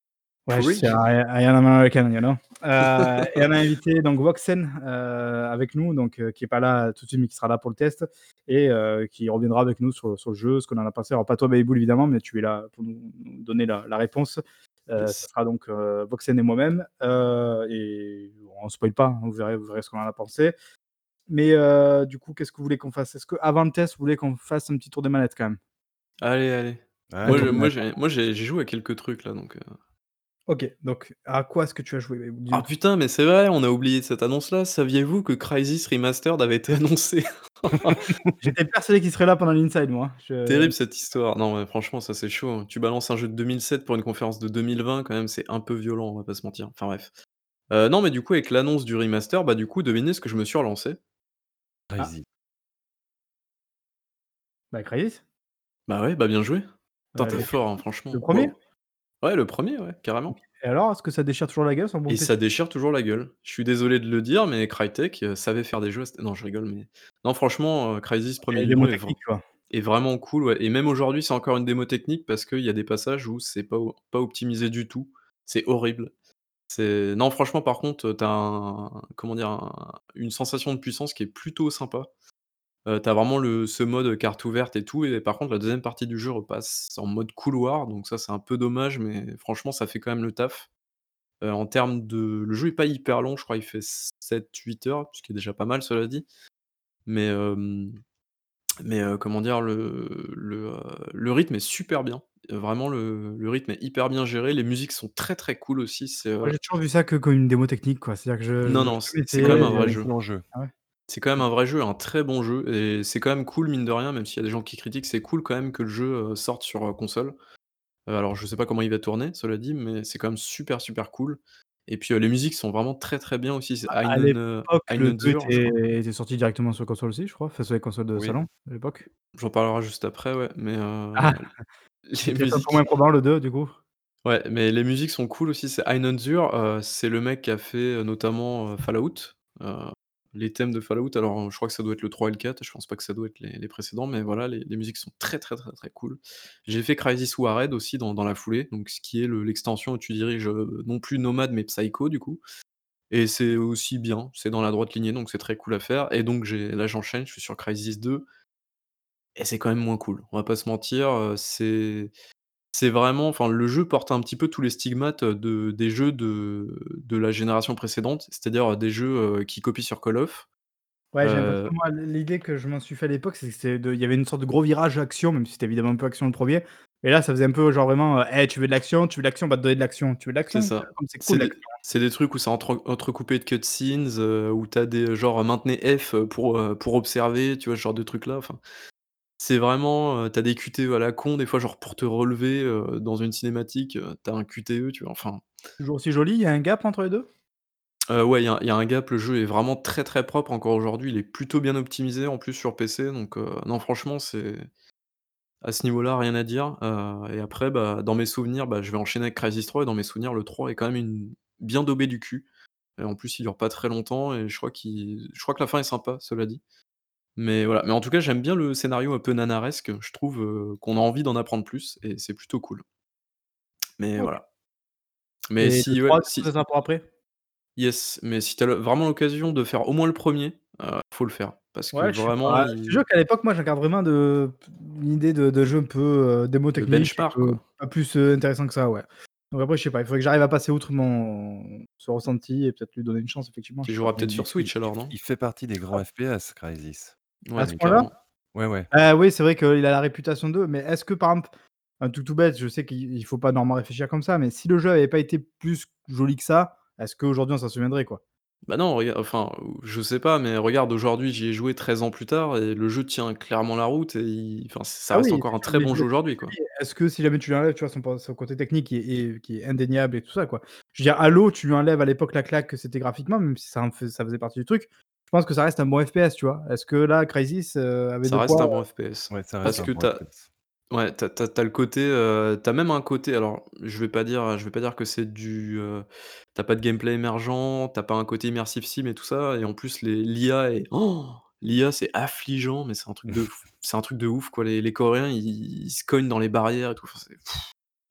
Ouais, je sais, Three? I I am American, you know? Heu et on a invité donc Voxen, avec nous, donc qui est pas là tout de suite, mais qui sera là pour le test et qui reviendra avec nous sur sur le jeu, ce qu'on en a pensé. Alors pas toi Baby Bull évidemment, mais tu es là pour nous nous donner la la réponse. Ça Yes. sera donc, heu, Voxen et moi-même, heu et on spoil pas, hein, vous verrez vous verrez ce qu'on en a pensé. Mais du coup, qu'est-ce que vous voulez qu'on fasse? Est-ce qu'avant le test, vous voulez qu'on fasse un petit tour des manettes quand même? Allez, allez. Un Moi j'ai moi j'ai j'ai joué à quelques trucs là donc OK, donc à quoi est-ce que tu as joué? Ah putain, mais c'est vrai, on a oublié cette annonce-là. Saviez-vous que Crysis Remastered avait été annoncé? J'étais persuadé qu'il serait là pendant l'inside moi, hein. Je Terrible cette histoire. Non mais franchement ça c'est chaud, hein. Tu balances un jeu de 2007 pour une conférence de 2020 quand même, c'est un peu violent, on va pas se mentir. Enfin bref. Heu, non mais du coup avec l'annonce du remaster, bah du coup devinez ce que je me suis relancé? Ah. Crysis. Bah Crysis. Bah ouais, bah bien joué. Putain Heu, tu es lequel? fort, hein, Le franchement, 1er? waouh. Ouais le 1er ouais, carrément. et alors, est-ce que ça déchire toujours la gueule le bon Et ça déchire toujours la gueule. Je suis désolé de le dire, mais Crytek, heu, savait faire des jeux à cette non je rigole, mais non franchement, heu, Crysis OK, 1er du démo nom est vraiment cool, ouais et même aujourd'hui, c'est encore une démo technique parce qu'il y a des passages où c'est pas o pas optimisé du tout. C'est horrible. C'est non franchement par contre, heu, tu as un comment dire? Un une sensation de puissance qui est plutôt sympa. Heu, tu as vraiment le ce mode carte ouverte et tout et par contre la 2e partie du jeu repasse en mode couloir, donc ça c'est un peu dommage, mais franchement ça fait quand même le taf. Heu, en termes de le jeu est pas hyper long, je crois il fait 7-8 heures, ce qui est déjà pas mal cela dit. Mais hem, mais heu, comment dire? Le le, heu, le rythme est super bien. Vraiment le le rythme est hyper bien géré. Les musiques sont très, très cool aussi, c'est, Moi heu j'ai toujours vu ça que comme une démo technique quoi, c'est-à-dire que je Non, j'ai non, c'est jamais c'est essayé quand même un vrai jeu. excellent jeu. ah ouais? C'est quand même un vrai jeu, un très bon jeu et c'est quand même cool mine de rien, même s'il y a des gens qui critiquent, c'est cool quand même que le jeu, heu, sorte sur, heu, console. Heu, alors je sais pas comment il va tourner, cela dit, mais c'est quand même super, super cool et puis, les musiques sont vraiment très, très bien aussi. C'est À Einen, l'époque, le 2 Einhänzer, je crois. était était sorti directement sur console aussi je crois, enfin sur les consoles de Oui. salon, à l'époque. J'en parlerai juste après, ouais, mais heu, Ah! les C'est peut-être un peu musiques moins probant le 2 du coup? Ouais, mais les musiques sont cool aussi. C'est heu, c'est le mec qui a fait, notamment, Fallout, les thèmes de Fallout. Alors, je crois que ça doit être le 3 et le 4, je pense pas que ça doit être les précédents, mais voilà, les musiques sont très, très, très, très cool. J'ai fait Crysis Warhead aussi dans dans la foulée, donc ce qui est le l'extension où tu diriges, heu, non plus Nomad mais Psycho du coup et c'est aussi bien, c'est dans la droite lignée, donc c'est très cool à faire et donc là j'enchaîne, je suis sur Crysis 2 et c'est quand même moins cool. On va pas se mentir, heu, c'est c'est vraiment enfin le jeu porte un petit peu tous les stigmates, heu, de des jeux de de la génération précédente, c'est-à-dire, heu, des jeux, heu, qui copient sur Call of. Ouais, Heu moi l l'idée que je m'en suis fait à l'époque, c'est que c'est de il y avait une sorte de gros virage action, même si c'était évidemment un peu action le 1er et là ça faisait un peu genre vraiment, heu: «Eh tu veux de l'action? Tu veux de l'action? On va te donner de l'action. Tu veux de C'est l'action? ça. Comme c'est des l'action». c'est des trucs où c'est entre entrecoupé de cutscenes, heu, où tu as des genre maintenez F pour, heu, pour observer, tu vois? Ce genre de trucs là, enfin, c'est vraiment, heu, tu as des QTE à la con des fois genre pour te relever, heu, dans une cinématique, heu, tu as un QTE, tu vois? Enfin Toujours aussi joli, il y a un gap entre les 2? Heu, ouais, il y a il y a un gap, le jeu est vraiment très, très propre encore aujourd'hui, il est plutôt bien optimisé en plus sur PC donc heu, non franchement c'est à ce niveau-là rien à dire, heu et après, bah, dans mes souvenirs, bah, je vais enchaîner avec Crysis 3 et dans mes souvenirs le 3 est quand même une bien daubé du cul et en plus il dure pas très longtemps et je crois qu'il je crois que la fin est sympa, cela dit. Mais voilà, mais en tout cas j'aime bien le scénario un peu nanaresque, je trouve, heu, qu'on a envie d'en apprendre plus et c'est plutôt cool. Mais OK. voilà. Mais Et le si ouais, 3 du coup, ça si sera pour après? Yes, mais si tu as le vraiment l'occasion de faire au moins le 1er, heu, faut le faire. Parce que Ouais, je vraiment pas. Je te il jure qu'à l'époque, moi, je regarde vraiment de une idée de de jeu un peu, heu, démo technique benchmark, quoi. pas plus, heu, intéressant que ça, ouais. Donc après, je sais pas, il faudrait que j'arrive à passer outre mon ce ressenti et peut-être lui donner une chance, effectivement, Tu je pas. joueras peut-être sur il Switch alors, non? il fait partie des Ah. grands FPS, Crysis. À ce point-là? Ouais, ouais. Bah oui, c'est vrai qu'il a la réputation de, mais est-ce que, par exemple, un truc tout bête, je sais qu'il il faut pas normalement réfléchir comme ça, mais si le jeu avait pas été plus joli que ça, est-ce qu'aujourd'hui on s'en souviendrait, quoi? Bah non, regarde enfin, je sais pas, mais regarde, aujourd'hui, j'y ai joué 13 ans plus tard et le jeu tient clairement la route et il enfin, ça Ah reste oui, encore un très bon je jeu aujourd'hui, quoi. est-ce que si jamais tu lui enlèves, tu vois, son côté technique qui est qui est indéniable et tout ça, quoi? Je veux dire, Halo, tu lui enlèves à l'époque la claque que c'était graphiquement, même si ça ça faisait partie du truc, pense que ça reste un bon FPS, tu vois? Est-ce que là, Crysis, heu, avait de Ça quoi, reste un bon FPS. Ouais, ça reste Parce un que bon tu as FPS. ouais, tu as tu as tu as le côté, heu, tu as même un côté alors je vais pas dire je vais pas dire que c'est du, heu, tu as pas de gameplay émergent, tu as pas un côté immersive sim et tout ça et en plus les l'IA est l'IA c'est affligeant, mais c'est un truc de c'est un truc de ouf, quoi. Les les Coréens, ils ils se cognent dans les barrières et tout, enfin c'est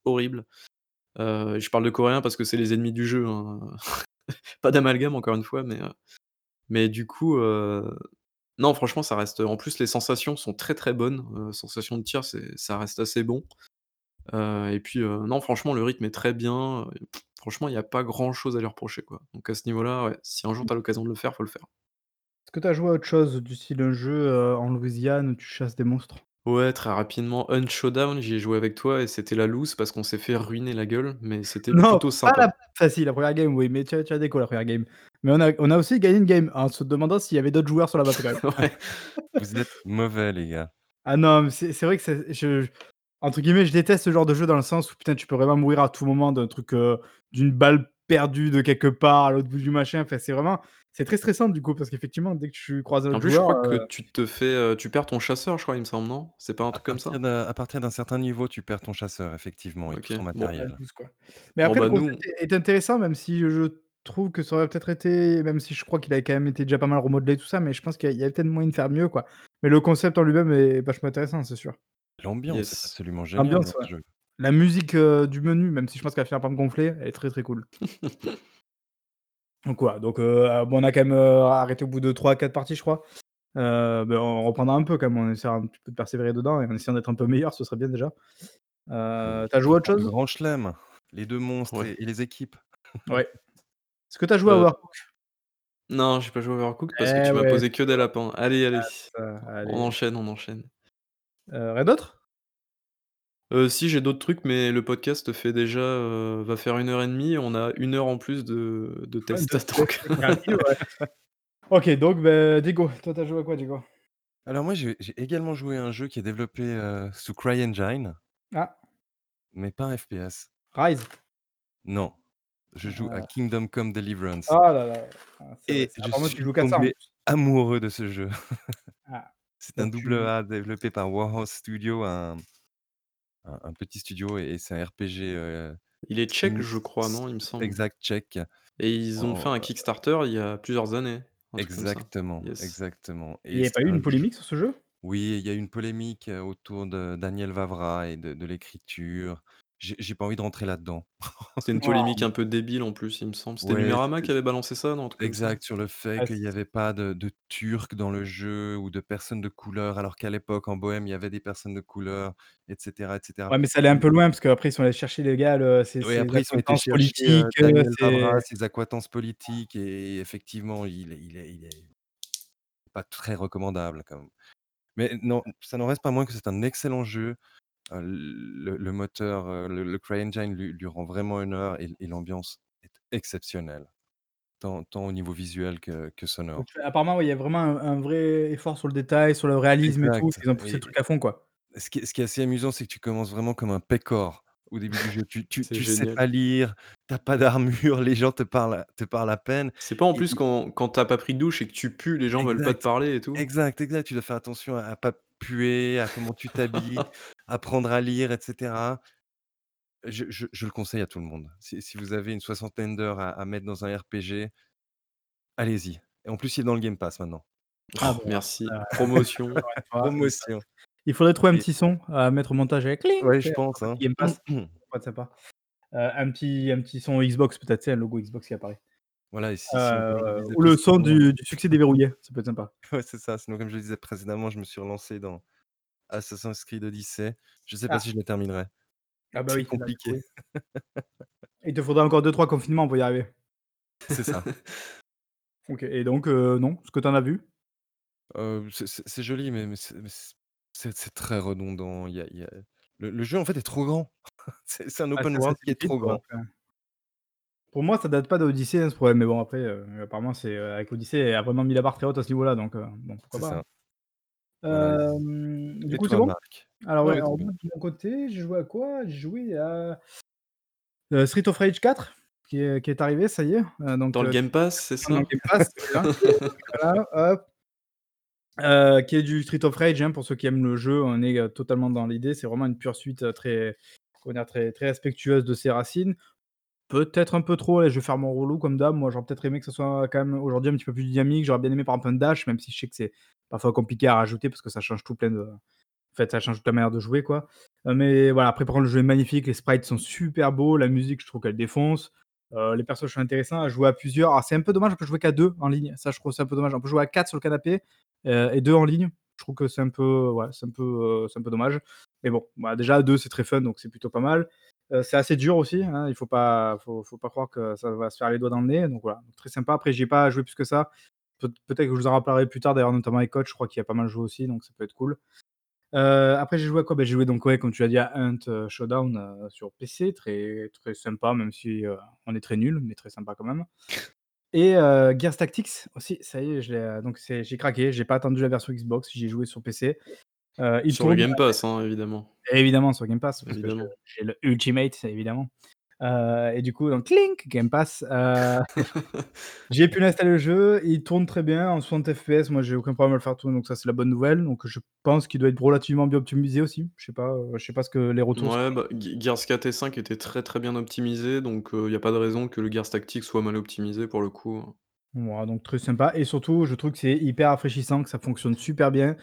horrible. Je parle de Coréens parce que c'est les ennemis du jeu, hein, pas d'amalgame encore une fois, mais, mais du coup, non franchement ça reste en plus les sensations sont très, très bonnes, heu, sensations de tir, ça reste assez bon. Et puis, non franchement le rythme est très bien, franchement il y a pas grand chose à lui reprocher, quoi. Donc à ce niveau-là, ouais, si un jour tu as l'occasion de le faire, faut le faire. Est-ce que tu as joué à autre chose, du style un jeu, en Louisiane où tu chasses des monstres? Ouais, très rapidement, Hunt Showdown, j'y ai joué avec toi et c'était la loose parce qu'on s'est fait ruiner la gueule, mais c'était Non, plutôt pas sympa. la enfin si, la 1re game, oui, mais tu as tu as déco la 1re game. Mais on a on a aussi gagné une game en se demandant s'il y avait d'autres joueurs sur la map, quand même. Ouais. Vous êtes mauvais, les gars. Ah non, mais c'est c'est vrai que c'est je entre guillemets, «je déteste ce genre de jeu» dans le sens où putain, tu peux vraiment mourir à tout moment d'un truc, heu, d'une balle perdue de quelque part à l'autre bout du machin, enfin c'est vraiment c'est très stressant du coup parce qu'effectivement dès que tu croises un En autre plus, je joueur, crois que heu tu te fais, heu, tu perds ton chasseur, je crois, il me semble, non? C'est pas un À truc comme ça? d'un à partir d'un certain niveau, tu perds ton chasseur, effectivement et tout OK, son bon. Ouais, matériel. tous, quoi. Mais Bon après le bah concept nous est est intéressant même si je trouve que ça aurait peut-être été même si je crois qu'il avait quand même été déjà pas mal remodelé tout ça, mais je pense qu'il y a il y avait peut-être moyen de faire mieux, quoi. Mais le concept en lui-même est vachement intéressant, c'est sûr. L'ambiance est Yes. absolument géniale dans L'ambiance, ouais. ce jeu. La musique, heu, du menu, même si je pense qu'elle va finir par me gonfler, elle est très, très cool. Donc voilà, donc heu, bon on a quand même, heu, arrêté au bout de 3-4 parties, je crois. Heu, beh, on reprendra un peu quand même, on essaiera un petit peu de persévérer dedans et en essayant d'être un peu meilleur, ce serait bien déjà. Le Heu, tu as joué à autre le chose? grand chelem, les 2 monstres Ouais. et et les équipes. Ouais. Est-ce que tu as joué à Heu Overcooked? Non, j'ai pas joué à Overcooked parce que Eh tu m'as posé que des lapins. Allez, allez, Ah ça, on allez. enchaîne, on enchaîne. Rien d'autre? Heu, si j'ai d'autres trucs, mais le podcast fait déjà, heu, va faire 1 heure et demie, on a 1 heure en plus de de Ouais, test de test donc gratuit, ouais. OK, donc beh, Diego, toi tu as joué à quoi, Diego? Alors moi, j'ai j'ai également joué à un jeu qui est développé, heu, sous CryEngine Ah. mais pas un FPS. Rise? Non, je joue à Ah. Kingdom Come: Deliverance Ah là là, ah c'est vrai, et c'est je apparemment tu suis joues qu'à ça en tombé plus. amoureux de ce jeu. Ah, C'est un donc double tu A développé par Warhorse Studio, un un un petit studio et et c'est un RPG, heu, Il est tchèque, je crois, non, il me semble? exact tchèque Et ils ont fait un heu Kickstarter il y a plusieurs années, un truc comme ça. Exactement, Yes. exactement Il et y a c'est pas eu un une polémique sur ce jeu? oui, il y a eu une polémique, heu, autour de Daniel Vavra et de de l'écriture. J'ai j'ai pas envie de rentrer là-dedans. C'est une polémique un peu débile en plus, il me semble. C'était Ouais, Numérama qui avait balancé ça, non, un truc comme ça? exact, sur le fait Ah qu'il y c avait pas de de Turcs dans le jeu ou de personnes de couleur, alors qu'à l'époque, en Bohême, il y avait des personnes de couleur et cetera et cetera. Ouais, mais ça allait un peu loin parce qu'après ils sont allés chercher les gars, le ses Oui, après ils ont été acquaintances chercher, heu, politiques, Daniel ses accointances politiques et effectivement, il est il est il est pas très recommandable quand même. Mais non, ça n'en reste pas moins que c'est un excellent jeu. Heu, le le moteur, heu, le le CryEngine lui lui rend vraiment honneur et et l'ambiance est exceptionnelle, tant tant au niveau visuel que que sonore. Donc apparemment, ouais, il y a vraiment un un vrai effort sur le détail, sur le réalisme et tout, Exact ils ont poussé le et truc à fond, quoi. ce qui est ce qui est assez amusant, c'est que tu commences vraiment comme un pékore au début du jeu. Tu tu C'est tu sais génial. pas lire, tu as pas d'armure, les gens te parlent te parlent à peine C'est pas en et plus et quand quand tu as pas pris de douche et que tu pues, les gens veulent pas te Exact, parler et tout? exact, exact, tu dois faire attention à à pas puer, à comment tu t'habilles, apprendre à lire et cetera. Je je je le conseille à tout le monde. Si si vous avez une soixantaine d'heures à à mettre dans un RPG allez-y et en plus, il est dans le Game Pass maintenant. Ah merci, promotion. ça Promotion il faudrait trouver un et petit son à mettre au montage avec cling, Ouais, je pense, hein. Game Pass, ça pourrait être sympa. Heu, un petit un petit son Xbox peut-être, sais, un logo Xbox qui apparaît. Voilà Heu, disais ou le son du du succès déverrouillé, ça peut être sympa. Ouais, c'est ça. Sinon, comme je le disais précédemment, je me suis relancé dans Assassin's Creed Odyssey. Je sais pas Ah. si je le terminerai. Ah bah oui, compliqué. Il te faudra encore 2-3 confinements pour y arriver. C'est ça. OK et donc heu, non, ce que tu en as vu? Heu, c'est joli, mais mais c'est très redondant. Il y a il y a le le jeu, en fait, est trop grand. C'est un Ah, open world qui est trop grand. Pour moi, ça date pas d'Odyssey, hein, ce problème, mais bon après, heu, apparemment c'est, heu, avec Odyssey, elle a vraiment mis la barre très haute à ce niveau-là, donc heu, bon, pourquoi C'est pas, ça. Voilà du et coup, c'est toi, bon? Marc? Alors Ouais, ouais, ouais, alors très bien. moi de mon côté, j'ai joué à quoi? J'ai joué à Street of Rage 4 qui est qui est arrivé, ça y est, donc Dans le Game Pass, c'est dans le ça? Game Pass, voilà. Voilà, hop. Heu, qui est du Street of Rage, hein, pour ceux qui aiment le jeu, on est, totalement dans l'idée. C'est vraiment une pure suite, très comment dire? Très très respectueuse de ses racines. Peut-être un peu trop, je vais faire mon relou comme d'hab. Moi, j'aurais peut-être aimé que ça soit quand même aujourd'hui un petit peu plus dynamique. J'aurais bien aimé par exemple un dash, même si je sais que c'est parfois compliqué à rajouter parce que ça change tout plein de en fait, ça change toute la manière de jouer, quoi. Heu, mais voilà, après par le jeu est magnifique, les sprites sont super beaux, la musique je trouve qu'elle défonce. Heu, les persos sont intéressants à jouer à plusieurs. Alors c'est un peu dommage, on peut jouer qu'à 2 en ligne. Ça je trouve c'est un peu dommage. On peut jouer à 4 sur le canapé, heu, et 2 en ligne. Je trouve que c'est un peu ouais, c'est un peu, un peu dommage. Mais bon, bah, déjà 2 c'est très fun, donc c'est plutôt pas mal. Heu, c'est assez dur aussi, hein, il faut pas faut pas croire que ça va se faire les doigts dans le nez, donc voilà, très sympa. Après j'y ai pas joué plus que ça. Peut peut-être que je vous en reparlerai plus tard d'ailleurs, notamment avec Coach, je crois qu'il a pas mal joué aussi, donc ça peut être cool. Heu, après j'ai joué à quoi? Bah, j'ai joué donc comme tu l'as dit à Hunt, heu, Showdown, sur PC, très très sympa, même si, on est très nuls, mais très sympa quand même. Et Gears Tactics aussi, ça y est, donc j'ai craqué, j'ai pas attendu la version Xbox, j'y ai joué sur PC. Il Sur le Game Pass, hein, évidemment. évidemment sur Game Pass, parce que j'ai le Ultimate évidemment. Heu, et du coup donc clink, Game Pass, heu, j'ai pu l'installer le jeu, il tourne très bien en 60 FPS. Moi, j'ai aucun problème à le faire tourner, donc ça c'est la bonne nouvelle. Donc je pense qu'il doit être relativement bien optimisé aussi. Je sais pas, je sais pas ce que les retours Mouais, bah, Ge Gears 4 et 5 étaient très, très bien optimisés, donc il y a pas de raison que le Gears Tactics soit mal optimisé pour le coup. Voilà, donc très sympa et surtout je trouve que c'est hyper rafraîchissant, que ça fonctionne super bien.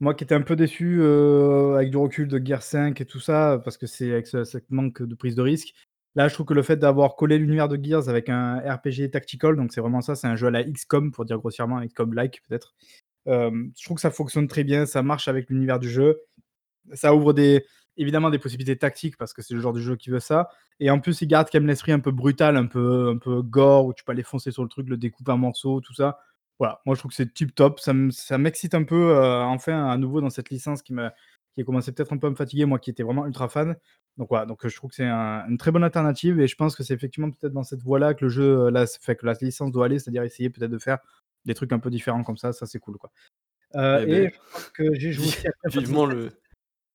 Moi qui étais un peu déçu, heu, avec du recul de Gears 5 et tout ça, parce que c'est avec ce manque de prise de risque. Là, je trouve que le fait d'avoir collé l'univers de Gears avec un RPG tactical, donc c'est vraiment ça, c'est un jeu à la XCOM pour dire grossièrement, XCOM-like peut-être. Hem, je trouve que ça fonctionne très bien, ça marche avec l'univers du jeu. Ça ouvre des évidemment des possibilités tactiques parce que c'est le genre de jeu qui veut ça et en plus, il garde quand même l'esprit un peu brutal, un peu un peu gore où tu peux aller foncer sur le truc, le découper en morceaux, tout ça. Voilà, moi je trouve que c'est tip top, ça m'excite un peu, heu, enfin à nouveau dans cette licence qui a commencé peut-être un peu à me fatiguer, moi qui étais vraiment ultra fan. Donc voilà, donc heu, je trouve que c'est un une très bonne alternative et je pense que c'est effectivement peut-être dans cette voie-là que le jeu, heu, là, enfin que la licence doit aller, c'est-à-dire essayer peut-être de faire des trucs un peu différents comme ça, ça c'est cool, quoi. Heu, Eh et beh, je crois que j'ai joué vivement 7. le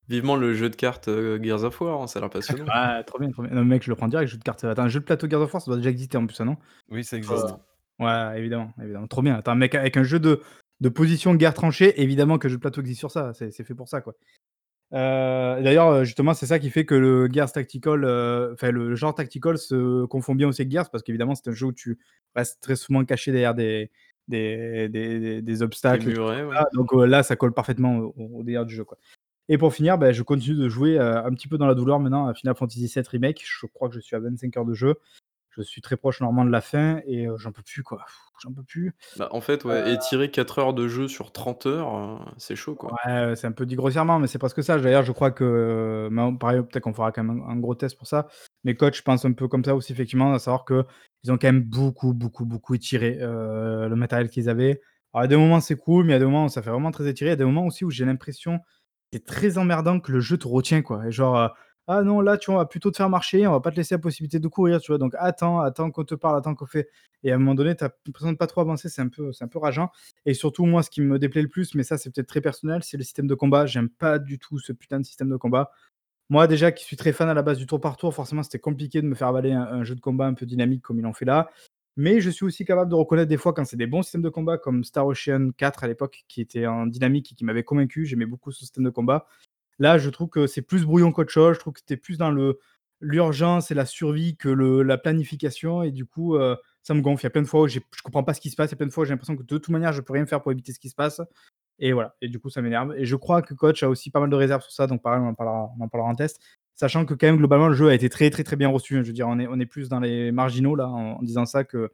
vivement le jeu de cartes, heu, Gears of War, hein, ça a l'air passionnant. Ah, trop bien, trop bien. Non, mec, je le prends direct, jeu de cartes. Attends, un jeu de plateau Gears of War, ça doit déjà exister en plus, ça, non? Oui, ça existe. Ouais, évidemment, évidemment. Trop bien. Mec, avec un jeu de de position guerre tranchée, évidemment que jeu de plateau existe sur ça, c'est c'est fait pour ça, quoi. Et d'ailleurs, heu, justement, c'est ça qui fait que le Gears Tactical, enfin le genre tactical se confond bien aussi avec Gears parce qu'évidemment, c'est un jeu où tu restes très souvent caché derrière des des des des des Des obstacles, ouais. Donc là, ça colle parfaitement au au délire du jeu, quoi. Et pour finir, bah, je continue de jouer, un petit peu dans la douleur maintenant à Final Fantasy VII Remake. Je crois que je suis à 25 heures de jeu. Je suis très proche normalement de la fin et heu, j'en peux plus, quoi. J'en peux plus. Bah, en fait, ouais, étirer 4 heures de jeu sur 30 heures, heu, c'est chaud, quoi. Ouais, c'est un peu dit grossièrement, mais c'est presque ça. D'ailleurs, je crois que on pareil, peut-être qu'on fera quand même un un gros test pour ça. Mais coach pense un peu comme ça aussi effectivement, à savoir qu'ils ont quand même beaucoup, beaucoup, beaucoup étiré, le matériel qu'ils avaient. Alors, a des moments, c'est cool, mais a des moments où ça fait vraiment très étiré. A des moments aussi où j'ai l'impression, c'est très emmerdant que le jeu te retient, quoi. Et genre, «Ah non, là, tu vois, on va plutôt te faire marcher, on va pas te laisser la possibilité de courir», tu vois? Donc attends, attends qu'on te parle, attends qu'on fait et à un moment donné, tu l'impression de pas trop avancer, c'est un peu un peu rageant. Et surtout, moi, ce qui me déplaît le plus, mais ça, c'est peut-être très personnel, c'est le système de combat. J'aime pas du tout ce putain de système de combat. Moi, déjà, qui suis très fan à la base du tour par tour, forcément, c'était compliqué de me faire avaler un un jeu de combat un peu dynamique comme ils l'ont fait là. Mais je suis aussi capable de reconnaître des fois quand c'est des bons systèmes de combat comme Star Ocean 4 à l'époque, qui était en dynamique et qui m'avait convaincu. J'aimais beaucoup ce système de combat. Là, je trouve que c'est plus brouillon qu'autre chose. Je trouve que c'était plus dans le l'urgence et la survie que la planification et du coup, heu, ça me gonfle. Il y a plein de fois où je comprends pas ce qui se passe. Il y a plein de fois où j'ai l'impression que de toute manière, je peux rien faire pour éviter ce qui se passe et voilà et du coup, ça m'énerve et je crois que coach a aussi pas mal de réserves sur ça, donc pareil, on en parlera en test. Sachant que quand même, globalement, le jeu a été très, très, très bien reçu. Je veux dire, on est plus dans les marginaux là, en disant ça que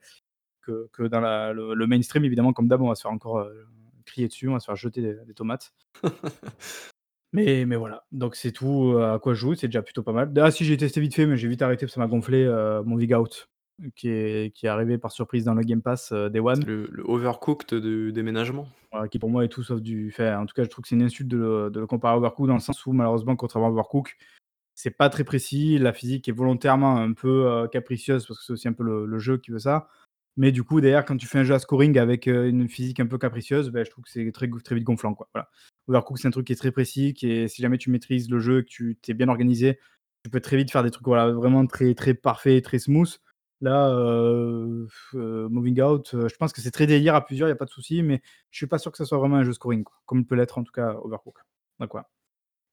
que, dans le, mainstream, évidemment, comme d'hab, on va se faire encore euh, crier dessus, on va se faire jeter des tomates. mais, mais voilà, donc c'est tout euh, à quoi je joue, c'est déjà plutôt pas mal. Ah si, j'ai testé vite fait, mais j'ai vite arrêté parce que ça m'a gonflé euh, mon Vig Out, qui est, qui est arrivé par surprise dans le Game Pass euh, Day One. Le, le overcooked du déménagement. Voilà, qui pour moi est tout sauf du fait. En tout cas, je trouve que c'est une insulte de le, de le comparer à Overcooked dans le sens où, malheureusement, contrairement à Overcooked, c'est pas très précis. La physique est volontairement un peu euh, capricieuse parce que c'est aussi un peu le, le jeu qui veut ça. Mais du coup, derrière, quand tu fais un jeu à scoring avec euh, une physique un peu capricieuse, ben, je trouve que c'est très, très vite gonflant. Quoi. Voilà. Overcooked, c'est un truc qui est très précis, qui est, si jamais tu maîtrises le jeu, que tu t'es bien organisé, tu peux très vite faire des trucs voilà, vraiment très, très parfaits, très smooth. Là, euh, euh, Moving Out, je pense que c'est très délire à plusieurs, il n'y a pas de souci, mais je suis pas sûr que ça soit vraiment un jeu scoring, comme peut l'être en tout cas Overcooked. Donc.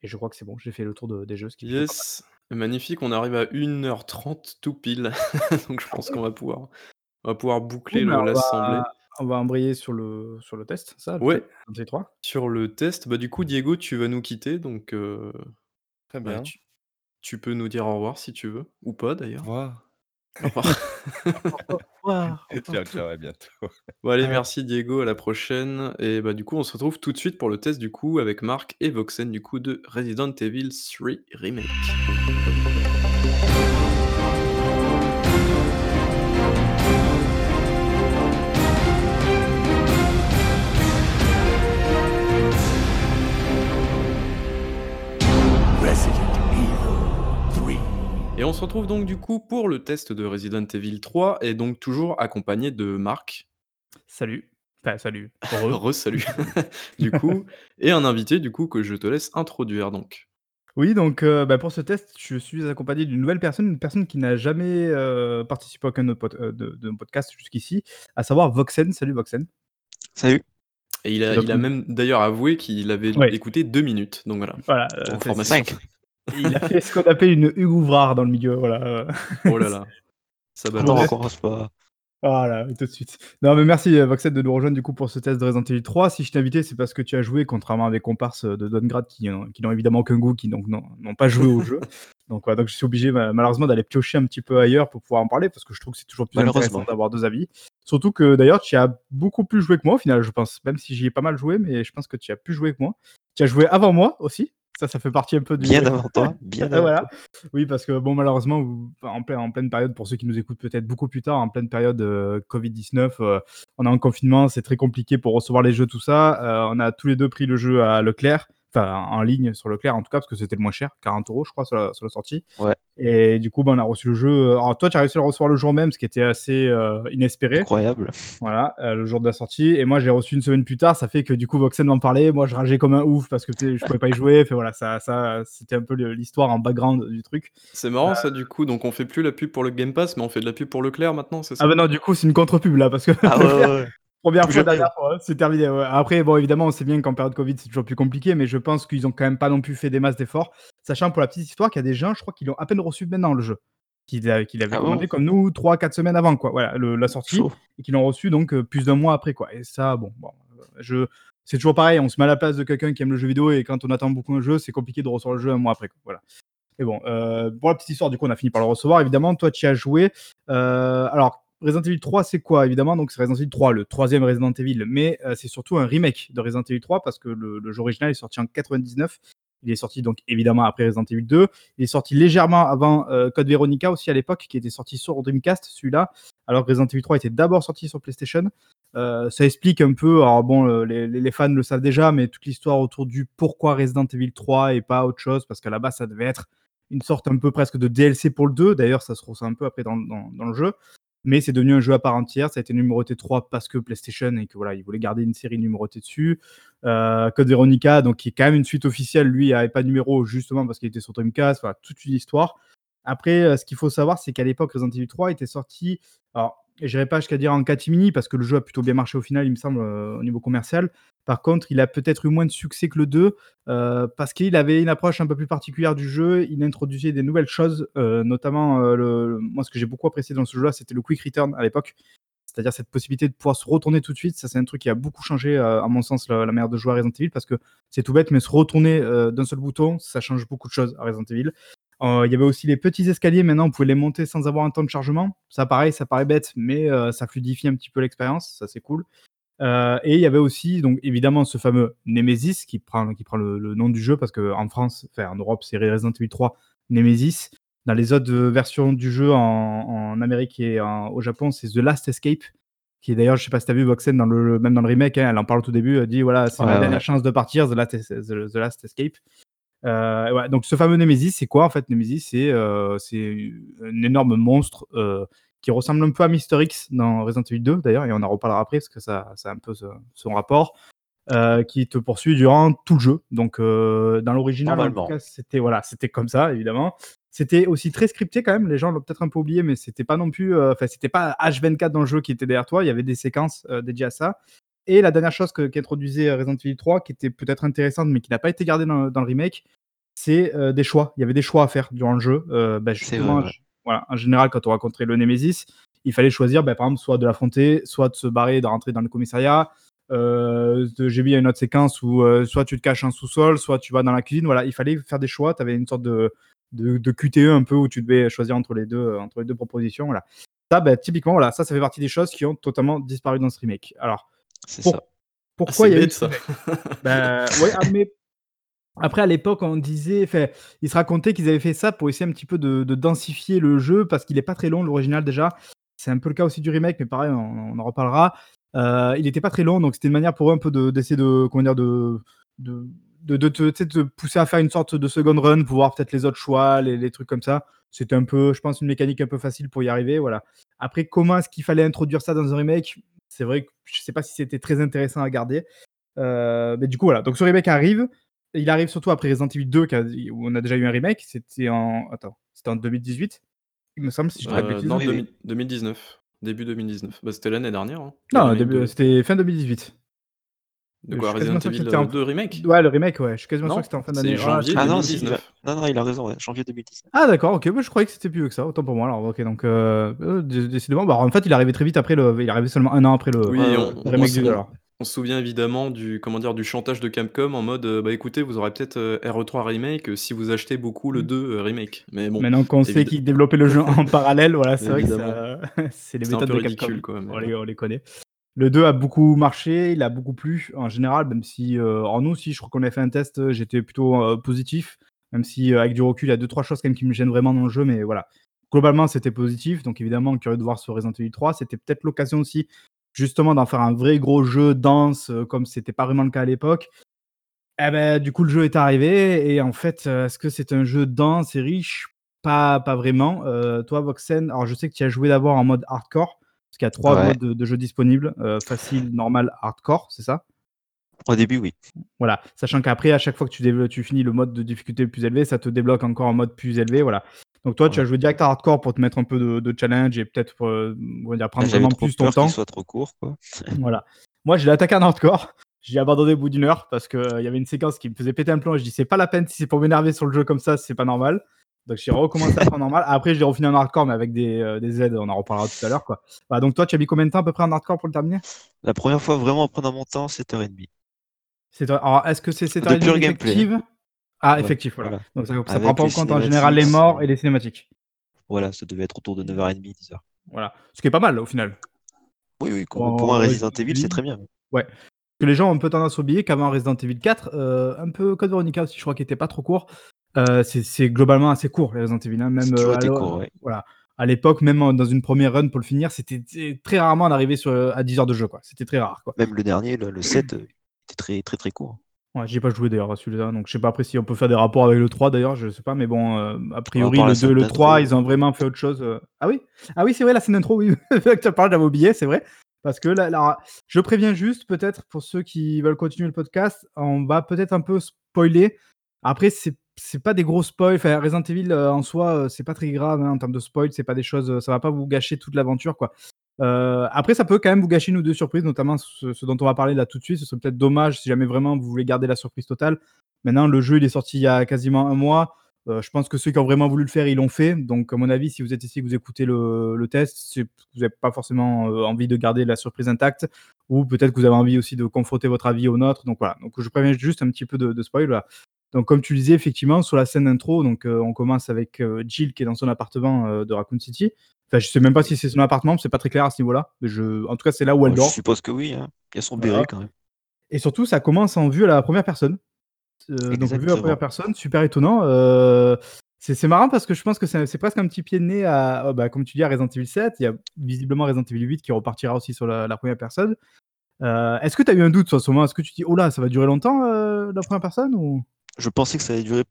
Et je crois que c'est bon, j'ai fait le tour de- des jeux. Ce. Yes, magnifique, on arrive à 1h30 tout pile. Donc je pense qu'on va pouvoir, on va pouvoir boucler on l'assemblée. on va embrayer sur le, sur le test, ça, le Ouais, test, Resident Evil 3. sur le test, bah du coup, Diego, tu vas nous quitter, donc euh, Très bah, bien. tu, tu peux nous dire au revoir si tu veux, ou pas Au d'ailleurs. revoir. Au revoir. Au revoir. au revoir. Ciao, ciao, à bientôt. Bon allez, merci Diego, à la prochaine. Et bah du coup, on se retrouve tout de suite pour le test du coup avec Marc et Voxen du coup de Resident Evil 3 Remake. Et on se retrouve donc du coup pour le test de Resident Evil 3 et donc toujours accompagné de Marc. Salut. Enfin, salut. Re, salut. du coup, et un invité du coup que je te laisse introduire donc. Oui, donc euh, bah, pour ce test, je suis accompagné d'une nouvelle personne, une personne qui n'a jamais euh, participé à aucun de, euh, de, de podcast jusqu'ici, à savoir Voxen. Salut Voxen. Salut. Et il a, même d'ailleurs avoué qu'il avait écouté deux minutes. Donc voilà. Voilà. Pour euh, 5. Il a fait ce qu'on appelle une Hugues Ouvrard dans le milieu. Voilà. Oh là là. Ça va non, on pas. Voilà, tout de suite. Non, mais merci euh, Voxet de nous rejoindre du coup pour ce test de Resident Evil 3. Si je t'ai invité, c'est parce que tu as joué, contrairement à mes comparses euh, de Dongrad euh, qui, n'ont évidemment aucun goût, qui donc n'ont pas joué au jeu. Donc, donc je suis obligé malheureusement d'aller piocher un petit peu ailleurs pour pouvoir en parler parce que je trouve que c'est toujours plus intéressant d'avoir deux avis. Surtout que d'ailleurs, tu as beaucoup plus joué que moi au final, je pense. Même si j'y ai pas mal joué, mais je pense que tu as plus joué que moi. Tu as joué avant moi aussi, ça, ça fait partie un peu du. Bien avant toi. Bien Ah, avant voilà. Oui, parce que bon, malheureusement, vous- en, plein- en pleine période, pour ceux qui nous écoutent peut-être beaucoup plus tard, en pleine période euh, Covid-19, euh, on est en confinement, c'est très compliqué pour recevoir les jeux, tout ça. Euh, on a tous les deux pris le jeu à Leclerc, enfin en ligne sur Leclerc en tout cas, parce que c'était le moins cher, 40 euros, je crois, sur la, sur la sortie. Ouais. Et du coup, ben, on a reçu le jeu. Alors, toi, tu as réussi à le recevoir le jour même, ce qui était assez euh, inespéré. Incroyable. Voilà, euh, le jour de la sortie. Et moi, j'ai reçu une semaine plus tard. Ça fait que du coup, Voxen m'en parlait. Moi, je rageais comme un ouf parce que je pouvais pas y jouer. Enfin, voilà, ça, ça, c'était un peu le- l'histoire en background du truc. C'est marrant ça du coup. Donc on fait plus la pub pour le Game Pass, mais on fait de la pub pour Leclerc maintenant, c'est ça? Ah, bah non, du coup, c'est une contre-pub là parce que Ah ouais, ouais, première fois, jamais. dernière fois, c'est terminé. ouais. Après, bon, évidemment, on sait bien qu'en période Covid, c'est toujours plus compliqué, mais je pense qu'ils ont quand même pas non plus fait des masses d'efforts. Sachant pour la petite histoire qu'il y a des gens, je crois, qui l'ont à peine reçu maintenant le jeu. Qu'ils a- qu'ils avaient Ah bon commandé comme nous 3-4 semaines avant, quoi. Voilà, le- la sortie. Chaud. et qui l'ont reçu donc euh, plus d'un mois après quoi. Et ça, bon, bon euh, je, c'est toujours pareil, on se met à la place de quelqu'un qui aime le jeu vidéo et quand on attend beaucoup un jeu, c'est compliqué de recevoir le jeu un mois après. Quoi. Voilà. Et bon, euh, pour la petite histoire, du coup, on a fini par le recevoir. Évidemment, toi, tu y as joué. Euh, alors, Resident Evil 3, c'est quoi Évidemment, donc c'est Resident Evil 3, le troisième Resident Evil, mais euh, c'est surtout un remake de Resident Evil 3 parce que le, le jeu original est sorti en 99. Il est sorti donc évidemment après Resident Evil 2. Il est sorti légèrement avant euh, Code Veronica aussi à l'époque, qui était sorti sur Dreamcast, celui-là. Alors que Resident Evil 3 était d'abord sorti sur PlayStation. Euh, ça explique un peu, alors bon, les, fans le savent déjà, mais toute l'histoire autour du pourquoi Resident Evil 3 et pas autre chose, parce qu'à la base, ça devait être une sorte un peu presque de DLC pour le 2. D'ailleurs, ça se ressent un peu après dans le jeu. Mais c'est devenu un jeu à part entière. Ça a été numéroté 3 parce que PlayStation et que voilà, ils voulaient garder une série numérotée dessus. Euh, Code Veronica, donc qui est quand même une suite officielle, lui, n'avait pas de numéro justement parce qu'il était sur Dreamcast. Voilà, toute une histoire. Après, euh, ce qu'il faut savoir, c'est qu'à l'époque, Resident Evil 3 était sorti. Alors, je n'irai pas jusqu'à dire en catimini parce que le jeu a plutôt bien marché au final, il me semble, euh, au niveau commercial. Par contre, il a peut-être eu moins de succès que le 2 euh, parce qu'il avait une approche un peu plus particulière du jeu. Il introduisait des nouvelles choses, notamment le, moi ce que j'ai beaucoup apprécié dans ce jeu-là, c'était le quick return à l'époque. C'est-à-dire cette possibilité de pouvoir se retourner tout de suite. Ça, c'est un truc qui a beaucoup changé, à mon sens, la, manière de jouer à Resident Evil parce que c'est tout bête, mais se retourner d'un seul bouton, ça change beaucoup de choses à Resident Evil. Euh, Il y avait aussi les petits escaliers, maintenant, on pouvait les monter sans avoir un temps de chargement. Ça, pareil, ça paraît bête, mais euh, ça fluidifie un petit peu l'expérience, ça c'est cool. Euh, et il y avait aussi, donc évidemment, ce fameux Nemesis qui prend, qui prend le, le nom du jeu parce qu'en France, enfin en Europe, c'est Resident Evil 3 Nemesis. Dans les autres versions du jeu en, en Amérique et en- au Japon, c'est The Last Escape. Qui d'ailleurs, je sais pas si t'as vu Voxen, dans le, même dans le remake, hein, elle en parle au tout début, elle dit voilà, c'est Ouais, ma ouais. dernière chance de partir, The Last, The- The Last Escape. Euh, ouais, donc ce fameux Nemesis, c'est quoi en fait? Nemesis, c'est euh, un énorme monstre euh, qui ressemble un peu à Mister X dans Resident Evil 2 d'ailleurs, et on en reparlera après parce que ça, ça a un peu ce- son rapport, euh, qui te poursuit durant tout le jeu. Donc dans l'original, c'était voilà, c'était comme ça évidemment. C'était aussi très scripté quand même. Les gens l'ont peut-être un peu oublié, mais c'était pas non plus, enfin c'était pas H24 dans le jeu qui était derrière toi. Il y avait des séquences dédiées à ça. Et la dernière chose qu'introduisait Resident Evil 3, qui était peut-être intéressante, mais qui n'a pas été gardée dans, dans le remake, c'est euh, des choix. Il y avait des choix à faire durant le jeu. Euh, bah, justement, vrai, ouais. je- voilà, en général, quand on rencontrait le Nemesis, il fallait choisir, bah, par exemple, soit de l'affronter, soit de se barrer, de rentrer dans le commissariat. Euh, J'ai vu une autre séquence où euh, soit tu te caches en sous-sol, soit tu vas dans la cuisine. Voilà, il fallait faire des choix. Tu avais une sorte de, de, de QTE un peu où tu devais choisir entre les deux, euh, entre les deux propositions. Voilà. Ça, bah, typiquement, voilà, ça, ça fait partie des choses qui ont totalement disparu dans ce remake. Alors, C'est Pour- ça. pourquoi Ah, il y a eu ça. ben, ouais, ah, mais après, à l'époque, on disait, enfin, il se racontait qu'ils avaient fait ça pour essayer un petit peu de, de densifier le jeu parce qu'il est pas très long, l'original déjà. C'est un peu le cas aussi du remake, mais pareil, on, on en reparlera. Euh, il était pas très long, donc c'était une manière pour eux un peu de- d'essayer de, comment dire, de, de te pousser à faire une sorte de second run pour voir peut-être les autres choix, les, les trucs comme ça. C'était un peu, je pense, une mécanique un peu facile pour y arriver, voilà. Après, comment est-ce qu'il fallait introduire ça dans un remake? C'est vrai que je sais pas si c'était très intéressant à garder. Euh, mais du coup, voilà. Donc, ce remake arrive. Il arrive surtout après Resident Evil 2, qui a- où on a déjà eu un remake. C'était en. Attends, c'était en 2018, il me semble, si je Euh, non, oui, 2000 2019. Début 2019. Bah, c'était l'année dernière. hein, Non, début- de- c'était fin 2018. De je quoi suis quasiment Resident sûr que Evil c'était en- 2 remake Ouais, le remake, ouais. Je suis quasiment Non, sûr que c'était en fin c'est d'année. janvier Ah, Ah je- non, si, il a... 2019. non, non, il a raison, ouais, janvier 2019. Ah, d'accord, ok. bah, je croyais que c'était plus vieux que ça. Autant pour moi. Alors, ok, donc, euh, euh, dé- décidément, bah, en fait, il est arrivé très vite après le. Il est arrivé seulement un an après le, Oui, Ouais, on, le on remake se- du on- alors. on se souvient évidemment du, comment dire, du chantage de Capcom en mode euh, bah écoutez, vous aurez peut-être euh, RE3 Remake euh, si vous achetez beaucoup le 2 euh, Remake. Mais bon, Maintenant qu'on sait qu'ils développaient le jeu en parallèle, voilà, c'est vrai que c'est les méthodes peu de Capcom. On les, on les connaît. Le 2 a beaucoup marché, il a beaucoup plu en général, même si euh, en nous aussi, je crois qu'on a fait un test, euh, j'étais plutôt euh, positif, même si avec du recul, il y a deux trois choses quand qui me gênent vraiment dans le jeu, mais voilà. Globalement, c'était positif, donc évidemment, curieux de voir sur Resident Evil 3, c'était peut-être l'occasion aussi justement d'en faire un vrai gros jeu dense, comme c'était pas vraiment le cas à l'époque. Eh ben, du coup, le jeu est arrivé, et en fait, est-ce que c'est un jeu dense et riche? Pas, pas vraiment. Toi, Voxen, alors je sais que tu as joué d'abord en mode hardcore, parce qu'il y a trois Ouais. modes de, de jeu disponibles euh, facile, normal, hardcore, c'est ça? Au début, oui. Voilà. Sachant qu'après, à chaque fois que tu, finis le mode de difficulté le plus élevé, ça te débloque encore un mode plus élevé. Voilà. Donc toi, tu as joué direct à hardcore pour te mettre un peu de, de challenge et peut-être euh, prendre vraiment trop plus ton temps. soit trop court, quoi. Voilà. Moi, je l'ai attaqué en hardcore. J'ai abandonné au bout d'une heure parce qu'il y avait une séquence qui me faisait péter un plomb. Et je dis, c'est pas la peine si c'est pour m'énerver sur le jeu comme ça, c'est pas normal. Donc j'ai recommencé à faire en normal. Après, j'ai refini en hardcore, mais avec des, euh, des aides. On en reparlera tout à l'heure. quoi. Voilà, donc toi, tu as mis combien de temps à peu près en hardcore pour le terminer? La première fois, vraiment, en prenant mon temps, 7h30. C'est- Alors, est-ce que c'est cette De heure et pur demie gameplay. effective? Ah, Ouais, effectif, voilà. voilà. Donc ça, Avec prend pas en compte en général les morts et les cinématiques. Voilà, ça devait être autour de 9h30, 10h. Voilà. Ce qui est pas mal au final. Oui, oui, pour, un ouais, Resident Evil, c'est très bien. que les gens ont un peu tendance à oublier qu'avant Resident Evil 4, euh, un peu Code Veronica aussi, je crois qu'il était pas trop court. Euh, c'est- globalement assez court, les Resident Evil. hein, Même, euh, court, ouais. voilà. À l'époque, même dans une première run pour le finir, c'était très rarement d'arriver sur à 10 heures de jeu. quoi. C'était très rare. Quoi. Même le dernier, le, le 7, euh, était très, très, très court. Ouais, j'ai pas joué d'ailleurs à celui-là, donc je sais pas après si on peut faire des rapports avec le 3 d'ailleurs, je sais pas, mais bon, euh, a priori le la 2 et scène le d'intro. 3, ils ont vraiment fait autre chose. euh. Ah oui? Ah oui, c'est vrai, la scène d'intro, oui, que tu parles, j'avais oublié, c'est vrai. Parce que là, là, je préviens juste, peut-être pour ceux qui veulent continuer le podcast, on va peut-être un peu spoiler. Après, c'est c'est pas des gros spoils. Resident Evil euh, en soi, euh, c'est pas très grave hein, en termes de spoil. C'est pas des choses, euh, ça va pas vous gâcher toute l'aventure, quoi. Euh, après, ça peut quand même vous gâcher une ou deux surprises, notamment ce, dont on va parler là tout de suite. Ce serait peut-être dommage si jamais vraiment vous voulez garder la surprise totale. Maintenant, le jeu il est sorti il y a quasiment un mois. Je pense que ceux qui ont vraiment voulu le faire, ils l'ont fait. Donc, à mon avis, si vous êtes ici, que vous écoutez le, test, vous n'avez pas forcément envie de garder la surprise intacte, ou peut-être que vous avez envie aussi de confronter votre avis au nôtre. Donc voilà. Donc, je préviens juste un petit peu de, de spoil. Donc, comme tu le disais, effectivement, sur la scène d'intro, donc euh, on commence avec euh, Jill qui est dans son appartement euh, de Raccoon City. Enfin, je sais même pas si c'est son appartement, c'est pas très clair à ce niveau-là. Mais je... En tout cas, c'est là où elle Je dort. suppose que oui. hein. Il y a son Voilà. béret quand même. Et surtout, ça commence en vue à la première personne. Donc, vue à la première personne, super étonnant. C'est marrant parce que je pense que c'est presque un petit pied de nez à, oh, bah, comme tu dis, à Resident Evil 7. Il y a visiblement Resident Evil 8 qui repartira aussi sur la, la première personne. Est-ce que tu as eu un doute sur ce moment? Est-ce que tu dis, oh là, ça va durer longtemps la première personne ou... Je pensais que ça allait durer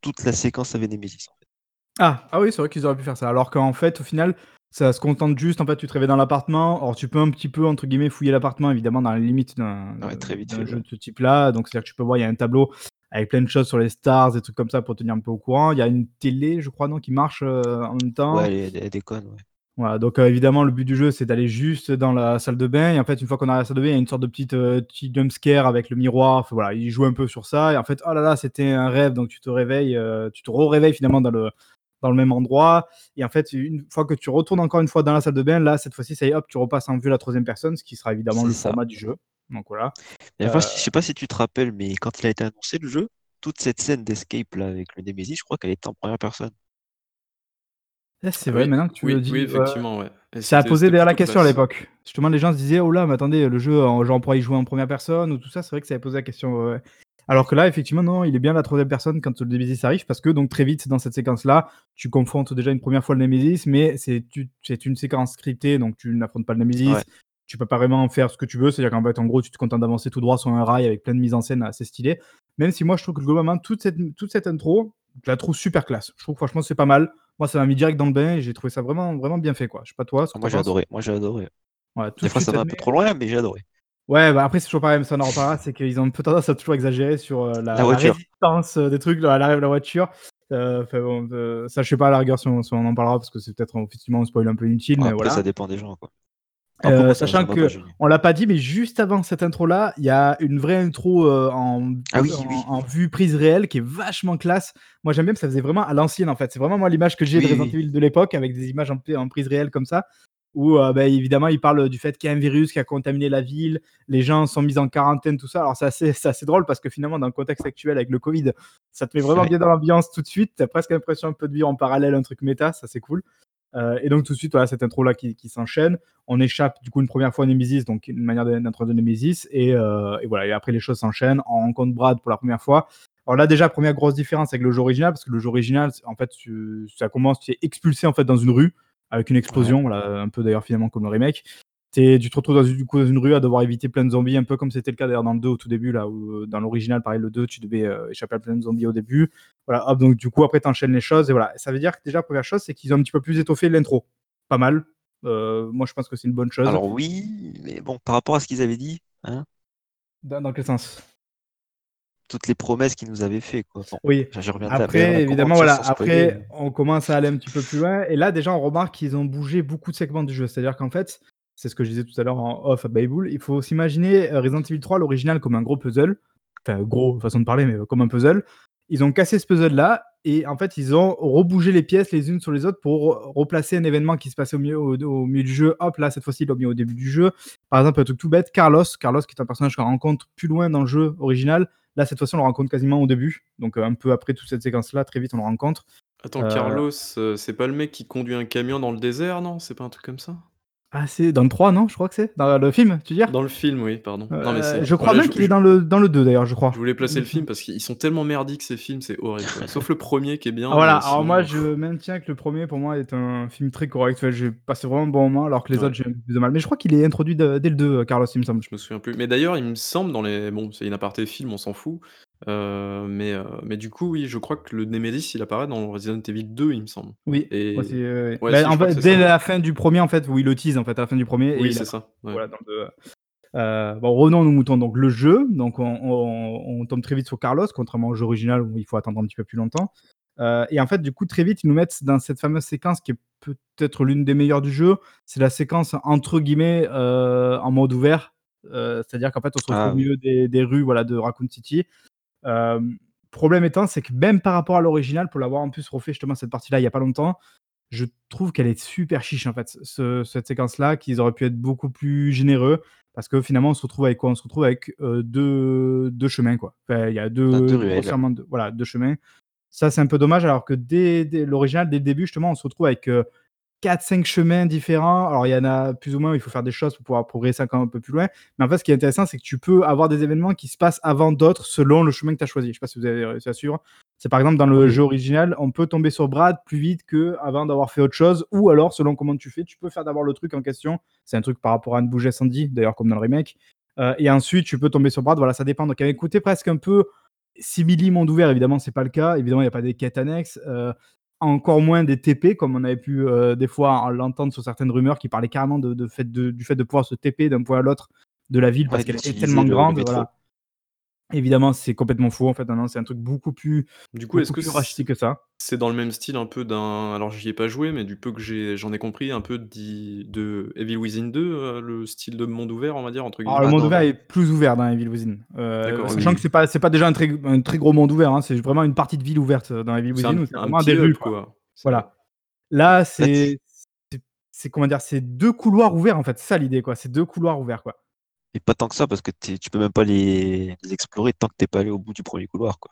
toute la séquence avec Nemesis. En fait. Ah, ah oui, c'est vrai qu'ils auraient pu faire ça. Alors qu'en fait, au final, ça se contente juste. En fait, tu te réveilles dans l'appartement. Alors, tu peux un petit peu, entre guillemets, fouiller l'appartement, évidemment, dans les limites d'un Ouais, jeu ouais. de ce type-là. Donc, c'est-à-dire que tu peux voir, il y a un tableau avec plein de choses sur les stars, des trucs comme ça pour tenir un peu au courant. Il y a une télé, je crois, non, qui marche euh, en même temps. Ouais, elle, elle déconne. Ouais. Voilà, donc euh, évidemment, le but du jeu, c'est d'aller juste dans la salle de bain. Et en fait, une fois qu'on a la salle de bain, il y a une sorte de petite, euh, petit jumpscare avec le miroir. Enfin, voilà, il joue un peu sur ça. Et en fait, oh là là, c'était un rêve. Donc tu te réveilles, euh, tu te réveilles finalement dans le, dans le même endroit. Et en fait, une fois que tu retournes encore une fois dans la salle de bain, là, cette fois-ci, ça y est, hop, tu repasses en vue à la troisième personne, ce qui sera évidemment le ça. format du jeu. Donc voilà. D'ailleurs, Euh, je sais pas si tu te rappelles, mais quand il a été annoncé le jeu, toute cette scène d'escape là avec le Nemesis, je crois qu'elle était en première personne. C'est vrai, oui, maintenant que tu oui, le dis. oui, effectivement, ouais. Et Ça a posé d'ailleurs la question à l'époque. Justement, les gens se disaient, oh là, mais attendez, le jeu, genre, on pourrait y jouer en première personne ou tout ça. C'est vrai que ça avait posé la question. ouais. Alors que là, effectivement, non, il est bien la troisième personne quand le Nemesis arrive parce que donc très vite dans cette séquence-là, tu confrontes déjà une première fois le Nemesis, mais c'est une séquence scriptée, donc tu n'affrontes pas le Nemesis. Ouais. Tu peux pas vraiment faire ce que tu veux, c'est-à-dire qu'en fait, en gros, tu te contentes d'avancer tout droit sur un rail avec plein de mise en scène assez stylée. Même si moi, je trouve que globalement, toute cette, toute cette intro, je la trouve super classe. Je trouve franchement, c'est pas mal. Moi, ça m'a mis direct dans le bain et j'ai trouvé ça vraiment, vraiment bien fait, quoi. Je sais pas toi, ce que Ah, moi j'ai adoré. Moi j'ai adoré. Ouais, tout Des de fois ça va un peu trop loin, mais j'ai adoré. Ouais, bah après, c'est toujours pareil, mais ça on en reparlera, c'est qu'ils ont un peu tendance à toujours exagérer sur euh, la, La résistance euh, des trucs, à l'arrivée de la voiture. Euh, bon, euh, ça, je sais pas à la rigueur si on, si on en parlera, parce que c'est peut-être effectivement un spoil un peu inutile, Ouais, mais après voilà. ça dépend des gens quoi. Euh, sachant m'a que on l'a pas dit, mais juste avant cette intro-là, il y a une vraie intro euh, en, Ah oui, en, oui. en vue prise réelle qui est vachement classe. Moi, j'aime bien, parce que ça faisait vraiment à l'ancienne en fait. C'est vraiment moi l'image que j'ai de Resident. Evil de l'époque avec des images en, en prise réelle comme ça. Où euh, bah, évidemment, il parle du fait qu'il y a un virus qui a contaminé la ville, les gens sont mis en quarantaine, tout ça. Alors, c'est assez, drôle parce que finalement, dans le contexte actuel avec le Covid, ça te met vraiment bien dans l'ambiance tout de suite. Tu as presque l'impression un peu de vivre en parallèle un truc méta, ça c'est cool. Euh, et donc, tout de suite, voilà, cette intro-là qui, qui s'enchaîne on échappe du coup une première fois à Nemesis, donc une manière d'introduire Nemesis, et, euh, et voilà, et après les choses s'enchaînent. On rencontre Brad pour la première fois. Alors là déjà, première grosse différence avec le jeu original, parce que le jeu original, en fait, tu- ça commence, tu es expulsé en fait dans une rue avec une explosion, voilà, un peu d'ailleurs finalement comme le remake. T'es- tu te retrouves dans une, du coup, dans une rue à devoir éviter plein de zombies, un peu comme c'était le cas d'ailleurs dans le 2 au tout début, là où euh, dans l'original, pareil, le 2, tu devais euh, échapper à plein de zombies au début. Voilà, hop, donc du coup, après, t'enchaînes les choses, et voilà. Ça veut dire que déjà, première chose, c'est qu'ils ont un petit peu plus étoffé l'intro. Pas mal. Euh, moi, je pense que c'est une bonne chose. Alors oui, mais bon, par rapport à ce qu'ils avaient dit, hein, Dans, dans quel sens? Toutes les promesses qu'ils nous avaient fait quoi. Bon, Oui. Après, mais on a évidemment, voilà. Après, on commence à aller un petit peu plus loin. Et là, déjà, on remarque qu'ils ont bougé beaucoup de segments du jeu. C'est-à-dire qu'en fait, c'est ce que je disais tout à l'heure en off à Bayboul, il faut s'imaginer euh, Resident Evil 3, l'original, comme un gros puzzle. Enfin, gros, façon de parler, mais comme un puzzle. Ils ont cassé ce puzzle-là et en fait, ils ont rebougé les pièces les unes sur les autres pour replacer un événement qui se passait au milieu, au, au milieu du jeu. Hop, là, cette fois-ci, ils l'ont mis au début du jeu. Par exemple, un truc tout bête, Carlos. Carlos, qui est un personnage qu'on rencontre plus loin dans le jeu original. Là, cette fois-ci, on le rencontre quasiment au début. Donc, euh, un peu après toute cette séquence-là, très vite, on le rencontre. Attends, Euh, Carlos, euh, c'est pas le mec qui conduit un camion dans le désert, non? C'est pas un truc comme ça? Ah, c'est dans le 3, non? Je crois que c'est Dans le film, tu veux dire? Dans le film, oui, pardon. non, mais Euh, Je crois voilà, même qu'il est dans le, dans le 2, d'ailleurs, je crois. Je voulais placer le film parce qu'ils sont tellement merdiques ces films, c'est horrible. Sauf le premier qui est bien. Ah, voilà, alors sinon- moi je maintiens que le premier pour moi est un film très correct. Enfin, j'ai passé vraiment un bon moment alors que les Ouais. autres j'ai un peu plus de mal. Mais je crois qu'il est introduit de- dès le 2, euh, Carlos, il me semble. Je me souviens plus. Mais d'ailleurs, il me semble dans les. Bon, c'est une aparté film, on s'en fout. Euh, mais, euh, mais du coup, oui, je crois que le Nemesis, il apparaît dans Resident Evil 2, il me semble. Oui, Ouais, bah, si, je en crois fait, que c'est dès ça. la fin du premier, en fait, où il le tease en fait, à la fin du premier. et Oui, il c'est apparaît. ça. ouais. Voilà, dans le. Euh, bon, revenons aux moutons. Donc, le jeu, donc on, on- on tombe très vite sur Carlos, contrairement au jeu original où il faut attendre un petit peu plus longtemps. Et en fait, du coup, très vite, ils nous mettent dans cette fameuse séquence qui est peut-être l'une des meilleures du jeu. C'est la séquence entre guillemets en mode ouvert. C'est-à-dire qu'en fait, on se retrouve Ah au oui. milieu des, des rues voilà, de Raccoon City. Euh, problème étant, c'est que même par rapport à l'original, pour l'avoir en plus refait justement cette partie-là il n'y a pas longtemps, je trouve qu'elle est super chiche en fait, ce- cette séquence-là, qu'ils auraient pu être beaucoup plus généreux. Parce que finalement, on se retrouve avec quoi? On se retrouve avec euh, deux, deux chemins, quoi. Enfin, il y a deux, Ah, deux voilà, deux chemins. Ça, c'est un peu dommage, alors que dès, dès l'original, dès le début, justement, on se retrouve avec 4-5 chemins différents. Alors, il y en a plus ou moins, il faut faire des choses pour pouvoir progresser encore un peu plus loin. Mais en fait, ce qui est intéressant, c'est que tu peux avoir des événements qui se passent avant d'autres selon le chemin que tu as choisi. Je sais pas si vous avez réussi à suivre. C'est par exemple dans le jeu original, on peut tomber sur Brad plus vite que avant d'avoir fait autre chose, ou alors selon comment tu fais, tu peux faire d'abord le truc en question. C'est un truc par rapport à une bougie Sandy, d'ailleurs comme dans le remake. Euh, et ensuite, tu peux tomber sur Brad. Voilà, ça dépend. Donc, côté presque un peu simili monde ouvert, évidemment, c'est pas le cas. Évidemment, il n'y a pas des quêtes annexes. euh, encore moins des TP, comme on avait pu euh, des fois en l'entendre sur certaines rumeurs qui parlaient carrément de, de fait de- du fait de pouvoir se TP d'un point à l'autre de la ville parce Ouais, qu'elle est tellement le- le grande. voilà. Évidemment, c'est complètement faux. En fait, non, non, c'est un truc beaucoup plus, Du coup, est-ce que plus racheté que ça. c'est dans le même style un peu d'un alors j'y ai pas joué, mais du peu que j'ai j'en ai compris, un peu d'i de Evil Within 2, heu, le style de monde ouvert, on va dire, entre Alors, guillemets? le Ah monde ouvert est plus ouvert dans Evil Within. Euh, D'accord, sachant oui. que c'est pas, c'est pas déjà un très, un très gros monde ouvert. hein, c'est vraiment une partie de ville ouverte dans Evil C'est Within un c'est un vraiment petit des rues. quoi. quoi. Voilà. Là, c'est- C'est comment dire, c'est deux couloirs ouverts en fait, c'est ça l'idée quoi, c'est deux couloirs ouverts quoi. Et pas tant que ça, parce que tu peux même pas les, les explorer tant que t'es pas allé au bout du premier couloir, quoi.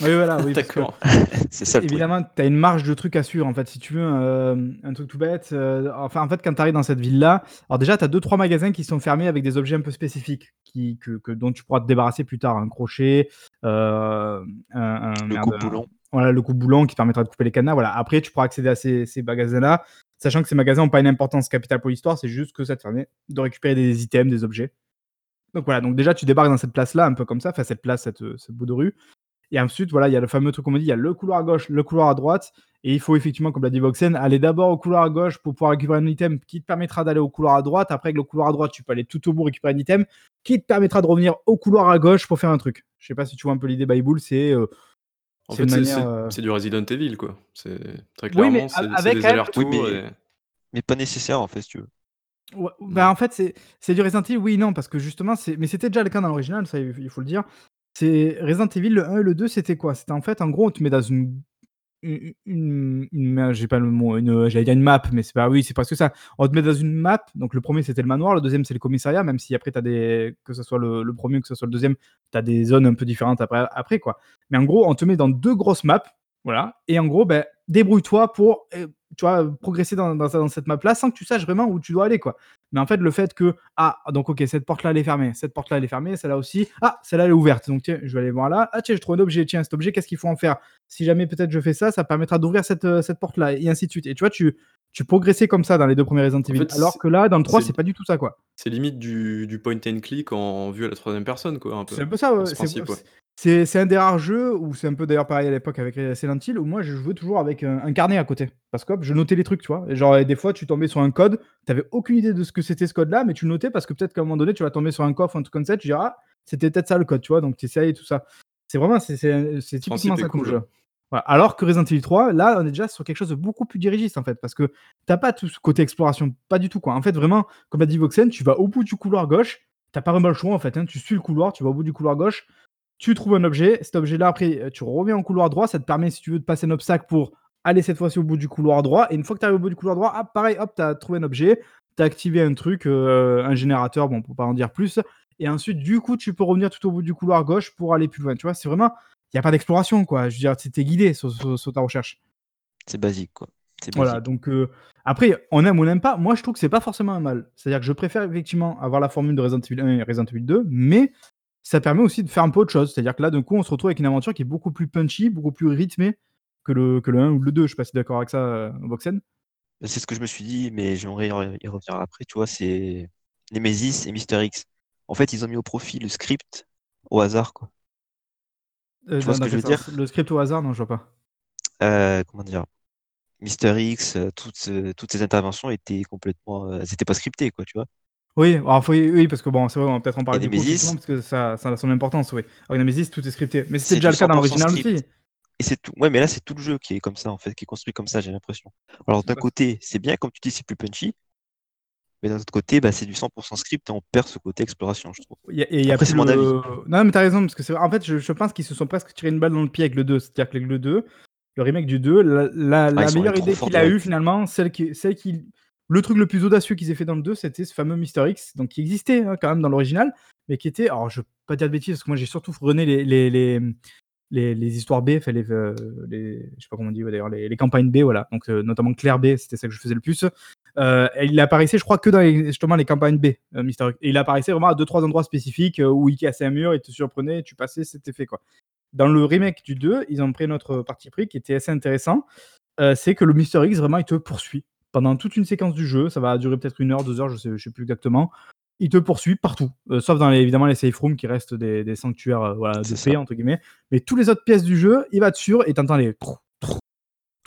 Oui, voilà, oui. D'accord. C'est ça le. Évidemment, tu as une marge de trucs à suivre en fait. Si tu veux euh, un truc tout bête, euh, enfin en fait, quand tu arrives dans cette ville-là, alors déjà, tu as deux trois magasins qui sont fermés avec des objets un peu spécifiques qui, que, que- dont tu pourras te débarrasser plus tard. Un crochet, euh, un, un- Le merde, coupe-boulon. Voilà, le coupe-boulon qui te permettra de couper les cadenas. Voilà. Après, tu pourras accéder à ces, ces magasins-là, sachant que ces magasins n'ont pas une importance capitale pour l'histoire, c'est juste que ça te permet de récupérer des items, des objets. Donc voilà, donc déjà, tu débarques dans cette place-là, un peu comme ça, enfin cette place, cette, cette bout de rue. Et ensuite, voilà, il y a le fameux truc qu'on me dit, il y a le couloir à gauche, le couloir à droite. Et il faut effectivement, comme l'a dit Voxen, aller d'abord au couloir à gauche pour pouvoir récupérer un item qui te permettra d'aller au couloir à droite. Après, avec le couloir à droite, tu peux aller tout au bout récupérer un item qui te permettra de revenir au couloir à gauche pour faire un truc. Je sais pas si tu vois un peu l'idée Bible, c'est euh, En c'est fait, une c'est manière, c'est euh, c'est du Resident Evil, quoi. C'est très Oui, mais clairement, c'est c'est avec des quand même- allers-retours Oui, mais- et Mais pas nécessaire, en fait, si tu veux. Ouais, bah, en fait, c'est c'est du Resident Evil, oui, non, parce que justement, c'est mais c'était déjà le cas dans l'original, ça, il il faut le dire. C'est Resident Evil, le 1 et le 2, c'était quoi? C'était en fait, en gros, on te met dans une. Une, j'ai pas le mot, une, une map, mais c'est pas, oui, c'est presque ça. On te met dans une map, donc le premier c'était le manoir, le deuxième c'est le commissariat, même si après, t'as des, que ce soit le, premier que ce soit le deuxième, tu as des zones un peu différentes après, après, quoi. Mais en gros, on te met dans deux grosses maps, voilà, et en gros, ben, débrouille-toi pour, euh, tu vois, progresser dans, dans, dans cette map-là sans que tu saches vraiment où tu dois aller, quoi. Mais en fait, le fait que, ah, donc ok, cette porte-là, elle est fermée, cette porte-là, elle est fermée, celle-là aussi, ah, celle-là, elle est ouverte. Donc tiens, je vais aller voir là. Ah, tiens, je trouve un objet, tiens, cet objet, qu'est-ce qu'il faut en faire? Si jamais peut-être je fais ça, ça permettra d'ouvrir cette, euh, cette porte-là, et ainsi de suite. Et tu vois, tu, tu progressais comme ça dans les deux premiers Resident En Evil. fait, Alors que là, dans le 3, c'est- pas du tout ça, quoi. c'est limite du du point and click en vue à la troisième personne, quoi. C'est un peu ça, ouais. C'est ouais. un des rares jeux, où c'est un peu d'ailleurs pareil à l'époque avec Silent Hill, où moi je jouais toujours avec un, un carnet à côté. Parce que hop, je notais les trucs, tu vois. Et genre, et des fois, tu tombais sur un code, t'avais aucune idée de ce que c'était ce code-là, mais tu le notais parce que peut-être qu'à un moment donné, tu vas tomber sur un coffre, un truc comme ça, tu diras, ah, c'était peut-être ça le code, tu vois. Donc tu essayes tout ça. C'est vraiment, c'est typiquement ça comme cool, jeu. Alors que Resident Evil 3, là, on est déjà sur quelque chose de beaucoup plus dirigiste en fait, parce que t'as pas tout ce côté exploration, pas du tout quoi. En fait, vraiment, comme a dit Voxen, tu vas au bout du couloir gauche, t'as pas vraiment le choix en fait. hein. Tu suis le couloir, tu vas au bout du couloir gauche, tu trouves un objet, cet objet-là, après, euh, tu reviens au couloir droit, ça te permet, si tu veux, de passer un obstacle pour aller cette fois-ci au bout du couloir droit. Et une fois que tu arrives au bout du couloir droit, hop, pareil, hop, tu as trouvé un objet, tu as activé un truc, euh, un générateur, bon, pour pas en dire plus. Et ensuite, du coup, tu peux revenir tout au bout du couloir gauche pour aller plus loin. Tu vois, c'est vraiment, il n'y a pas d'exploration, quoi. Je veux dire, c'était guidé sur, sur- sur ta recherche. C'est basique, quoi. C'est Voilà, basique. donc euh, après, on aime ou on n'aime pas. Moi, je trouve que c'est pas forcément un mal. C'est-à-dire que je préfère effectivement avoir la formule de Resident Evil 1 et Resident Evil 2, mais ça permet aussi de faire un peu autre chose. C'est-à-dire que là, d'un coup, on se retrouve avec une aventure qui est beaucoup plus punchy, beaucoup plus rythmée que le, que le 1 ou le 2. Je sais pas si d'accord avec ça, euh, Voxen. C'est ce que je me suis dit, mais j'aimerais y revenir après. Tu vois, c'est Nemesis et Mister X. En fait, ils ont mis au profit le script au hasard, quoi. Euh, Tu vois ce que je veux sens Le script au hasard, non, je vois pas. Euh, comment dire? Mister X, euh, toutes, ce- toutes ces interventions étaient complètement, euh, elles étaient pas scriptées, quoi, tu vois? Oui, alors, faut- oui, parce que bon, c'est vrai, on va peut-être en parler du coup, parce que ça, ça a son importance, oui. Avec Nemesis, tout est scripté. Mais C'est c'était déjà le cas dans 100% l'original aussi. Et c'est tout. Ouais, mais là, c'est tout le jeu qui est comme ça, en fait, qui est construit comme ça, j'ai l'impression. Alors, d'un côté, c'est bien, comme tu dis, c'est plus punchy. Mais d'un autre côté, bah, c'est du 100% script et on perd ce côté exploration, je trouve. Et Après, c'est mon le- Non, mais t'as raison, parce que c'est en fait, je, je pense qu'ils se sont presque tiré une balle dans le pied avec le 2. C'est-à-dire que le 2, le remake du 2, la, la- Ah, la meilleure idée qu'il a eue finalement, celle qui, celle qui, le truc le plus audacieux qu'ils aient fait dans le 2, c'était ce fameux Mister X, donc qui existait hein, quand même dans l'original, mais qui était, alors je vais pas dire de bêtises parce que moi j'ai surtout rené les, les, les, les, les histoires B, enfin, les, euh, les, je sais pas comment on dit ouais, d'ailleurs, les, les campagnes B, voilà, donc euh, notamment Claire B, c'était ça que je faisais le plus. Euh, il apparaissait, je crois, que dans les- justement les campagnes B, euh, Mister. Et il apparaissait vraiment à deux trois endroits spécifiques euh, où il cassait un mur, il te surprenait, tu passais, c'était fait quoi. Dans le remake du 2, ils ont pris notre parti pris qui était assez intéressant. C'est que le Mister X, vraiment, il te poursuit pendant toute une séquence du jeu. Ça va durer peut-être une heure, deux heures, je sais, je sais plus exactement. Il te poursuit partout, sauf dans les, évidemment les safe rooms qui restent des, des sanctuaires voilà, de paix, entre guillemets. Mais toutes les autres pièces du jeu, il va dessus et t'entends les.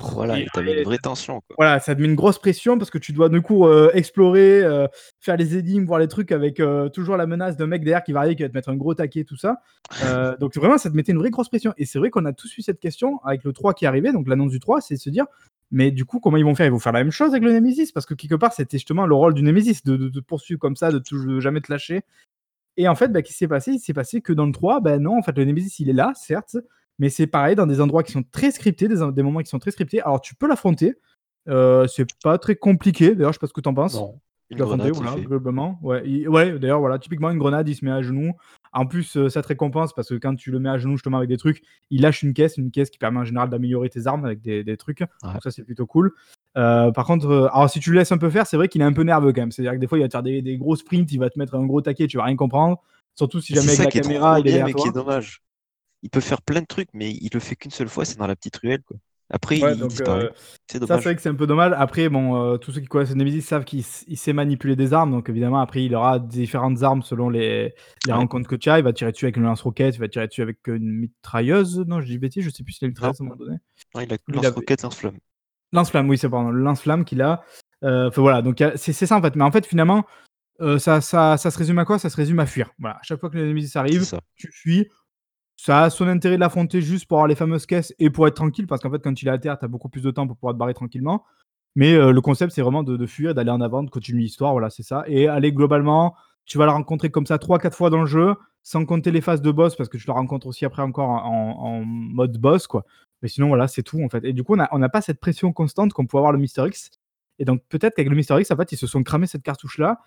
Voilà, t'avais une vraie tension, quoi. voilà, ça te met une grosse pression parce que tu dois du coup euh, explorer, euh, faire les énigmes, voir les trucs avec euh, toujours la menace d'un mec derrière qui va arriver, qui va te mettre un gros taquet, tout ça. Donc vraiment, ça te mettait une vraie grosse pression. Et c'est vrai qu'on a tous eu cette question avec le 3 qui est arrivé, donc l'annonce du 3, c'est de se dire, mais du coup, comment ils vont faire? Ils vont faire la même chose avec le Nemesis? Parce que quelque part, c'était justement le rôle du Nemesis, de, de, de te poursuivre comme ça, de, de jamais te lâcher. Et en fait, bah, qu'est-ce qui s'est passé? Il s'est passé que dans le 3, ben non, en fait, le Nemesis, il est là, certes, mais c'est pareil, dans des endroits qui sont très scriptés, des, des moments qui sont très scriptés. Alors, tu peux l'affronter, euh, c'est pas très compliqué, d'ailleurs, je sais pas ce que t'en penses. Non. Une grenade, voilà, globalement? Ouais, il- ouais d'ailleurs, voilà, typiquement une grenade, il se met à genoux. En plus, euh, ça te récompense parce que quand tu le mets à genoux justement avec des trucs, il lâche une caisse, une caisse qui permet en général d'améliorer tes armes avec des, des trucs. Donc ça, c'est plutôt cool. Euh, par contre, euh, alors si tu le laisses un peu faire, c'est vrai qu'il est un peu nerveux quand même. C'est-à-dire que des fois, il va te faire des, des gros sprints, il va te mettre un gros taquet, tu vas rien comprendre. Surtout si jamais avec la est trop caméra, il est bien, mais qui est dommage. Il peut faire plein de trucs, mais il le fait qu'une seule fois, c'est dans la petite ruelle, quoi. Après, Ouais, il donc, disparaît. euh, C'est Ça, c'est vrai que c'est un peu dommage. Après, bon, euh, tous ceux qui connaissent Nemesis savent qu'il il sait manipuler des armes. Donc, évidemment, après, il aura différentes armes selon les, les Ouais. rencontres que tu as. Il va tirer dessus avec une lance-roquette, il va tirer dessus avec une mitrailleuse. Non, je dis bêtise, je sais plus si c'est une mitrailleuse à un moment donné. Non, il a lance-roquette, lance-flamme. Lance-flamme, oui, c'est pardon, le lance-flamme qu'il a. Euh, voilà, donc a- c'est c'est ça en fait. Mais en fait, finalement, ça, ça, ça se résume à quoi? Ça se résume à fuir. Voilà, à chaque fois que le Nemesis arrive, tu fuis. Ça a son intérêt de l'affronter juste pour avoir les fameuses caisses et pour être tranquille, parce qu'en fait, quand il est à terre, tu as beaucoup plus de temps pour pouvoir te barrer tranquillement. Mais euh, le concept, c'est vraiment de, fuir, d'aller en avant, de continuer l'histoire, voilà, c'est ça. Et aller globalement, tu vas la rencontrer comme ça 3-4 fois dans le jeu, sans compter les phases de boss, parce que tu la rencontres aussi après encore en, mode boss, quoi. Mais sinon, voilà, c'est tout, en fait. Et du coup, on n'a on n'a pas cette pression constante qu'on peut avoir le Mister X. Et donc, peut-être qu'avec le Mister X, en fait, ils se sont cramés cette cartouche-là.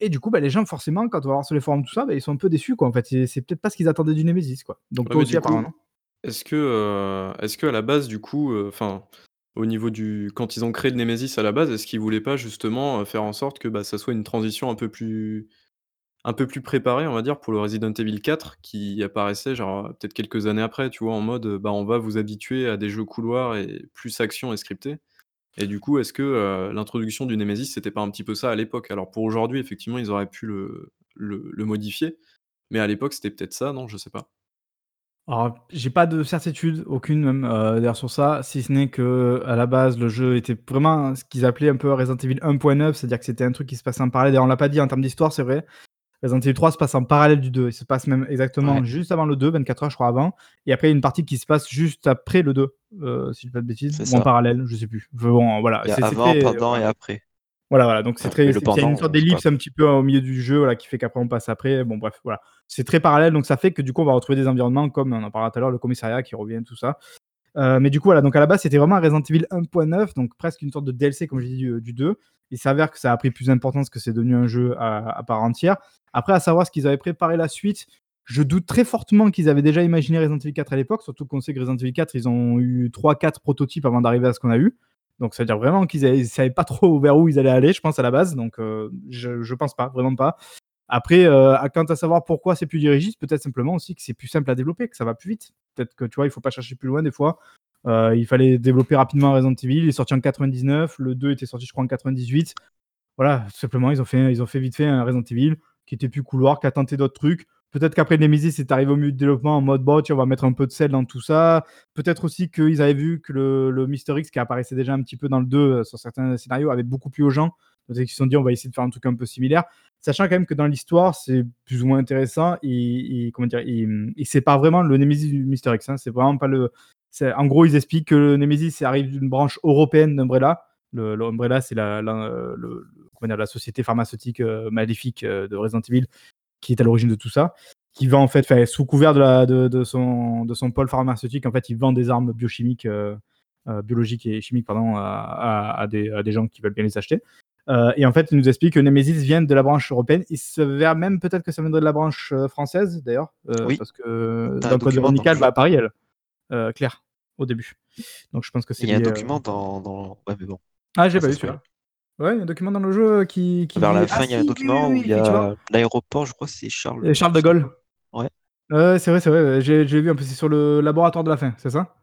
Et du coup, bah, les gens, forcément, quand on va voir sur les forums, tout ça, bah, ils sont un peu déçus, quoi. En fait, c'est peut-être pas ce qu'ils attendaient du Nemesis, quoi. Donc, Ouais, toi aussi, apparemment. Est-ce que, euh, est-ce que à la base, du coup, euh, enfin, au niveau du, quand ils ont créé le Nemesis à la base, est-ce qu'ils voulaient pas justement euh, faire en sorte que bah, ça soit une transition un peu plus, un peu plus préparée, on va dire, pour le Resident Evil 4 qui apparaissait genre peut-être quelques années après, tu vois, en mode, bah, on va vous habituer à des jeux couloirs et plus action et scripté. Et du coup, est-ce que euh, l'introduction du Nemesis, c'était pas un petit peu ça à l'époque? Alors pour aujourd'hui, effectivement, ils auraient pu le, modifier, mais à l'époque, c'était peut-être ça, non? Je sais pas. Alors, j'ai pas de certitude, aucune même, d'ailleurs sur ça, si ce n'est que à la base, le jeu était vraiment ce qu'ils appelaient un peu Resident Evil 1.9, c'est-à-dire que c'était un truc qui se passait en parallèle. D'ailleurs, on l'a pas dit en termes d'histoire, c'est vrai. Resident Evil 3 se passe en parallèle du 2. Il se passe même exactement Ouais. juste avant le 2, 24 heures, je crois, avant. Et après, il y a une partie qui se passe juste après le 2, euh, si je dis pas de bêtises. Ou en parallèle, je sais plus. Bon, voilà. Il y a avant, très- pendant voilà. et après. Voilà, voilà. Donc c'est très. Il y a une sorte d'ellipse un petit peu au milieu du jeu là, qui fait qu'après on passe après. Bon, bref, voilà. C'est très parallèle, donc ça fait que du coup on va retrouver des environnements comme on en parlera tout à l'heure, le commissariat qui revient, tout ça. Euh, mais du coup, voilà. Donc à la base, c'était vraiment un Resident Evil 1.9, donc presque une sorte de DLC, comme je dis, du, du 2. Il s'avère que ça a pris plus d'importance que c'est devenu un jeu à, à part entière. Après, à savoir ce qu'ils avaient préparé la suite. Je doute très fortement qu'ils avaient déjà imaginé Resident Evil 4 à l'époque, surtout qu'on sait que Resident Evil 4, ils ont eu 3-4 prototypes avant d'arriver à ce qu'on a eu. Donc ça veut dire vraiment qu'ils ne savaient pas trop vers où ils allaient aller, je pense, à la base. Donc euh, je, je pense pas, vraiment pas. Après, euh, quant à savoir pourquoi c'est plus dirigiste, peut-être simplement aussi que c'est plus simple à développer, que ça va plus vite. Peut-être que tu vois, il faut pas chercher plus loin des fois. Euh, il fallait développer rapidement Resident Evil. Il est sorti en 99, le 2 était sorti, je crois, en 98. Voilà, tout simplement, ils ont fait, ils ont fait vite fait un Resident Evil qui était plus couloir, qui a tenté d'autres trucs. Peut-être qu'après Nemesis est arrivé au milieu du développement en mode tiens, on va mettre un peu de sel dans tout ça. Peut-être aussi qu'ils avaient vu que le, le Mister X qui apparaissait déjà un petit peu dans le 2 euh, sur certains scénarios avait beaucoup plu aux gens. Qu'ils se sont dit on va essayer de faire un truc un peu similaire. Sachant quand même que dans l'histoire, c'est plus ou moins intéressant. Et, et comment dire, il, il sépare vraiment le Nemesis du Mister X. hein. C'est vraiment pas le. c'est- En gros, ils expliquent que le Nemesis arrive d'une branche européenne d'Umbrella. Le, le Umbrella, c'est la, la- la société pharmaceutique euh, maléfique euh, de Resident Evil qui est à l'origine de tout ça, qui vend en sous couvert de, de, son, de son pôle pharmaceutique, en fait, il vend des armes biochimiques euh, biologiques et chimiques pardon, à des gens qui veulent bien les acheter. Euh, et en fait, il nous explique que Nemesis vient de la branche européenne. Il se verra même peut-être que ça viendrait de la branche euh, française, d'ailleurs. euh, Oui. Parce que dans le code le bah, jeu. pareil, elle. Euh, Claire, au début. Donc je pense que c'est. Il y a un lié, document dans, dans... Ouais, mais bon. Ah, j'ai Ah, pas vu celui-là. Ouais, il y a un document dans le jeu qui. qui Vers la fin, Ah, il y a un si, document oui, oui, où il y a l'aéroport, je crois c'est Charles. Charles de Gaulle. Ouais. Ouais, c'est vrai, c'est vrai. J'ai vu un peu. C'est sur le laboratoire de la fin, c'est ça?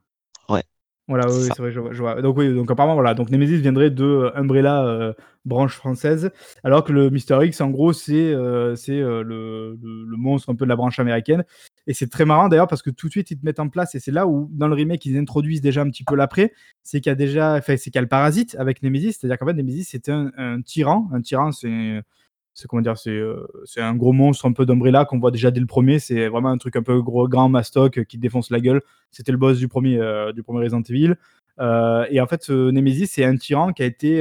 Voilà, oui, c'est vrai, je vois, je vois. Donc oui, donc apparemment voilà, donc Nemesis viendrait de euh, Umbrella euh, branche française, alors que le Mister X en gros c'est euh, c'est euh, le, le, le monstre un peu de la branche américaine. Et c'est très marrant d'ailleurs parce que tout de suite ils te mettent en place et c'est là où dans le remake ils introduisent déjà un petit peu l'après, c'est qu'il y a déjà, enfin c'est qu'il y a le parasite avec Nemesis, c'est-à-dire qu'en fait Nemesis c'était un, un tyran, un tyran c'est c'est comment dire, euh, c'est un gros monstre un peu d'Umbrella qu'on voit déjà dès le premier. C'est vraiment un truc un peu gros, grand, mastoc euh, qui défonce la gueule. C'était le boss du premier, euh, du premier Resident Evil. Et en fait, Nemesis, c'est un tyran qui a été,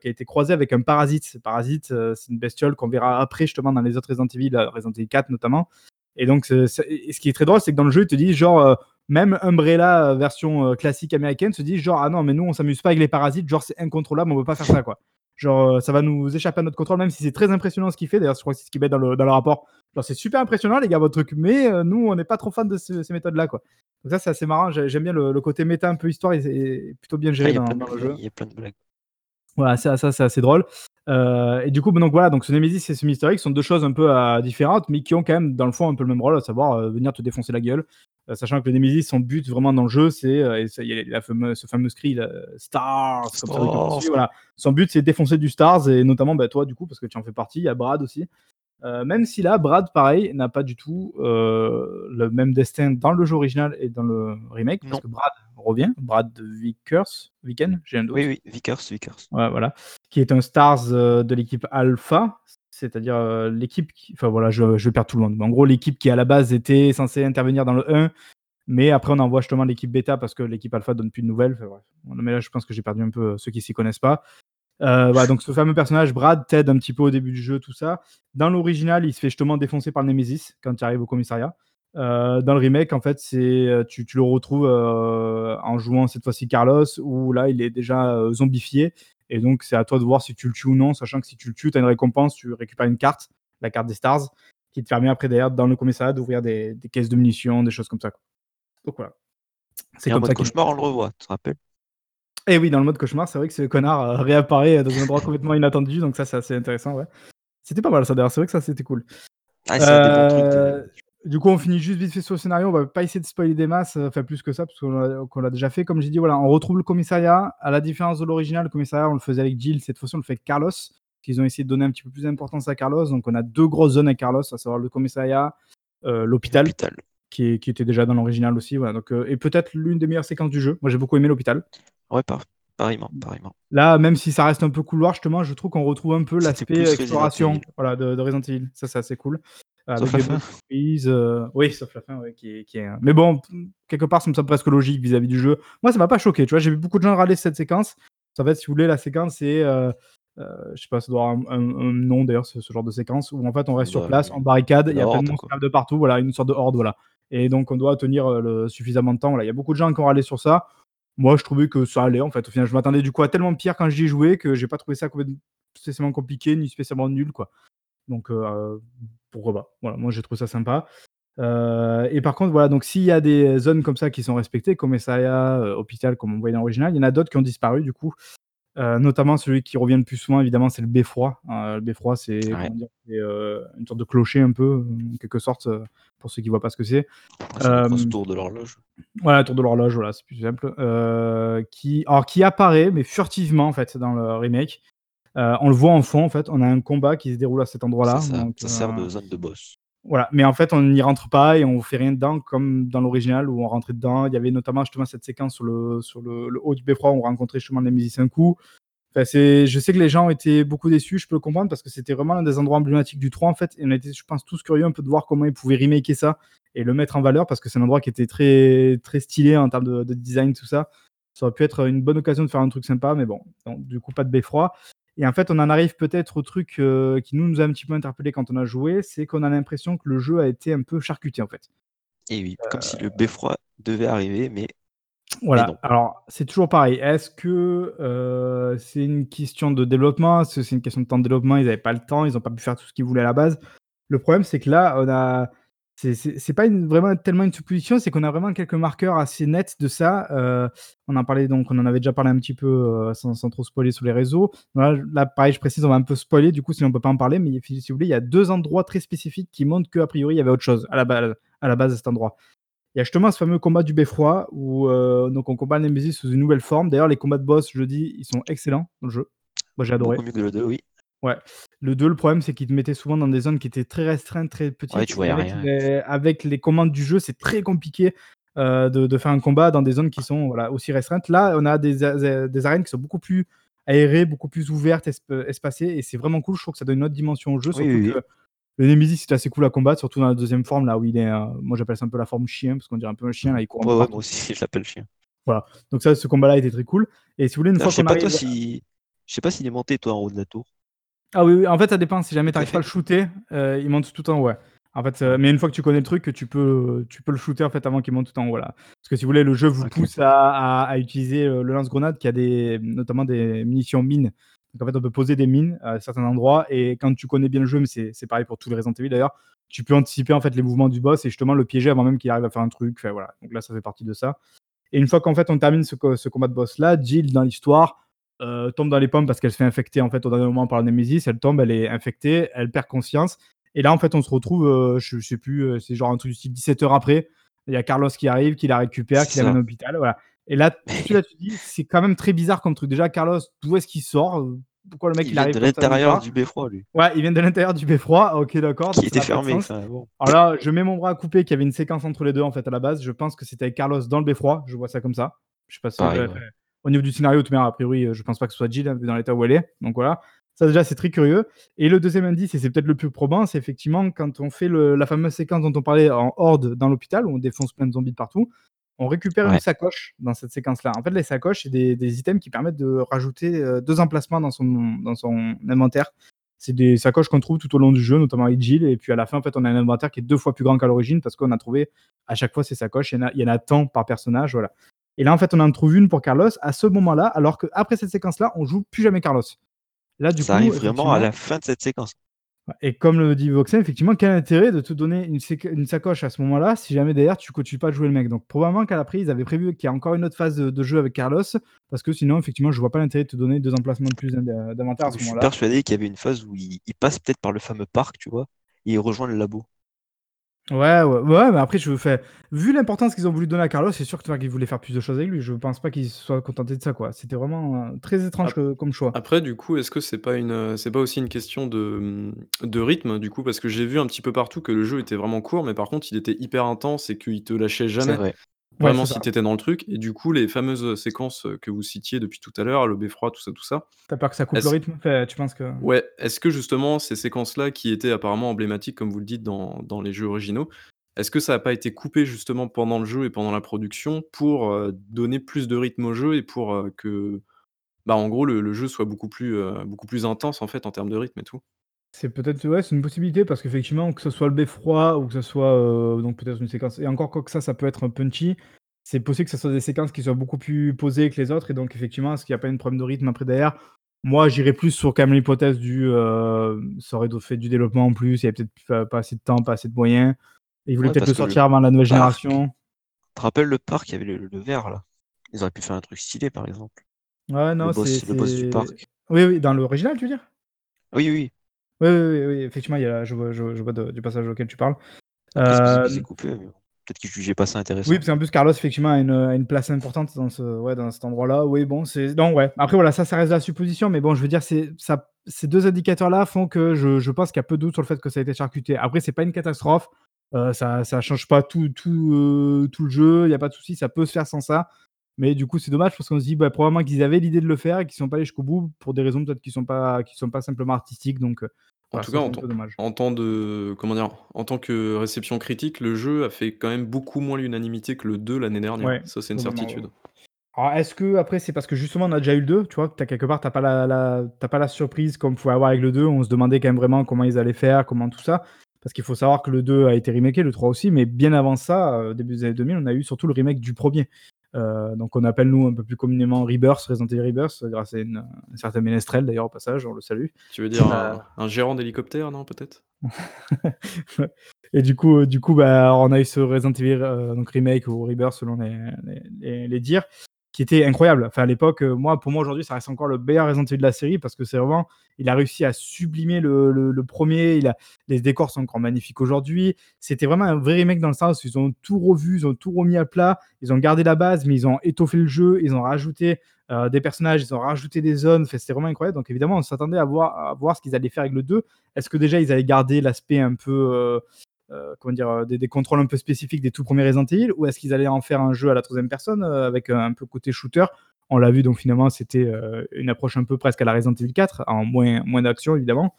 qui a été croisé avec un parasite. Ce parasite, c'est une bestiole qu'on verra après, justement, dans les autres Resident Evil, Resident Evil 4 notamment. Et donc, ce qui est très drôle, c'est que dans le jeu, ils te disent genre, même Umbrella version classique américaine se dit genre, ah non, mais nous, on s'amuse pas avec les parasites, genre, c'est incontrôlable, on veut pas faire ça, quoi. Genre, euh, ça va nous échapper à notre contrôle, même si c'est très impressionnant ce qu'il fait. D'ailleurs, je crois que c'est ce qu'il met dans le, dans le rapport. Genre, c'est super impressionnant, les gars, votre truc, mais euh, nous, on n'est pas trop fans de ce- ces méthodes-là, quoi. Donc, ça, c'est assez marrant. J'ai- J'aime bien le, le côté méta, un peu histoire, et c'est plutôt bien Ah, géré il y a dans, le jeu. il y a plein de blagues. Voilà, ça, ça c'est assez drôle. Euh, et du coup, ben donc voilà, donc ce Nemesis et ce Mystery sont deux choses un peu euh, différentes, mais qui ont quand même dans le fond un peu le même rôle, à savoir euh, venir te défoncer la gueule. Euh, sachant que le Nemesis, son but vraiment dans le jeu, c'est euh, il y a la fameuse, ce fameux cri là, Stars, comme ça, Stars. voilà. Son but, c'est défoncer du Stars et notamment bah, toi du coup parce que tu en fais partie. Il y a Brad aussi. Euh, même si là, Brad, pareil, n'a pas du tout euh, le même destin dans le jeu original et dans le remake, parce Non. que Brad revient, Brad Vickers, Viken, j'ai un doute. Oui, oui, Vickers, Vickers. Ouais, voilà. Qui est un Stars euh, de l'équipe Alpha, c'est-à-dire euh, l'équipe qui. Enfin voilà, je, perds tout le monde. Mais en gros, l'équipe qui à la base était censée intervenir dans le 1, mais après on envoie justement l'équipe Bêta parce que l'équipe Alpha donne plus de nouvelles. Mais là, je pense que j'ai perdu un peu euh, ceux qui s'y connaissent pas. Euh, donc ce fameux personnage, Brad, t'aide un petit peu au début du jeu, tout ça. Dans l'original, il se fait justement défoncer par le Nemesis quand il arrive au commissariat. Dans le remake, en fait, c'est tu, le retrouves en jouant cette fois-ci Carlos, où là, il est déjà zombifié. Et donc, c'est à toi de voir si tu le tues ou non, sachant que si tu le tues, tu as une récompense, tu récupères une carte, la carte des Stars, qui te permet après, d'ailleurs, dans le commissariat, d'ouvrir des, des caisses de munitions, des choses comme ça. quoi. Donc voilà. C'est Et en comme mode ça cauchemar, on le revoit, tu te rappelles? Et oui, dans le mode cauchemar, c'est vrai que ce connard euh, réapparaît dans un endroit complètement inattendu, donc ça, c'est assez intéressant, ouais. C'était pas mal, ça, d'ailleurs, c'est vrai que ça, c'était cool. Ah, c'est un des bons trucs. Du coup, on finit juste vite fait sur le scénario, on va pas essayer de spoiler des masses, euh, enfin plus que ça, parce qu'on l'a- déjà fait. Comme j'ai dit, voilà, on retrouve le commissariat, à la différence de l'original, le commissariat, on le faisait avec Jill, cette fois-ci, on le fait avec Carlos, qu'ils ont essayé de donner un petit peu plus d'importance à Carlos, donc on a deux grosses zones avec Carlos, à savoir le commissariat, euh, l'hôpital, qui, était déjà dans l'original aussi, voilà, donc, euh, et peut-être l'une des meilleures séquences du jeu. Moi, j'ai beaucoup aimé l'hôpital. Ouais, par... pareillement, pareillement. Là, même si ça reste un peu couloir, justement, je trouve qu'on retrouve un peu l'aspect exploration voilà, de, de Resident Evil. Ça, c'est assez cool. Avec Sauf des la fin. euh, Oui, sauf la fin, ouais, qui est, qui est- Mais bon, quelque part, ça me semble presque logique vis-à-vis du jeu. Moi, ça m'a pas choqué. Tu vois, j'ai vu beaucoup de gens râler cette séquence. En fait, si vous voulez, la séquence, c'est. euh, euh, je sais pas, ça doit avoir un, un- un nom d'ailleurs, ce, ce genre de séquence, où en fait, on reste sur Bah, place, en barricade, il y a plein de monstres de partout, voilà, une sorte de horde, voilà. Et donc, on doit tenir euh, le, suffisamment de temps. Voilà. Il y a beaucoup de gens qui ont râlé sur ça. Moi, je trouvais que ça allait, en fait. Au final, je m'attendais du coup à tellement pire quand j'y jouais que j'ai pas trouvé ça complètement- spécialement compliqué ni spécialement nul, quoi. Donc, euh, pourquoi pas. Voilà, moi, j'ai trouvé ça sympa. Euh, et par contre, voilà, donc s'il y a des zones comme ça qui sont respectées, commissariat, euh, hôpital, comme on voyait dans l'original, il y en a d'autres qui ont disparu, du coup. Euh, notamment celui qui revient le plus souvent, évidemment, c'est le beffroi. Euh, le beffroi, c'est Ouais. euh, une sorte de clocher, un peu, en quelque sorte, pour ceux qui voient pas ce que c'est. Ouais, tour de l'horloge. Voilà, tour de l'horloge, voilà, c'est plus simple. Qui, alors, qui apparaît, mais furtivement, en fait, dans le remake. Euh, on le voit en fond, en fait. On a un combat qui se déroule à cet endroit-là. Ça, donc, ça sert euh, de zone de boss. Voilà, mais en fait, on n'y rentre pas et on fait rien dedans, comme dans l'original où on rentrait dedans. Il y avait notamment justement cette séquence sur le, sur le, le haut du beffroi où on rencontrait justement les musiciens un coup. Enfin, c'est, je sais que les gens étaient beaucoup déçus, je peux le comprendre, parce que c'était vraiment l'un des endroits emblématiques du 3, en fait. Et on était, je pense, tous curieux un peu de voir comment ils pouvaient remaker ça et le mettre en valeur, parce que c'est un endroit qui était très, très stylé en termes de, de design, tout ça. Ça aurait pu être une bonne occasion de faire un truc sympa, mais bon, donc, du coup, pas de beffroi. Et en fait, on en arrive peut-être au truc euh, qui nous, nous a un petit peu interpellé quand on a joué, c'est qu'on a l'impression que le jeu a été un peu charcuté, en fait. Et oui, comme si Euh. le beffroi devait arriver, mais Voilà, alors c'est toujours pareil. Est-ce que, heu, c'est une question de développement? Est-ce que c'est une question de temps de développement? Ils avaient pas le temps, ils ont pas pu faire tout ce qu'ils voulaient à la base. Le problème, c'est que là, on a c'est pas vraiment tellement une supposition, c'est qu'on a vraiment quelques marqueurs assez nets de ça. Heu, on en parlait donc on en avait déjà parlé un petit peu, heu, sans trop spoiler sur les réseaux. Là pareil, je précise, on va un peu spoiler du coup, sinon on peut pas en parler, mais si vous voulez, il y a 2 endroits très spécifiques qui montrent qu'a priori, il y avait autre chose à la base à la base à cet endroit. Il y a justement ce fameux combat du beffroi où, heu, donc on combat le Némésis sous une nouvelle forme. D'ailleurs, les combats de boss, je dis, ils sont excellents dans le jeu. Moi, j'ai adoré. Beaucoup mieux que le 2, oui. Ouais. Le 2, le problème, c'est qu'il te mettait souvent dans des zones qui étaient très restreintes, très petites. Ouais, tu voyais avec rien. les avec les commandes du jeu, c'est très compliqué, heu, de de faire un combat dans des zones qui sont, voilà, aussi restreintes. Là, on a des des arènes qui sont beaucoup plus aérées, beaucoup plus ouvertes, esp espacées et c'est vraiment cool. Je trouve que ça donne une autre dimension au jeu, Oui, surtout oui, oui. que le Némésis, c'est assez cool à combattre, surtout dans la deuxième forme, là où il est, heu, moi j'appelle ça un peu la forme chien, parce qu'on dirait un peu un chien, là, il court Ouais, moi aussi, je l'appelle chien. Voilà, donc ça, ce combat-là était très cool et si vous voulez, une D'ailleurs, fois je sais qu'on pas toi arrive si je sais pas s'il est monté toi en haut de la tour? Ah oui, oui, en fait, ça dépend. Si jamais tu arrives pas à le shooter, heu, il monte tout en haut, ouais. En fait, heu, mais une fois que tu connais le truc, tu peux tu peux le shooter, en fait, avant qu'il monte tout en haut, là. Parce que si vous voulez, le jeu vous pousse à à à utiliser, heu, le lance-grenade qui a des notamment des munitions mines. Donc en fait, on peut poser des mines à certains endroits et quand tu connais bien le jeu, mais c'est c'est pareil pour tous les Resident Evil d'ailleurs, tu peux anticiper, en fait, les mouvements du boss et justement le piéger avant même qu'il arrive à faire un truc, enfin voilà. Donc là, ça fait partie de ça et une fois qu'en fait, on termine ce ce combat de boss-là, Jill, dans l'histoire, heu, tombe dans les pommes parce qu'elle se fait infecter, en fait, au dernier moment par la Némésis. Elle tombe, elle est infectée, elle perd conscience et là, en fait, on se retrouve, heu, je je sais plus, heu, c'est genre un truc du style 17 heures après. Il y a Carlos qui arrive, qui la récupère, qui l'amène ça. à l'hôpital, voilà et là, là, tu dis: «C'est quand même très bizarre comme truc». Déjà, Carlos, d'où est-ce qu'il sort? Pourquoi le mec, Il il vient arrive de ça, l'intérieur du beffroi, lui. Ouais, il vient de l'intérieur du beffroi. OK, d'accord, Qui était ça fermé, enfin bon. Alors là, je mets mon bras à couper qu'il y avait une séquence entre les 2 en fait, à la base. Je pense que c'était avec Carlos dans le beffroi, je vois ça comme ça. Je sais pas si Pareil, ouais, au niveau du scénario, manière, a priori, heu, je pense pas que ce soit Jill, hein, vu dans l'état où elle est, donc voilà. Ça déjà, c'est très curieux et le 2e indice et c'est peut-être le plus probant, c'est effectivement quand on fait le la fameuse séquence dont on parlait en horde dans l'hôpital, où on défonce plein de zombies de partout, on récupère une sacoche dans cette séquence-là. En fait, les sacoches, c'est des des items qui permettent de rajouter, heu, 2 emplacements dans son dans son inventaire. C'est des sacoches qu'on trouve tout au long du jeu, notamment avec Jill et puis à la fin, en fait, on a un inventaire qui est 2 fois plus grand qu'à l'origine parce qu'on a trouvé à chaque fois ces sacoches. Il y en a il y en a tant par personnage, voilà et là, en fait, on en trouve une pour Carlos à ce moment-là, alors qu'après cette séquence-là, on joue plus jamais Carlos. Là, du Ça coup, arrive vraiment à la fin de cette séquence. Et comme le dit Voxel, effectivement, quel intérêt de te donner une sacoche à ce moment-là, si jamais derrière tu continues pas de jouer le mec? Donc probablement qu'à l'après, ils avaient prévu qu'il y a encore une autre phase de de jeu avec Carlos, parce que sinon, effectivement, je vois pas l'intérêt de te donner 2 emplacements de plus d'in d'inventaire à ce Je suis moment-là. persuadé qu'il y avait une phase où il il passe peut-être par le fameux parc, tu vois? Et il rejoint le labo. Ouais, ouais, ouais, mais après, je fais vu l'importance qu'ils ont voulu donner à Carlos, c'est sûr que tu vois qu'ils voulaient faire plus de choses avec lui. Je pense pas qu'ils se soient contentés de ça, quoi. C'était vraiment, heu, très étrange Ap que comme choix. après, du coup, est-ce que c'est pas une, c'est pas aussi une question de, mmh, de rythme, du coup? Parce que j'ai vu un petit peu partout que le jeu était vraiment court, mais par contre, il était hyper intense et qu'il te lâchait C'est jamais. vrai. Vraiment, si tu étais dans le truc et du coup, les fameuses, heu, séquences, heu, que vous citiez depuis tout à l'heure, le beffroi, tout ça, tout ça, Tu as peur que ça coupe le rythme? Enfin, tu penses que ouais, est-ce que justement ces séquences-là qui étaient apparemment emblématiques, comme vous le dites dans dans les jeux originaux, est-ce que ça a pas été coupé justement pendant le jeu et pendant la production pour, donner plus de rythme au jeu et pour, que, bah, en gros, le le jeu soit beaucoup plus, beaucoup plus intense, en fait, en termes de rythme et tout? C'est peut-être ouais, c'est une possibilité parce qu'effectivement, que ce soit le beffroi ou que ce soit, heu, donc peut-être une séquence et encore quoi que ça, ça peut être un punchy. C'est possible que ça soit des séquences qui soient beaucoup plus posées que les autres et donc effectivement, est-ce qu'il y a pas un problème de rythme après derrière? Moi, j'irais plus sur quand même l'hypothèse du, heu, ça aurait fait du développement en plus, il y avait peut-être pas pas assez de temps, pas assez de moyens. Ils voulaient Ouais, peut-être le sortir avant la nouvelle parc génération. tu te rappelles le parc, il y avait le le vert là? Ils auraient pu faire un truc stylé, par exemple. Ouais, non, c'est le boss du parc. oui, oui, dans l'original, tu veux dire? Oui, oui, oui. Oui, oui, oui, oui, effectivement, il y a je vois je je vois de du passage auquel tu parles. Coupé, mais bon, peut-être qu'ils jugeaient pas ça Oui, intéressant. parce qu'en plus Carlos effectivement a une, heu, a une place importante dans ce ouais, dans cet endroit-là. Oui, bon, c'est non, ouais. Après voilà, ça, ça reste de la supposition, mais bon, je veux dire, c'est ça ces 2 indicateurs-là font que je je pense qu'il y a peu de doute sur le fait que ça a été charcuté. Après, c'est pas une catastrophe, heu, ça ça change pas tout tout, heu, tout le jeu, il y a pas de souci, ça peut se faire sans ça. Mais du coup, c'est dommage parce qu'on se dit, bah, probablement qu'ils avaient l'idée de le faire et qu'ils sont pas allés jusqu'au bout pour des raisons peut-être qui sont pas qui sont pas simplement artistiques, donc heu, En voilà, tout ça, cas, c'est en tant peu dommage. en tant de comment dire? En tant que réception critique, le jeu a fait quand même beaucoup moins l'unanimité que le 2 l'année dernière. Ouais, Ça, c'est une ouais. certitude. Alors, est-ce que après c'est parce que justement on a déjà eu le 2, tu vois? Que tu quelque part, tu pas la pas la surprise comme pouvait avoir avec le 2. On se demandait quand même vraiment comment ils allaient faire, comment tout ça. Parce qu'il faut savoir que le 2 a été remaké, le 3 aussi, mais bien avant ça, heu, début des années 2000, on a eu surtout le remake du 1er. Euh, donc on appelle nous un peu plus communément Rebirth, Resident Evil Rebirth, grâce à une, un certain Ménestrel d'ailleurs au passage, on le salue. Tu veux dire un, un gérant d'hélicoptère, non, peut-être? Et du coup, euh, du coup bah, on a eu ce Resident Evil euh, donc remake ou Rebirth selon les, les, les- les dires, qui était incroyable. Enfin, à l'époque, euh, moi, pour moi aujourd'hui, ça reste encore le meilleur Resident de la série parce que c'est vraiment, il a réussi à sublimer le, premier. Il a, les décors sont encore magnifiques aujourd'hui. C'était vraiment un vrai remake dans le sens où ils ont tout revu, ils ont tout remis à plat, ils ont gardé la base, mais ils ont étoffé le jeu, ils ont rajouté euh, des personnages, ils ont rajouté des zones. C'était vraiment incroyable. Donc évidemment, on s'attendait à voir, ce qu'ils allaient faire avec le 2. Est-ce que déjà ils allaient garder l'aspect un peu euh, comment dire, euh, des, des contrôles un peu spécifiques des tout premiers Resident Evil, ou est-ce qu'ils allaient en faire un jeu à la troisième personne euh, avec un, peu côté shooter? On l'a vu, donc finalement, c'était euh, une approche un peu presque à la Resident Evil 4, en moins, moins d'action évidemment.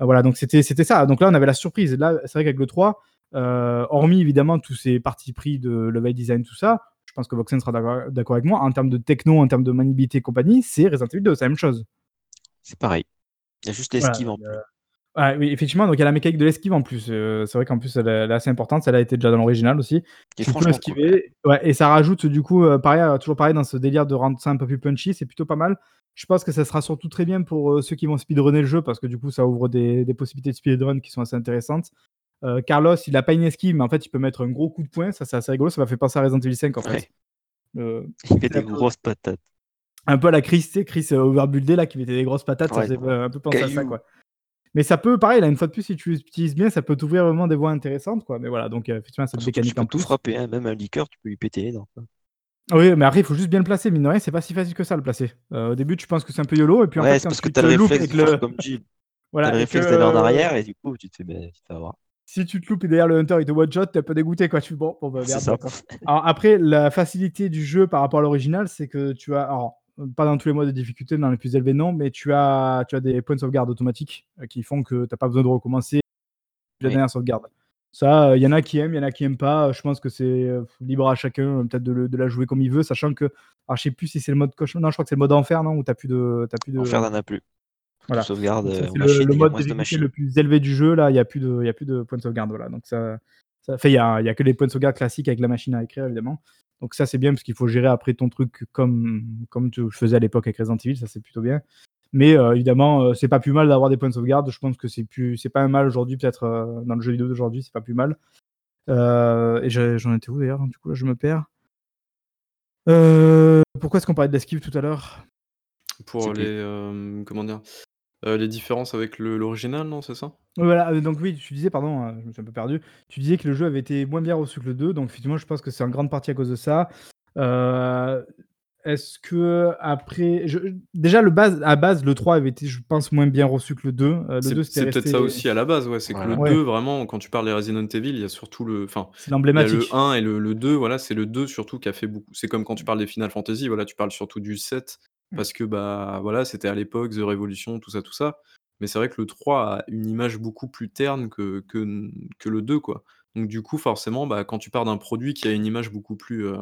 Euh, voilà, donc c'était ça. Donc là, on avait la surprise. Là, c'est vrai qu'avec le 3, euh, hormis évidemment tous ces partis pris de level design, tout ça, je pense que Voxen sera d'accord avec moi, en termes de techno, en termes de maniabilité et compagnie, c'est Resident Evil 2, c'est la même chose. C'est pareil. Il y a juste Voilà, l'esquive en plus. Ouais, oui, effectivement, donc il y a la mécanique de l'esquive en plus. Euh, c'est vrai qu'en plus, elle, est- elle est assez importante. Elle a été déjà dans l'original aussi. Qui est cool. esquiver. Ouais, et ça rajoute du coup, euh, pareil, euh, toujours pareil dans ce délire de rendre ça un peu plus punchy. C'est plutôt pas mal. Je pense que ça sera surtout très bien pour euh, ceux qui vont speedrunner le jeu parce que du coup, ça ouvre des, des possibilités de speedrun qui sont assez intéressantes. Carlos, il a pas une esquive, mais en fait, il peut mettre un gros coup de poing. Ça, c'est assez rigolo. Ça m'a fait penser à Resident Evil 5 en fait. Ouais. Il fait des grosses patates. un peu à la Chris, Chris overbuildé là, qui mettait des grosses patates, ça faisait un peu penser à ça quoi. Mais ça peut, pareil, là, une fois de plus, si tu l'utilises bien, ça peut t'ouvrir vraiment des voies intéressantes quoi. Mais voilà, donc euh, effectivement, cette tu mécanique peux en tout plus. frapper, hein. même un liqueur, tu peux lui péter les dents. quoi. Oui, mais après, il faut juste bien le placer, mine de rien, c'est pas si facile que ça le placer. Euh, au début, tu penses que c'est un peu YOLO, et puis en Ouais, fait, parce que tu te le réflexe avec le. comme. Voilà, le réflexe d'aller en arrière et du coup, tu te fais, ben, tu avoir. Si tu te loupes et derrière le Hunter, il te one shot, t'es un peu dégoûté quoi. Tu bon, bon bah merde, ça. Alors après, la facilité du jeu par rapport à l'original, c'est que tu as, alors, pas dans tous les modes de difficulté, dans les plus élevés non, mais tu as, tu as des points de sauvegarde automatiques euh, qui font que t'as pas besoin de recommencer la Oui. dernière sauvegarde. Ça, il y en a qui aiment, il y en a qui aiment pas. Je pense que c'est euh, libre à chacun, euh, peut-être de, de la jouer comme il veut, sachant que, alors je sais plus si c'est le mode cochon, non, je crois que c'est le mode enfer, non, où t'as plus de, t'as plus de. Enfer, t'en as plus. Voilà. De sauvegarde euh, c'est le, y a mode de le plus élevé du jeu. Là, il n'y a, plus de- il y a plus de points de sauvegarde. Voilà. Donc ça, ça fait, il n'y a, y a que les points de sauvegarde classiques avec la machine à écrire, évidemment. Donc ça, c'est bien parce qu'il faut gérer après ton truc comme, comme tu, je faisais à l'époque avec Resident Evil. Ça, c'est plutôt bien. Mais euh, évidemment, euh, c'est pas plus mal d'avoir des points de sauvegarde. Je pense que c'est plus, c'est pas un mal aujourd'hui, peut-être euh, dans le jeu vidéo d'aujourd'hui, c'est pas plus mal. Et j'en étais où d'ailleurs? Du coup, là, je me perds. Pourquoi est-ce qu'on parlait de l'esquive tout à l'heure? Pour les, comment dire, euh, les différences avec le- l'original, non, c'est ça? Voilà, euh, donc oui, tu disais, pardon, euh, je me suis un peu perdu. Tu disais que le jeu avait été moins bien reçu que le 2, donc effectivement, je pense que c'est en grande partie à cause de ça. Euh, Est-ce que après. je- Déjà, le base, à base, le 3 avait été, je pense, moins bien reçu que le 2. Euh, le C'est 2, c'est c'était peut-être resté. ça aussi à la base, ouais. C'est que Voilà. le Ouais. 2, vraiment, quand tu parles des Resident Evil, il y a surtout le. Enfin, C'est il y a l'emblématique. le 1 et le, le 2, voilà, c'est le 2 surtout qui a fait beaucoup. C'est comme quand tu parles des Final Fantasy, voilà, tu parles surtout du 7 parce que bah voilà, c'était à l'époque The Revolution, tout ça, tout ça. Mais c'est vrai que le 3 a une image beaucoup plus terne que, que, que le 2, quoi. Donc du coup, forcément, bah, quand tu pars d'un produit qui a une image beaucoup plus. euh,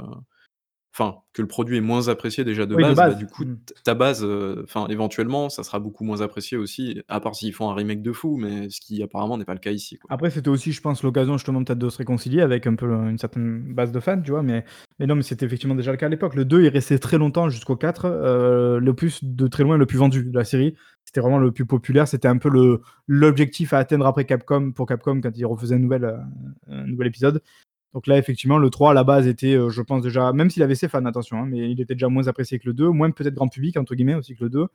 Enfin, que le produit est moins apprécié déjà de Oui, de base, bah, base. du coup, Mm. t- ta base, euh, enfin, éventuellement, ça sera beaucoup moins apprécié aussi, à part s'ils font un remake de fou, mais ce qui apparemment n'est pas le cas ici, quoi. Après, c'était aussi, je pense, l'occasion justement peut-être de se réconcilier avec un peu une certaine base de fans, tu vois. Mais, mais non, mais c'était effectivement déjà le cas à l'époque. Le 2, il restait très longtemps jusqu'au 4. euh, le plus, de très loin, le plus vendu de la série. C'était vraiment le plus populaire. C'était un peu le l'objectif à atteindre après Capcom, pour Capcom, quand ils refaisaient un nouvel, euh, un nouvel épisode. Donc là, effectivement, le 3 à la base était, euh, je pense déjà, même s'il avait ses fans, attention, hein, mais il était déjà moins apprécié que le 2, moins peut-être grand public, entre guillemets, aussi que le 2.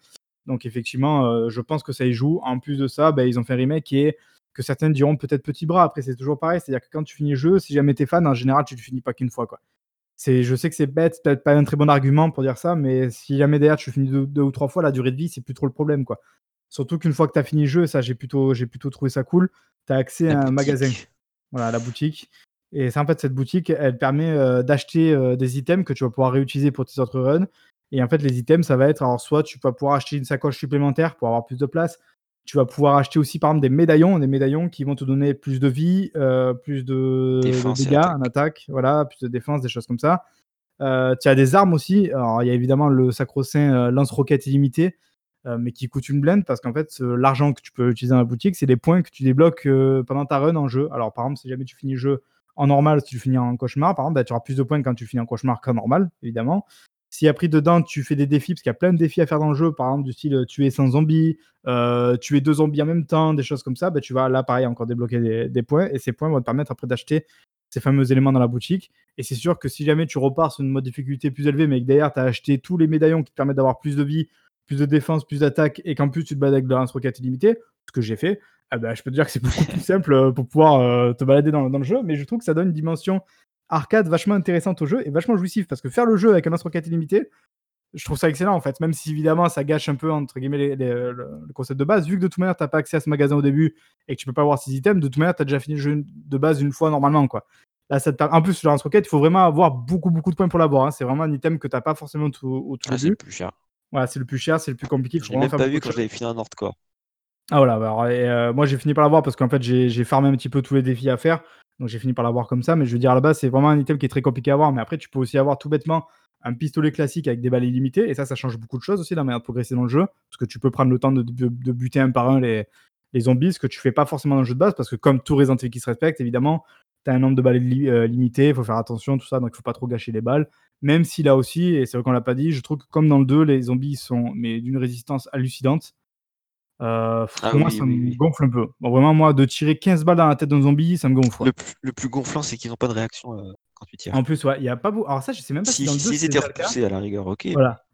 Donc effectivement, euh, je pense que ça y joue. En plus de ça, bah, ils ont fait un remake qui est que certains diront peut-être petit bras. Après, c'est toujours pareil. C'est-à-dire que quand tu finis le jeu, si jamais t'es fan, en général, tu le finis pas qu'une fois. Quoi. C'est, je sais que c'est bête, c'est peut-être pas un très bon argument pour dire ça, mais si jamais derrière tu le finis deux, deux ou trois fois, la durée de vie, c'est plus trop le problème. Quoi. Surtout qu'une fois que tu as fini le jeu, ça, j'ai plutôt, j'ai plutôt trouvé ça cool. Tu as accès La à un boutique. magasin voilà, la boutique. Et c'est en fait cette boutique, elle permet euh, d'acheter euh, des items que tu vas pouvoir réutiliser pour tes autres runs. Et en fait, les items, ça va être alors soit tu vas pouvoir acheter une sacoche supplémentaire pour avoir plus de place. Tu vas pouvoir acheter aussi par exemple des médaillons, des médaillons qui vont te donner plus de vie, euh, plus de, Défense dégâts attaque. en attaque, voilà, plus de défense, des choses comme ça. Tu as des armes aussi. Alors il y a évidemment le sacro-saint lance-roquette illimité, mais qui coûte une blinde parce qu'en fait, l'argent que tu peux utiliser dans la boutique, c'est des points que tu débloques pendant ta run en jeu. Alors, par exemple, si jamais tu finis le jeu en normal, si tu finis en cauchemar, par exemple, bah, tu auras plus de points quand tu finis en cauchemar qu'en normal, évidemment. Si après dedans, tu fais des défis, parce qu'il y a plein de défis à faire dans le jeu, par exemple, du style euh, tuer 100 zombies, euh, tuer deux zombies en même temps, des choses comme ça, bah, tu vas là, pareil, encore débloquer des, points, et ces points vont te permettre après d'acheter ces fameux éléments dans la boutique. Et c'est sûr que si jamais tu repars sur une mode difficulté plus élevée, mais que derrière, tu as acheté tous les médaillons qui te permettent d'avoir plus de vie, plus de défense, plus d'attaque, et qu'en plus tu te balades avec de la lance-roquette illimitée, ce que j'ai fait, ah bah, je peux te dire que c'est beaucoup plus simple euh, pour pouvoir euh, te balader dans, dans, le jeu, mais je trouve que ça donne une dimension arcade vachement intéressante au jeu et vachement jouissif parce que faire le jeu avec un lance-roquette illimité, je trouve ça excellent en fait, même si évidemment ça gâche un peu entre guillemets les, les, le, le, concept de base, vu que de toute manière t'as pas accès à ce magasin au début et que tu peux pas avoir ces items, de toute manière t'as déjà fini le jeu de base une fois normalement quoi. Là, ça te... En plus, le lance-roquette, il faut vraiment avoir beaucoup beaucoup de points pour l'avoir. Hein. C'est vraiment un item que t'as pas forcément tout, au tout ah, le plus cher. Ouais, c'est le plus cher, c'est le plus compliqué. Je l'ai même pas vu quand j'avais fini un hardcore. Ah voilà, bah, alors, et, euh, moi j'ai fini par l'avoir parce qu'en fait j'ai farmé un petit peu tous les défis à faire, donc j'ai fini par l'avoir comme ça, mais je veux dire à la base c'est vraiment un item qui est très compliqué à avoir, mais après tu peux aussi avoir tout bêtement un pistolet classique avec des balles illimitées, et ça ça change beaucoup de choses aussi dans la manière de progresser dans le jeu, parce que tu peux prendre le temps de, de, de buter un par un les, les, zombies, ce que tu fais pas forcément dans le jeu de base, parce que comme tout Resident Evil qui se respecte, évidemment, tu as un nombre de balles li euh, limité, il faut faire attention, tout ça, donc il faut pas trop gâcher les balles, même si là aussi, et c'est vrai qu'on l'a pas dit, je trouve que comme dans le 2, les zombies sont mais d'une résistance hallucinante, euh, ah, moi, oui, ça oui, me oui. gonfle un peu. Bon, vraiment, moi, de tirer 15 balles dans la tête d'un zombie, ça me gonfle. Le, plus- le plus gonflant, c'est qu'ils n'ont pas de réaction euh, quand tu tires. En plus, ouais, il y a pas beaucoup. Alors, ça, je sais même pas si, Si, dans le 2, s'ils c'est étaient repoussés à la rigueur, ok. Voilà.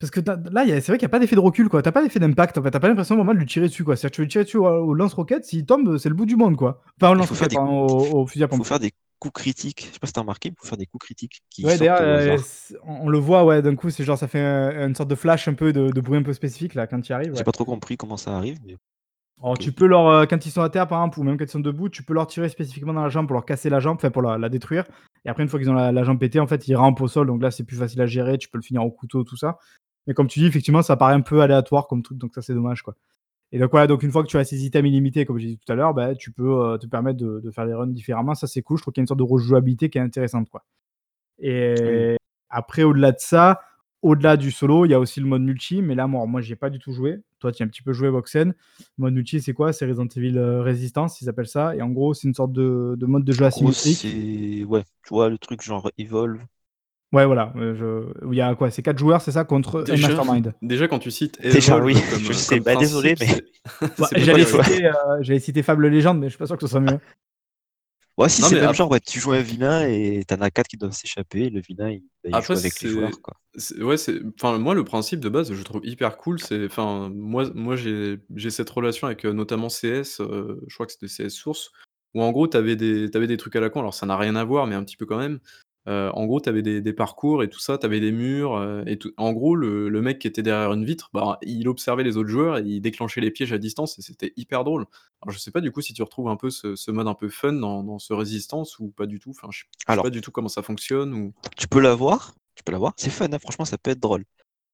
Parce que là, c'est vrai qu'il n'y a pas d'effet de recul, quoi. T'as pas d'effet d'impact, en fait. T'as pas l'impression vraiment de lui tirer dessus, quoi. C'est-à-dire que tu veux lui tirer dessus au, lance-roquette, s'il tombe, c'est le bout du monde, quoi. Enfin, au lance-roquette, des au, au fusil à faut pompe. faire des coups critiques. Je sais pas si t'as remarqué, faut faire des coups critiques qui Ouais, sortent euh, c'est- on le voit, ouais, d'un coup, c'est genre, ça fait un- une sorte de flash un peu, de, de bruit un peu spécifique, là, quand tu y arrives. J'ai pas trop compris comment ça arrive, mais Alors, ok. tu peux leur, euh, quand ils sont à terre, par exemple, ou même quand ils sont debout, tu peux leur tirer spécifiquement dans la jambe pour leur casser la jambe, enfin pour la, la détruire. Et après, une fois qu'ils ont la, la jambe pétée, en fait, ils rampent au sol. Donc là, c'est plus facile à gérer. Tu peux le finir au couteau, tout ça. Mais comme tu dis, effectivement, ça paraît un peu aléatoire comme truc. Donc ça, c'est dommage, quoi. Et donc voilà, donc une fois que tu as ces items illimités, comme j'ai dit tout à l'heure, bah, tu peux euh, te permettre de, de faire les runs différemment. Ça, c'est cool. Je trouve qu'il y a une sorte de rejouabilité qui est intéressante, quoi. Et après, au-delà de ça, au-delà du solo, il y a aussi le mode multi, mais là, moi, moi j'y ai pas du tout joué. Toi, tu as un petit peu joué, Voxen. Mode multi, c'est quoi? C'est Resident Evil euh, Resistance, ils appellent ça. Et en gros, c'est une sorte de, de mode de jeu asymétrique. Ouais, tu vois, le truc genre Evolve. Ouais, voilà. euh, je- Il y a quoi C'est 4 joueurs, c'est ça Contre un Déjà, mastermind. déjà, quand tu cites Déjà, oui, comme, je euh, sais, bah, désolé, mais- Bah, J'allais citer, euh, citer Fable Légende, mais je suis pas sûr que ce soit mieux. Ouais, si, c'est le même genre, ouais, tu joues un vilain et t'en as quatre qui doivent s'échapper, le vilain, il, bah, il Après, joue avec les joueurs, quoi. c'est- Ouais, c'est. Enfin, moi, le principe de base, je trouve hyper cool. C'est. Enfin, moi, moi j'ai j'ai cette relation avec euh, notamment CS, euh, je crois que c'était CS Source, où en gros, t'avais des, t'avais des trucs à la con. Alors, ça n'a rien à voir, mais un petit peu quand même. Euh, en gros, t'avais des, des parcours et tout ça, t'avais des murs. euh, et tout. En gros, le, le mec qui était derrière une vitre, bah, il observait les autres joueurs et il déclenchait les pièges à distance et c'était hyper drôle. Alors, je sais pas du coup si tu retrouves un peu ce, ce mode un peu fun dans, dans ce Résistance ou pas du tout. Enfin, je, je sais Alors. pas du tout comment ça fonctionne. Ou... Tu peux l'avoir, tu peux l'avoir, c'est fun, hein, franchement, ça peut être drôle.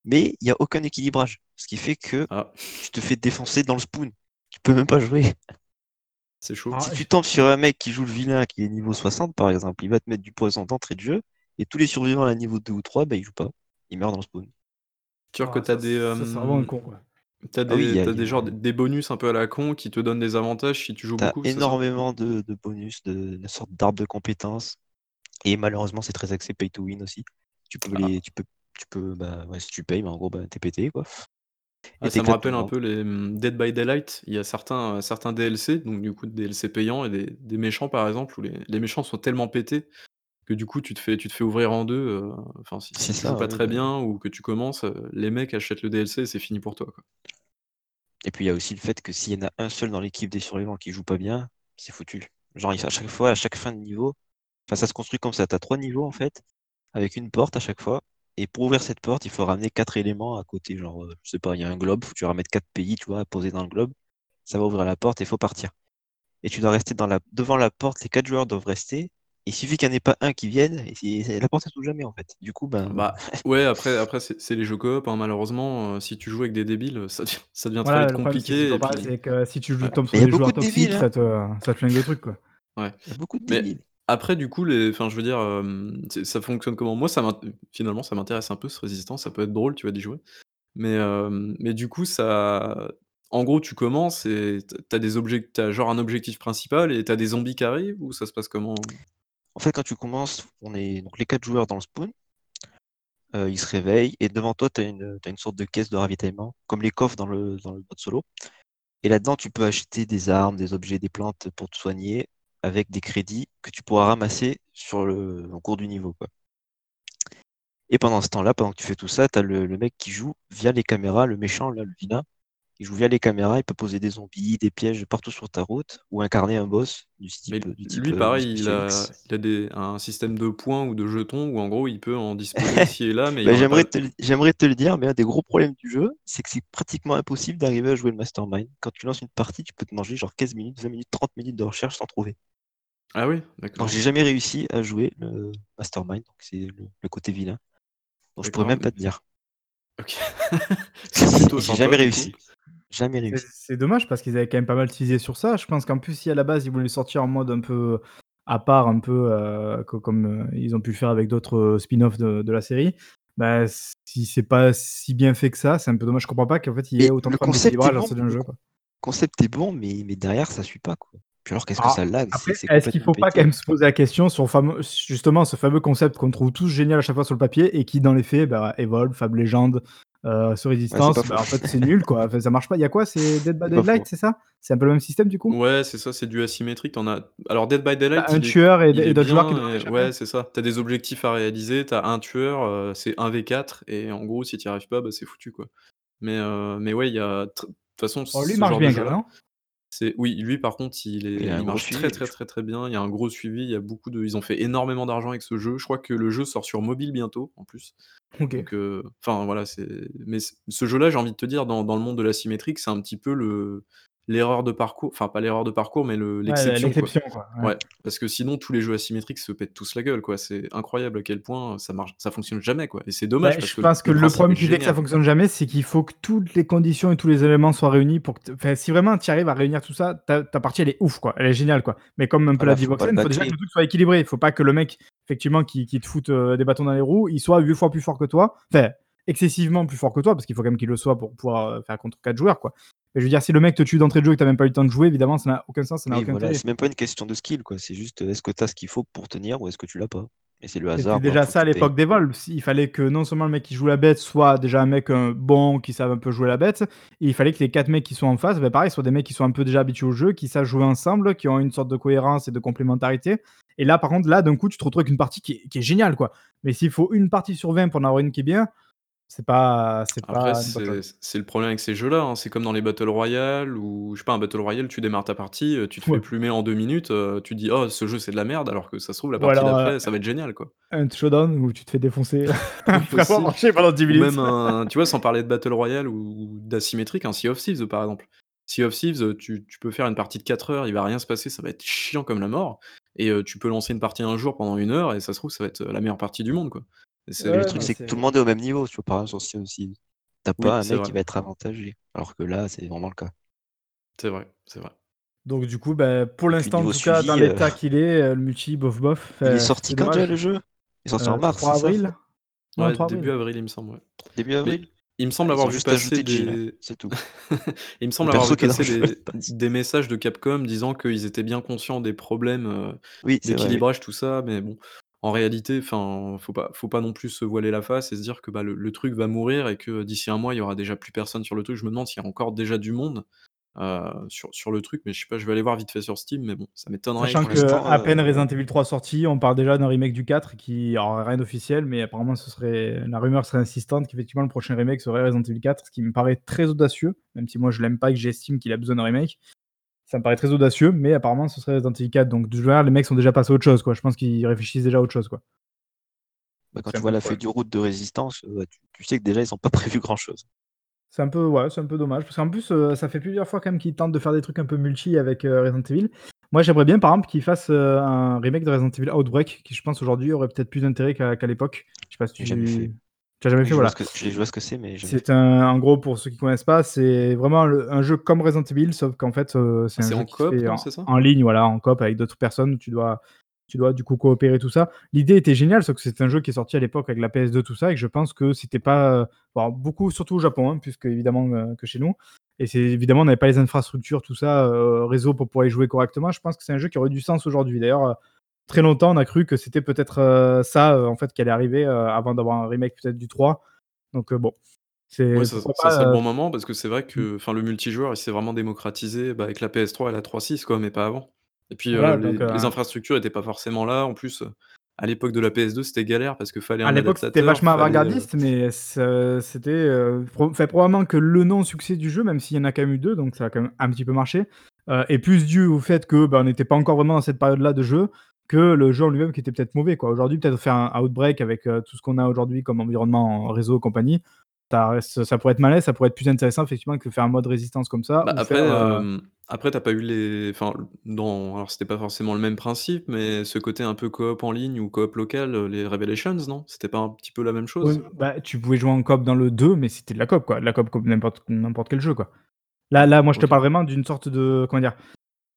Mais il n'y a aucun équilibrage, ce qui fait que Ah, tu te fais défoncer dans le spoon. Tu peux même pas jouer. C'est chaud. Ah, Si tu tombes sur un mec qui joue le vilain qui est niveau 60, par exemple, il va te mettre du poison d'entrée de jeu, et tous les survivants à niveau 2 ou 3, bah, ils jouent pas. Ils meurent dans le spawn. sûr Ah, que t'as des. ça, c'est euh, vraiment un con, quoi. T'as des, Ah oui, a- des a- genres des bonus un peu à la con qui te donnent des avantages si tu joues T'as beaucoup. énormément de, de bonus, de, de sortes d'arbres de compétences. Et malheureusement, c'est très axé pay to win aussi. Tu peux Ah. les, tu peux, tu peux, bah, ouais, si tu payes, bah, en gros, bah, t'es pété, quoi. Ah, Et ça me rappelle le un peu les hum, Dead by Daylight. Il y a certains, euh, certains DLC, donc du coup des DLC payants et des, des méchants par exemple, où les, les méchants sont tellement pétés que du coup tu te fais, tu te fais ouvrir en deux. euh, Enfin, si, si C'est tu ça, joues pas oui, très bien ou que tu commences, euh, les mecs achètent le DLC et c'est fini pour toi. Quoi. Et puis il y a aussi le fait que s'il y en a un seul dans l'équipe des survivants qui joue pas bien, c'est foutu. Genre, il- à chaque fois, à chaque fin de niveau, enfin, ça se construit comme ça. T'as trois niveaux en fait, avec une porte à chaque fois. Et pour ouvrir cette porte, il faut ramener quatre éléments à côté. Genre, euh, je sais pas, il y a un globe, faut que tu ramènes quatre pays, tu vois, posés dans le globe. Ça va ouvrir la porte et il faut partir. Et tu dois rester dans la... devant la porte, les quatre joueurs doivent rester. Il suffit qu'il n'y en ait pas un qui vienne, et la porte s'ouvre jamais en fait. Du coup, ben. Bah ouais, après, après c'est les jeux coop, hein, malheureusement. euh, si tu joues avec des débiles, ça devient, ça devient très Voilà, vite le problème, c'est compliqué. puis- c'est que si tu joues Ouais. tombes sur des joueurs de toxiques, débiles, ça te, ça te flingue le truc, quoi. Il y a beaucoup de Mais- débiles. Après, du coup, les... enfin, je veux dire, euh, ça fonctionne comment? Moi, ça finalement, ça m'intéresse un peu ce résistance, ça peut être drôle, tu vois, d'y jouer. Mais, euh, mais du coup, ça. en gros, tu commences et tu as des genre un objectif principal et tu as des zombies qui arrivent ou ça se passe comment? En fait, quand tu commences, on est donc les 4 joueurs dans le spawn. Heu, ils se réveillent et devant toi, tu as une, une sorte de caisse de ravitaillement, comme les coffres dans le dans le mode solo et là-dedans, tu peux acheter des armes, des objets, des plantes pour te soigner avec des crédits que tu pourras ramasser sur le au cours du niveau, quoi. Et pendant ce temps-là, pendant que tu fais tout ça, tu as le le mec qui joue via les caméras, le méchant là, le vilain, il joue via les caméras, il peut poser des zombies, des pièges partout sur ta route ou incarner un boss du Mais type, du type, lui, heu, pareil, il a Spécialix. il a des un système de points ou de jetons où en gros, il peut en disposer ici et là, mais Bah, j'aimerais pas te te le dire, mais un des gros problèmes du jeu, c'est que c'est pratiquement impossible d'arriver à jouer le mastermind. Quand tu lances une partie, tu peux te manger genre 15 minutes, 20 minutes, 30 minutes de recherche sans trouver. Ah oui? Donc D'accord. j'ai jamais réussi à jouer le mastermind, donc c'est le le côté vilain. Donc je pourrais même pas te dire. OK. J'ai jamais réussi. Jamais C'est réussi. c'est dommage parce qu'ils avaient quand même pas mal teasé sur ça. Je pense qu'en plus, si à la base, ils voulaient le sortir en mode un peu à part, un peu, co comme, heu, ils ont pu le faire avec d'autres, heu, spin-off de de la série, bah, si c'est pas si bien fait que ça, c'est un peu dommage. Je comprends pas qu'en fait, il y ait autant de le problèmes concept est d'équilibrage bon, dans ce le jeu, quoi. concept est bon, mais mais derrière ça suit pas, quoi. Puis alors qu'est-ce que Alors, ça lag, est-ce qu'il complètement faut pas quand même se poser la question sur fameux justement, ce fameux concept qu'on trouve tous génial à chaque fois sur le papier et qui dans les faits, bah, Evolve, heu, ce Ouais, c'est Resistance, pas bah, en fait, c'est nul, quoi. Enfin, ça marche pas. Il y a quoi? C'est Dead by Daylight, c'est ça? C'est un peu le même système du coup? Ouais, c'est ça, c'est du asymétrique. En as alors Dead by Daylight, un est tueur et d'autres joueurs qui et ouais, c'est ça. Tu as des objectifs à réaliser, tu as un tueur, heu, c'est 1 v 4 et en gros, si tu y arrives pas, bah, c'est foutu, quoi. Mais heu, mais ouais, il y a de toute façon, Oh, lui, marche bien quand même? C'est oui, lui par contre, il Il est a un il gros marche très, suivi, très, très, très bien. Il y a un gros suivi, il y a beaucoup de ils ont fait énormément d'argent avec ce jeu. Je crois que le jeu sort sur mobile bientôt, en plus. OK. Donc heu, enfin voilà, c'est mais ce jeu-là, j'ai envie de te dire, dans dans le monde de l'asymétrique, c'est un petit peu le l'erreur de parcours, enfin pas l'erreur de parcours, mais le Ouais, l'exception, quoi. quoi, ouais. Ouais, parce que sinon tous les jeux asymétriques se pètent tous la gueule, quoi. C'est incroyable à quel point ça marche ça fonctionne jamais, quoi et c'est Bah, dommage parce je que pense que le le problème qui fait que ça génial. fonctionne jamais, c'est qu'il faut que toutes les conditions et tous les éléments soient réunis pour que enfin, si vraiment tu arrives à réunir tout ça, ta ta partie elle est ouf, quoi. Elle est géniale, quoi. Mais comme un peu l'a Voilà, dit faut pas le Voxen, il faut déjà que le truc soit équilibré. Il faut pas que le mec, effectivement, qui qui te foute, heu, des bâtons dans les roues, il soit 8 fois plus fort que toi. Enfin, excessivement plus fort que toi, parce qu'il faut quand même qu'il le soit pour pouvoir, heu, faire contre 4 joueurs, quoi. Mais je veux dire, si le mec te tue d'entrée de jeu et que tu as même pas eu le temps de jouer, évidemment, ça n'a aucun sens, ça n'a Oui, aucun voilà, c'est même pas une question de skill, quoi. C'est juste, est-ce que tu as ce qu'il faut pour tenir ou est-ce que tu l'as pas? Et c'est le C'était hasard alors déjà ça à l'époque d'Evolve. Si il fallait que non seulement le mec qui joue la bête soit déjà un mec, heu, bon, qui savent un peu jouer la bête, et il fallait que les 4 mecs qui sont en face, bah, pareil, soient des mecs qui sont un peu déjà habitués au jeu, qui savent jouer ensemble, qui ont une sorte de cohérence et de complémentarité. Et là, par contre, là, d'un coup, tu te retrouves avec une partie qui est qui est géniale, quoi. Mais s'il faut une partie sur 20 pour en avoir une qui est bien, c'est pas c'est Après, pas une bonne c'est chose. c'est le problème avec ces jeux-là, hein. C'est comme dans les battle royale ou je sais pas, un battle royale, tu démarres ta partie, heu, tu te fais Ouais. plumer en 2 minutes, heu, tu dis: «Oh, ce jeu, c'est de la merde», alors que ça se trouve la Ou partie alors, d'après, ça va être génial, quoi. un showdown où tu te fais défoncer Oui, après avoir aussi. marché pendant 10 Ou minutes. même un tu vois, sans parler de battle royale ou d'asymétrique, un Sea of Thieves, par exemple. Sea of Thieves, tu tu peux faire une partie de 4 heures, il va rien se passer, ça va être chiant comme la mort et tu peux lancer une partie un jour pendant 1 heure et ça se trouve, ça va être, la meilleure partie du monde, quoi. Le truc, c'est que tout le monde est au même niveau, tu vois? Par exemple, sur Sea of Thieves. Tu as Oui, pas un mec vrai. qui va être avantagé, alors que là, c'est vraiment le cas. C'est vrai, c'est vrai. Donc du coup, bah, pour l'instant, en tout cas, dans l'état qu'il est, heu, le multi, bof bof, Il est enfin, sorti quand déjà le jeu? Il est sorti en Heu, mars, 3 c'est ça? avril? Non, Ouais, 3 début avril. avril, il me semble, ouais. Début Mais avril? il me semble avoir vu juste passer des c'est tout. il me Le semble avoir vu passer des messages de Capcom disant qu'ils étaient bien conscients des problèmes, oui. d'équilibrage, tout ça, mais bon, en réalité, enfin, faut pas faut pas non plus se voiler la face et se dire que, bah, le le truc va mourir et que d'ici 1 mois, il y aura déjà plus personne sur le truc. Je me demande s'il y a encore déjà du monde, heu, sur sur le truc, mais je sais pas, je vais aller voir vite fait sur Steam, mais bon, ça m'étonnerait Sachant que l'instant, qu'à peine heu Resident Evil 3 sorti, on parle déjà d'un remake du 4 qui alors rien d'officiel, mais apparemment ce serait la rumeur serait insistante qu'effectivement le prochain remake serait Resident Evil 4, ce qui me paraît très audacieux, même si moi je l'aime pas et que j'estime qu'il a besoin d'un remake. Ça me paraît très audacieux, mais apparemment ce serait Resident Evil 4, donc de ce genre, les mecs sont déjà passés à autre chose, quoi. Je pense qu'ils réfléchissent déjà à autre chose, quoi. Bah, quand tu vois la feuille de route de Résistance, heu, tu tu sais que déjà ils ont pas prévu grand chose. C'est un peu ouais, c'est un peu dommage parce qu'en plus, heu, ça fait plusieurs fois quand même qu'ils tentent de faire des trucs un peu multi avec, heu, Resident Evil. Moi, j'aimerais bien, par exemple, qu'ils fassent, un remake de Resident Evil Outbreak qui, je pense, aujourd'hui aurait peut-être plus d'intérêt qu'à l'époque. Je sais pas si J'ai jamais fait. tu tu jamais fait? je Voilà. que je vois ce que c'est, mais. C'est un en gros, pour ceux qui connaissent pas, c'est vraiment le un jeu comme Resident Evil, sauf qu'en fait, heu, c'est Ah, un c'est jeu en coop, fait non, en ça? en ligne, voilà, en coop avec d'autres personnes. Tu dois tu dois du coup coopérer tout ça. L'idée était géniale, sauf que c'est un jeu qui est sorti à l'époque avec la PS2, tout ça, et que je pense que c'était pas, heu, alors beaucoup, surtout au Japon, hein, plus qu'évidemment, heu, que chez nous. Et c'est évidemment, on n'avait pas les infrastructures, tout ça, euh, réseau pour pouvoir y jouer correctement. Je pense que c'est un jeu qui aurait du sens aujourd'hui. D'ailleurs, euh, très longtemps, on a cru que c'était peut-être euh, ça, euh, en fait, qui allait arriver euh, avant d'avoir un remake peut-être du 3. Donc, euh, bon. C'est Ouais, ça serait le euh, bon moment parce que c'est vrai que enfin, le multijoueur, il s'est vraiment démocratisé, bah, avec la PS3 et la 3.6 quoi, mais pas avant. Et puis, Voilà, les donc, heu les infrastructures étaient pas forcément là. En plus, à l'époque de la PS2, c'était galère parce qu'il fallait À un l'époque, c'était vachement fallait, avant-gardiste, mais c'était, pro enfin, probablement que le non-succès du jeu, même s'il y en a quand même eu 2, donc ça a quand même un petit peu marché, heu, est plus dû au fait que, bah, on n'était pas encore vraiment dans cette période-là de jeu, que le jeu en lui-même qui était peut-être mauvais, quoi. Aujourd'hui, peut-être faire un Outbreak avec, heu, tout ce qu'on a aujourd'hui comme environnement, réseau et compagnie, ça pourrait être malin, ça pourrait être plus intéressant effectivement que faire un mode résistance comme ça Bah, après, faire, hem, après tu as pas eu les enfin, dans alors c'était pas forcément le même principe, mais ce côté un peu coop en ligne ou coop local, heu, les Revelations, non? C'était pas un petit peu la même Oui, chose? bah, tu pouvais jouer en coop dans le 2, mais c'était de la coop, quoi. De la coop comme n'importe n'importe quel jeu, quoi. Là là, moi, je te parle vraiment d'une sorte de comment dire?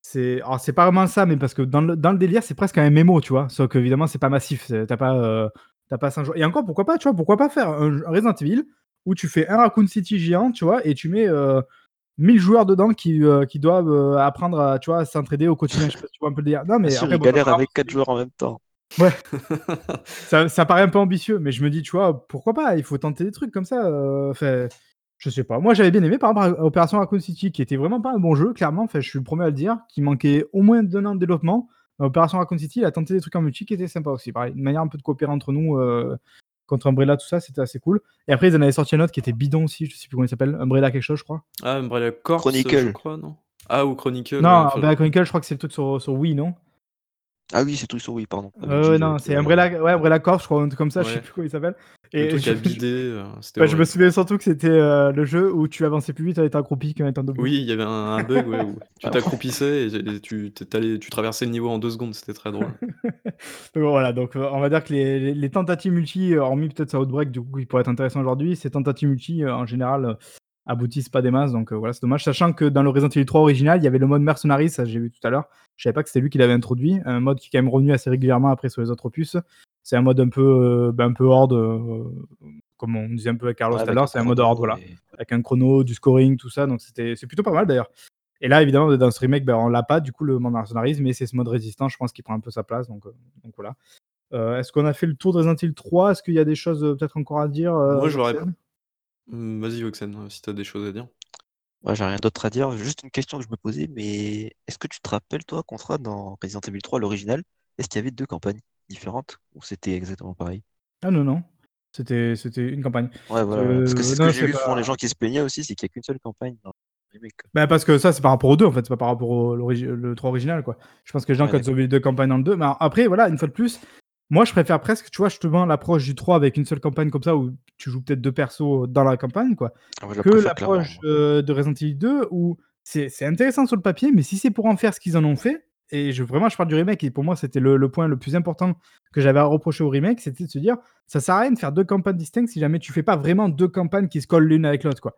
C'est alors c'est pas vraiment ça, mais parce que dans le dans le délire, c'est presque un MMO, tu vois? Sauf qu'évidemment, c'est pas massif, c'est tu as pas, heu, tu as pas 5 joueurs et encore, pourquoi pas, tu vois? Pourquoi pas faire un un Resident Evil où tu fais un Raccoon City géant, tu vois? Et tu mets, heu, 1000 joueurs dedans qui, heu, qui doivent, heu, apprendre à, tu vois, s'entraider au quotidien. Je sais pas si tu vois un peu le délire? Non, mais après bon, paraît avec 4 ambitieux. joueurs en même temps. Ouais. Ça ça paraît un peu ambitieux, mais je me dis, tu vois, pourquoi pas? Il faut tenter des trucs comme ça, enfin, je sais pas. Moi, j'avais bien aimé, par exemple, à Opération Raccoon City, qui était vraiment pas un bon jeu, clairement. Enfin, je suis le 1er à le dire, qui manquait au moins d'1 an de développement. Opération Raccoon City, il a tenté des trucs en multi qui étaient sympas aussi. Pareil, une manière un peu de coopérer entre nous, heu, contre Umbrella, tout ça, c'était assez cool. Et après, ils en avaient sorti un autre qui était bidon aussi, je sais plus comment il s'appelle, Umbrella quelque chose, je crois. Ah, Umbrella Corps, je Chronicle. crois, non? Ah, ou Chronicle, ouais, Non, Umbrella Chronicle, je crois que c'est le truc sur sur Wii, non? Ah oui, c'est le truc sur Wii, pardon. Ouais, j'avais non, c'est Umbrella ouais, Umbrella Corps, je crois, un truc comme ça, je sais Ouais. plus comment il s'appelle. Le Et truc je à je bider, ouais, me souviens surtout que c'était, heu, le jeu où tu avançais plus vite en étant accroupi qu'en étant debout. Oui, il y avait un un bug, ouais, où tu ouais. t'accroupissais et et tu traversais le niveau en 2 secondes, c'était très drôle. Donc voilà, donc, heu, on va dire que les les les tentatives multi, hormis peut-être ça Outbreak, du coup, qui pourrait être intéressant aujourd'hui, ces tentatives multi, en général, aboutissent pas des masses, donc, heu, voilà, c'est dommage. Sachant que dans le Resident Evil 3 original, il y avait le mode Mercenaries, ça j'ai vu tout à l'heure. Je savais pas que c'était lui qui l'avait introduit, un mode qui est quand même revenu assez régulièrement après sur les autres opus. C'est un mode un peu, heu, bah, un peu horde, heu, comme on disait un peu avec Carlos tout à l'heure, c'est un mode horde, voilà. et Avec un chrono, du scoring, tout ça, donc c'était c'est plutôt pas mal d'ailleurs. Et là, évidemment, dans ce remake, bah, on l'a pas, du coup, le mode Mercenaries, mais c'est ce mode résistance, je pense, qui prend un peu sa place, donc, heu, donc voilà. Est-ce qu'on a fait le tour de Resident Evil 3? Est-ce qu'il y a des choses, peut-être encore à dire, Moi, j'aurais Voxel? Mmh, vas-y Voxen, heu, si tu as des choses à dire. Ouais, j'ai rien d'autre à dire. Juste une question que je me posais, mais est-ce que tu te rappelles, toi, Contra, dans Resident Evil 3, l'original, est-ce qu'il y avait 2 campagnes différentes ou c'était exactement pareil? Ah non, non, c'était c'était une campagne. Ouais, voilà. Parce que Heu, c'est ce que j'ai vu souvent les pas gens qui se plaignaient aussi, c'est qu'il y a qu'une seule campagne dans le remake, bah, parce que ça, c'est par rapport aux 2, en fait, c'est pas par rapport au le 3 original, quoi. Je pense que les gens, Ouais, quand ils ont vu les 2 campagnes dans le 2 mais après, voilà, une fois de plus, moi, je préfère presque, tu vois, justement, l'approche du 3 avec une seule campagne comme ça, où tu joues peut-être 2 persos dans la campagne, quoi, Ah, que l'approche, heu, de Resident Evil 2 où c'est intéressant sur le papier, mais si c'est pour en faire ce qu'ils en ont fait et je vraiment, je parle du remake et pour moi, c'était le le point le plus important que j'avais à reprocher au remake, c'était de se dire: «Ça sert à rien de faire 2 campagnes distinctes si jamais tu fais pas vraiment 2 campagnes qui se collent l'une avec l'autre», quoi.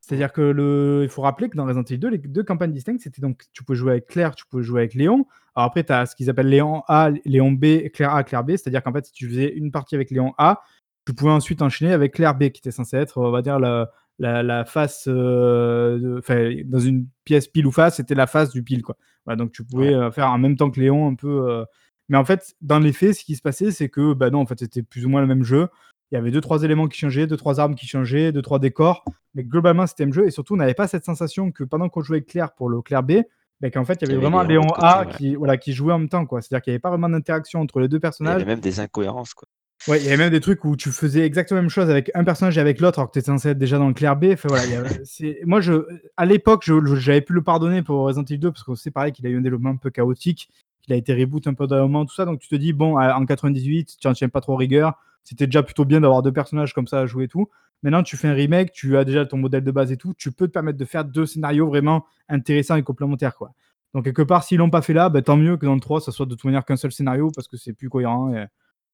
C'est-à-dire que le il faut rappeler que dans Resident Evil 2, les 2 campagnes distinctes, c'était donc tu pouvais jouer avec Claire, tu pouvais jouer avec Léon. Alors après, tu as ce qu'ils appellent Léon A, Léon B, Claire A, Claire B. C'est-à-dire qu'en fait, si tu faisais une partie avec Léon A, tu pouvais ensuite enchaîner avec Claire B, qui était censée être, on va dire, la la la face, de enfin, dans une pièce pile ou face, c'était la face du pile, quoi. Voilà, donc tu pouvais, Ouais. heu, faire en même temps que Léon un peu, heu mais en fait, dans les faits, ce qui se passait, c'est que, bah, non, en fait, c'était plus ou moins le même jeu. Il y avait 2-3 éléments qui changeaient, 2-3 armes qui changeaient, 2-3 décors, mais globalement, c'était le même jeu et surtout, on n'avait pas cette sensation que pendant qu'on jouait avec Claire pour le Claire B, bah, qu'en fait, il y avait vraiment Léon côté, A ouais. qui, voilà, qui jouait en même temps, quoi. C'est-à-dire qu'il y avait pas vraiment d'interaction entre les 2 Il y personnages. avait même des incohérences, quoi. Ouais, il y avait même des trucs où tu faisais exactement la même chose avec un personnage et avec l'autre, alors que tu étais censé être déjà dans le Claire B. Enfin voilà, avait moi, je à l'époque, j'avais pu le pardonner pour Resident Evil 2 parce que c'est pareil qu'il a eu un développement un peu chaotique, qu'il a été reboot un peu d'un moment, tout ça, donc tu te dis: «Bon, en 98, tu en tiens pas trop rigueur, c'était déjà plutôt bien d'avoir 2 personnages comme ça à jouer et tout». Maintenant, tu fais un remake, tu as déjà ton modèle de base et tout, tu peux te permettre de faire 2 scénarios vraiment intéressants et complémentaires, quoi. Donc quelque part, s'ils l'ont pas fait là, bah, tant mieux que dans le 3, ça soit de toute manière qu'un seul scénario parce que c'est plus cohérent et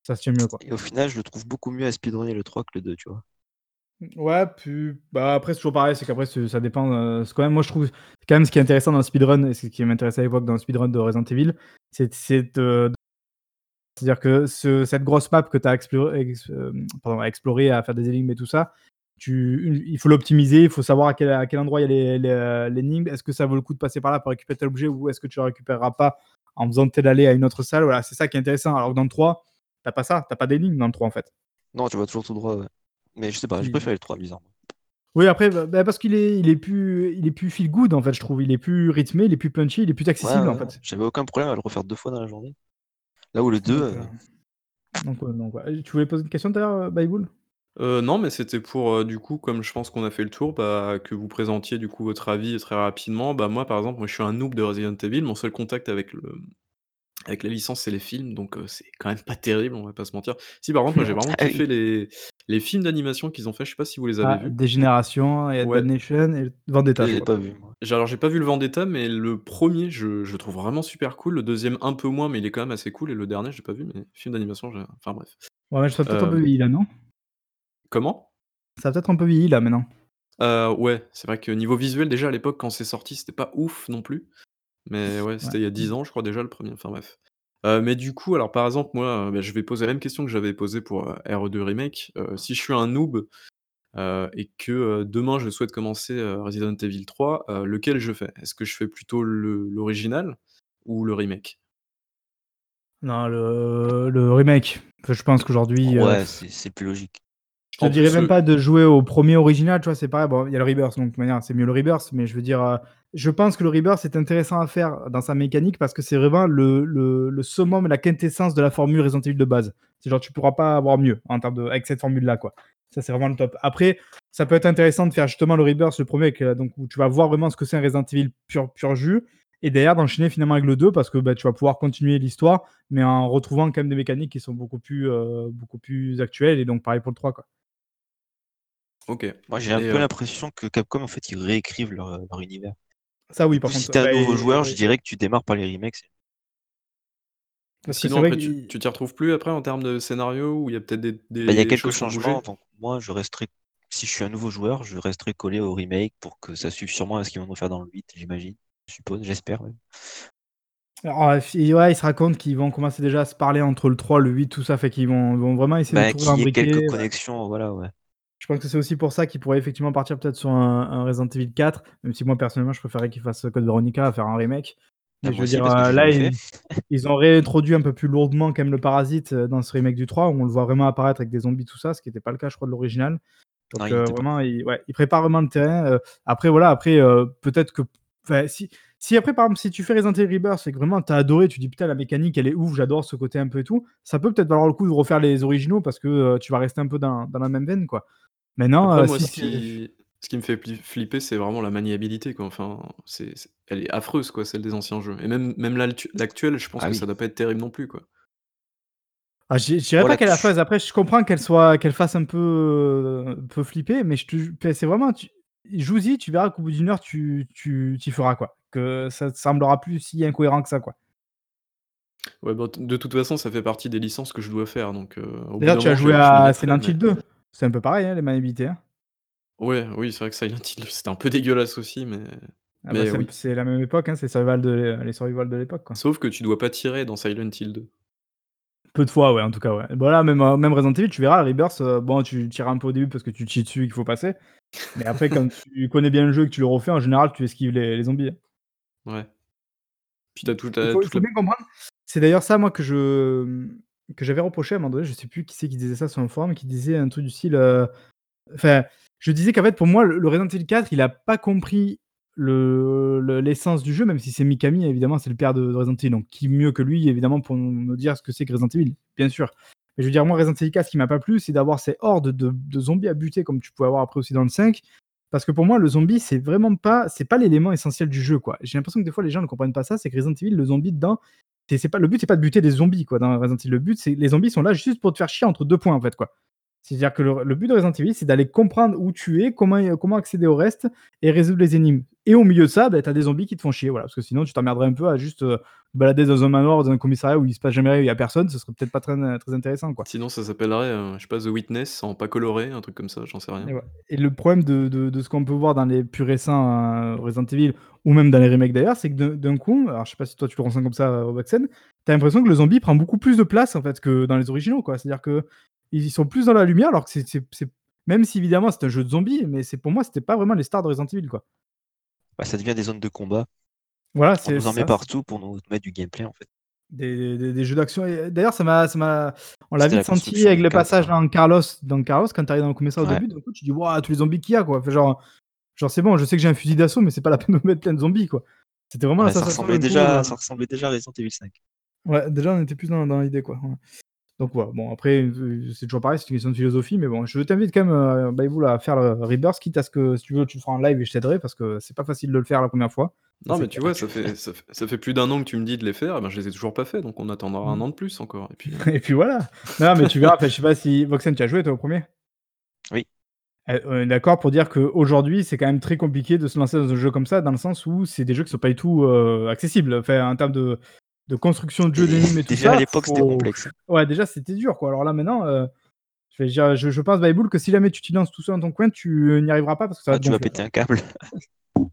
ça se tient mieux, quoi. Et au final, je le trouve beaucoup mieux à speedrunner le 3 que le 2, tu vois? Ouais, puis bah, après, c'est toujours pareil, c'est qu'après, ça dépend, c'est quand même moi, je trouve quand même ce qui est intéressant dans le speedrun et ce qui m'intéressait à l'époque dans le speedrun de Resident Evil, c'est c'est de c'est-à-dire que ce cette grosse map que tu as exploré ex hem, pardon, à explorer, à faire des énigmes et tout ça, tu, une- il faut l'optimiser, il faut savoir à quel, à quel endroit il y a les- les, euh, l'énigme. Est-ce que ça vaut le coup de passer par là pour récupérer tel objet ou est-ce que tu le récupéreras pas en faisant tel aller à une autre salle? Voilà, c'est ça qui est intéressant. Alors que dans le 3, t'as pas ça, t'as pas d'énigme dans le 3 en fait. Non, tu vas toujours tout droit, ouais. Mais je sais pas, j'ai Il- préféré le 3, bizarrement. Oui, après, bah, bah, parce qu'il est, il est plus, il est plus feel good en fait, je trouve. Il est plus rythmé, il est plus punchy, il est plus Ouais, accessible en fait. J'avais aucun problème à le refaire deux fois dans la journée. Là où le 2, Donc, euh, donc, ouais, donc, ouais. Tu voulais poser une question d'ailleurs, euh, Bayboul Heu, non, mais c'était pour, heu, du coup, comme je pense qu'on a fait le tour, bah, que vous présentiez, du coup, votre avis très rapidement. Bah, moi, par exemple, moi, je suis un noob de Resident Evil. Mon seul contact avec le avec la licence, c'est les films, donc c'est quand même pas terrible, on va pas se mentir. Si, par contre, moi, j'ai vraiment Ah oui. kiffé les les films d'animation qu'ils ont fait, je sais pas si vous les avez ah, vus? Dégénération, et Ouais. Nation et Vendetta. je je l'ai crois. pas vu, moi. J'ai alors j'ai pas vu le Vendetta, mais le premier, je je le trouve vraiment super cool. Le deuxième un peu moins, mais il est quand même assez cool et le dernier, j'ai pas vu, mais film d'animation, j'ai enfin bref. Ouais, mais ça a peut-être un peu Hem vieilli là, non? comment? Ça a peut-être un peu vieilli là maintenant. Heu, ouais, c'est vrai que niveau visuel, déjà, à l'époque, quand c'est sorti, c'était pas ouf non plus. Mais ouais, c'était il y a 10 ans, je crois déjà le premier. enfin bref. Heu, mais du coup, alors par exemple, moi, heu, bah, je vais poser la même question que j'avais posée pour, heu, RE2 Remake. Heu, si je suis un noob, heu, et que, heu, demain je souhaite commencer, heu, Resident Evil 3, heu, lequel je fais? Est-ce que je fais plutôt le l'original ou le remake? Non, le, le remake. Enfin, je pense qu'aujourd'hui. euh, Ouais, c'est c'est plus logique. Je te dirais même le pas de jouer au premier original, tu vois, c'est pareil. Bon, il y a le Rebirth, donc de manière, c'est mieux le Rebirth, mais je veux dire, euh, je pense que le Rebirth est intéressant à faire dans sa mécanique parce que c'est vraiment le, le, le summum, la quintessence de la formule Resident Evil de base. C'est genre, tu pourras pas avoir mieux en termes de, avec cette formule-là, quoi. Ça, c'est vraiment le top. Après, ça peut être intéressant de faire justement le Rebirth, le premier, avec, euh, donc, où tu vas voir vraiment ce que c'est un Resident Evil pur, pur jus, et derrière d'enchaîner finalement avec le 2 parce que bah, tu vas pouvoir continuer l'histoire, mais en retrouvant quand même des mécaniques qui sont beaucoup plus, euh, beaucoup plus actuelles, et donc pareil pour le 3, quoi. OK. Moi, j'ai un peu heu l'impression que Capcom, en fait, ils réécrivent leur, euh, leur univers. Ça, oui, par si contre. t'es un bah, nouveau et- joueur, je dirais que tu démarres par les remakes. Parce sinon vrai après que tu tu t'y retrouves plus après en termes de scénario ou il y a peut-être des Bah, il y a quelques changements, donc moi, je resterai, si je suis un nouveau joueur, je resterai collé au remake pour que ça suive sûrement à ce qu'ils vont nous faire dans le 8, j'imagine. Je suppose, j'espère. même. Alors, euh, ouais, ils se racontent qu'ils vont commencer déjà à se parler entre le 3, le 8, tout ça, fait qu'ils vont, vont vraiment essayer Bah, de y ait imbriquer. quelques ouais. connexions, voilà, ouais. Je pense que c'est aussi pour ça qu'ils pourraient effectivement partir peut-être sur un, un Resident Evil 4, même si moi personnellement je préférais qu'ils fassent Code Veronica à faire un remake. Mais Ah, je moi veux aussi, dire, parce que euh, là, ils, ont réintroduit un peu plus lourdement quand même le parasite euh, dans ce remake du 3, où on le voit vraiment apparaître avec des zombies, tout ça, ce qui n'était pas le cas, je crois, de l'original. Donc Non, il euh, vraiment, ils, ouais, ils préparent vraiment le terrain. après, voilà, après, euh, peut-être que. Si, si après, par exemple, si tu fais Resident Evil Rebirth et que vraiment t'as adoré, tu dis putain, la mécanique elle est ouf, j'adore ce côté un peu et tout, ça peut peut-être valoir le coup de refaire les originaux parce que tu vas rester un peu dans, dans la même veine, quoi. Maintenant, Après euh, moi si ce qui ce qui me fait pli flipper, c'est vraiment la maniabilité quoi, enfin, c'est c'est elle est affreuse quoi, celle des anciens jeux et même même l'actuelle, je pense Ah que oui. ça doit pas être terrible non plus quoi. Ah, je je dirais pas qu'elle a tu- phase. Après, je comprends qu'elle soit, qu'elle fasse un peu, euh, un peu flipper, mais je te, ju- c'est vraiment, tu, joue-y, tu verras qu'au bout d'une heure, tu, tu, t'y feras quoi. Que ça te semblera plus si incohérent que ça quoi. Ouais, bah, de toute façon, ça fait partie des licences que je dois faire donc au bout D'ailleurs, d'un tu as moment, je joué je à mettrai, Silent mais Hill 2. C'est un peu pareil, hein, les maniabilités. hein. ouais, oui, c'est vrai que Silent Hill, c'était un peu dégueulasse aussi, mais Ah bah, mais c'est, un oui. peu- c'est la même époque, hein, c'est survival de, les survival de l'époque quoi. Sauf que tu dois pas tirer dans Silent Hill 2. Peu de fois, ouais, en tout cas, ouais. Voilà, même, euh, même Resident Evil, tu verras, le Rebirth, euh, bon, tu tires un peu au début parce que tu te chies dessus et qu'il faut passer. Mais après, quand tu connais bien le jeu et que tu le refais, en général, tu esquives les, les zombies. hein. Ouais. Puis tu as toute Il la faut, il toute faut la bien comprendre. C'est d'ailleurs ça, moi, que je que j'avais reproché à un moment donné. Je sais plus qui c'est qui disait ça sur un forum, qui disait un truc du style. euh, Enfin, je disais qu'en fait, pour moi, le, Resident Evil 4, il a pas compris le- le- l'essence du jeu, même si c'est Mikami, évidemment, c'est le père de, de Resident Evil. Donc, qui mieux que lui, évidemment, pour nous dire ce que c'est que Resident Evil, bien sûr. Mais je veux dire, moi, Resident Evil 4, ce qui m'a pas plu, c'est d'avoir ces hordes de, zombies à buter, comme tu pouvais avoir après aussi dans le 5. Parce que pour moi, le zombie, c'est vraiment pas, c'est pas l'élément essentiel du jeu, quoi. J'ai l'impression que des fois, les gens ne comprennent pas ça. C'est que Resident Evil, le zombie dedans, pas le but, c'est pas de buter des zombies, quoi. Dans Resident Evil, le but, c'est les zombies sont là juste pour te faire chier entre deux points, en fait, quoi. C'est-à-dire que le, le but de Resident Evil, c'est d'aller comprendre où tu es, comment, comment accéder au reste et résoudre les énigmes. Et au milieu de ça, bah, t'as des zombies qui te font chier, voilà. Parce que sinon, tu t'emmerderais un peu à juste euh, balader dans un manoir ou dans un commissariat où il se passe jamais rien, il y a personne. Ce serait peut-être pas très, très intéressant, quoi. sinon ça s'appellerait, heu, je sais pas, The Witness en pas coloré, un truc comme ça, j'en sais rien. Et, ouais. Et le problème de, de- de ce qu'on peut voir dans les plus récents euh, Resident Evil, ou même dans les remakes d'ailleurs, c'est que d'un- coup, alors je sais pas si toi tu le ressens comme ça, Robaxen, t'as l'impression que le zombie prend beaucoup plus de place en fait que dans les originaux, quoi. C'est-à-dire que ils sont plus dans la lumière, alors que c'est- Même si évidemment c'est un jeu de zombies, mais c'est pour moi c'était pas vraiment les stars de Resident Evil quoi. Bah, ça devient des zones de combat. Voilà, On nous en met ça, partout pour nous mettre du gameplay en fait. des, des- des jeux d'action. Et D'ailleurs, ça m'a, on l'a vite senti avec du le passage ça. dans Carlos, dans Carlos, quand t'arrives dans le commissariat au Ouais. début, d'un coup tu dis waouh tous les zombies qu'il y a quoi. Genre, genre c'est bon, je sais que j'ai un fusil d'assaut, mais c'est pas la peine de me mettre plein de zombies quoi. C'était vraiment Ouais, la ça, ressemblait coup, déjà, euh, ça ressemblait déjà à Resident Evil 5. Ouais, déjà on était plus dans, dans l'idée quoi. ouais. Donc voilà, bon après euh, c'est toujours pareil, c'est une question de philosophie, mais bon, je t'invite quand même, euh, Baïboul, à faire le Rebirth, quitte à ce que si tu veux tu le feras en live et je t'aiderai parce que c'est pas facile de le faire la première fois. Non, mais tu vois, ça fait, ça fait, ça fait plus d'un an que tu me dis de les faire, et ben je les ai toujours pas fait, donc on attendra un Mm. an de plus encore. Et puis, Et puis voilà. Non, mais tu verras, je sais pas si Voxen, tu as joué toi au premier? Oui. Euh, on est D'accord pour dire qu'aujourd'hui, c'est quand même très compliqué de se lancer dans un jeu comme ça, dans le sens où c'est des jeux qui sont pas du tout euh, accessibles. Enfin, en termes de, de construction de jeu, Et d'énigmes et tout déjà ça. à l'époque, c'était complexe. Ouais, déjà, c'était dur, quoi. Alors là, maintenant, euh, je, vais dire- je, je pense, Baïboul, que si jamais tu t'y lances tout seul dans ton coin, tu n'y arriveras pas parce que ça va Ah, tu vas péter un câble.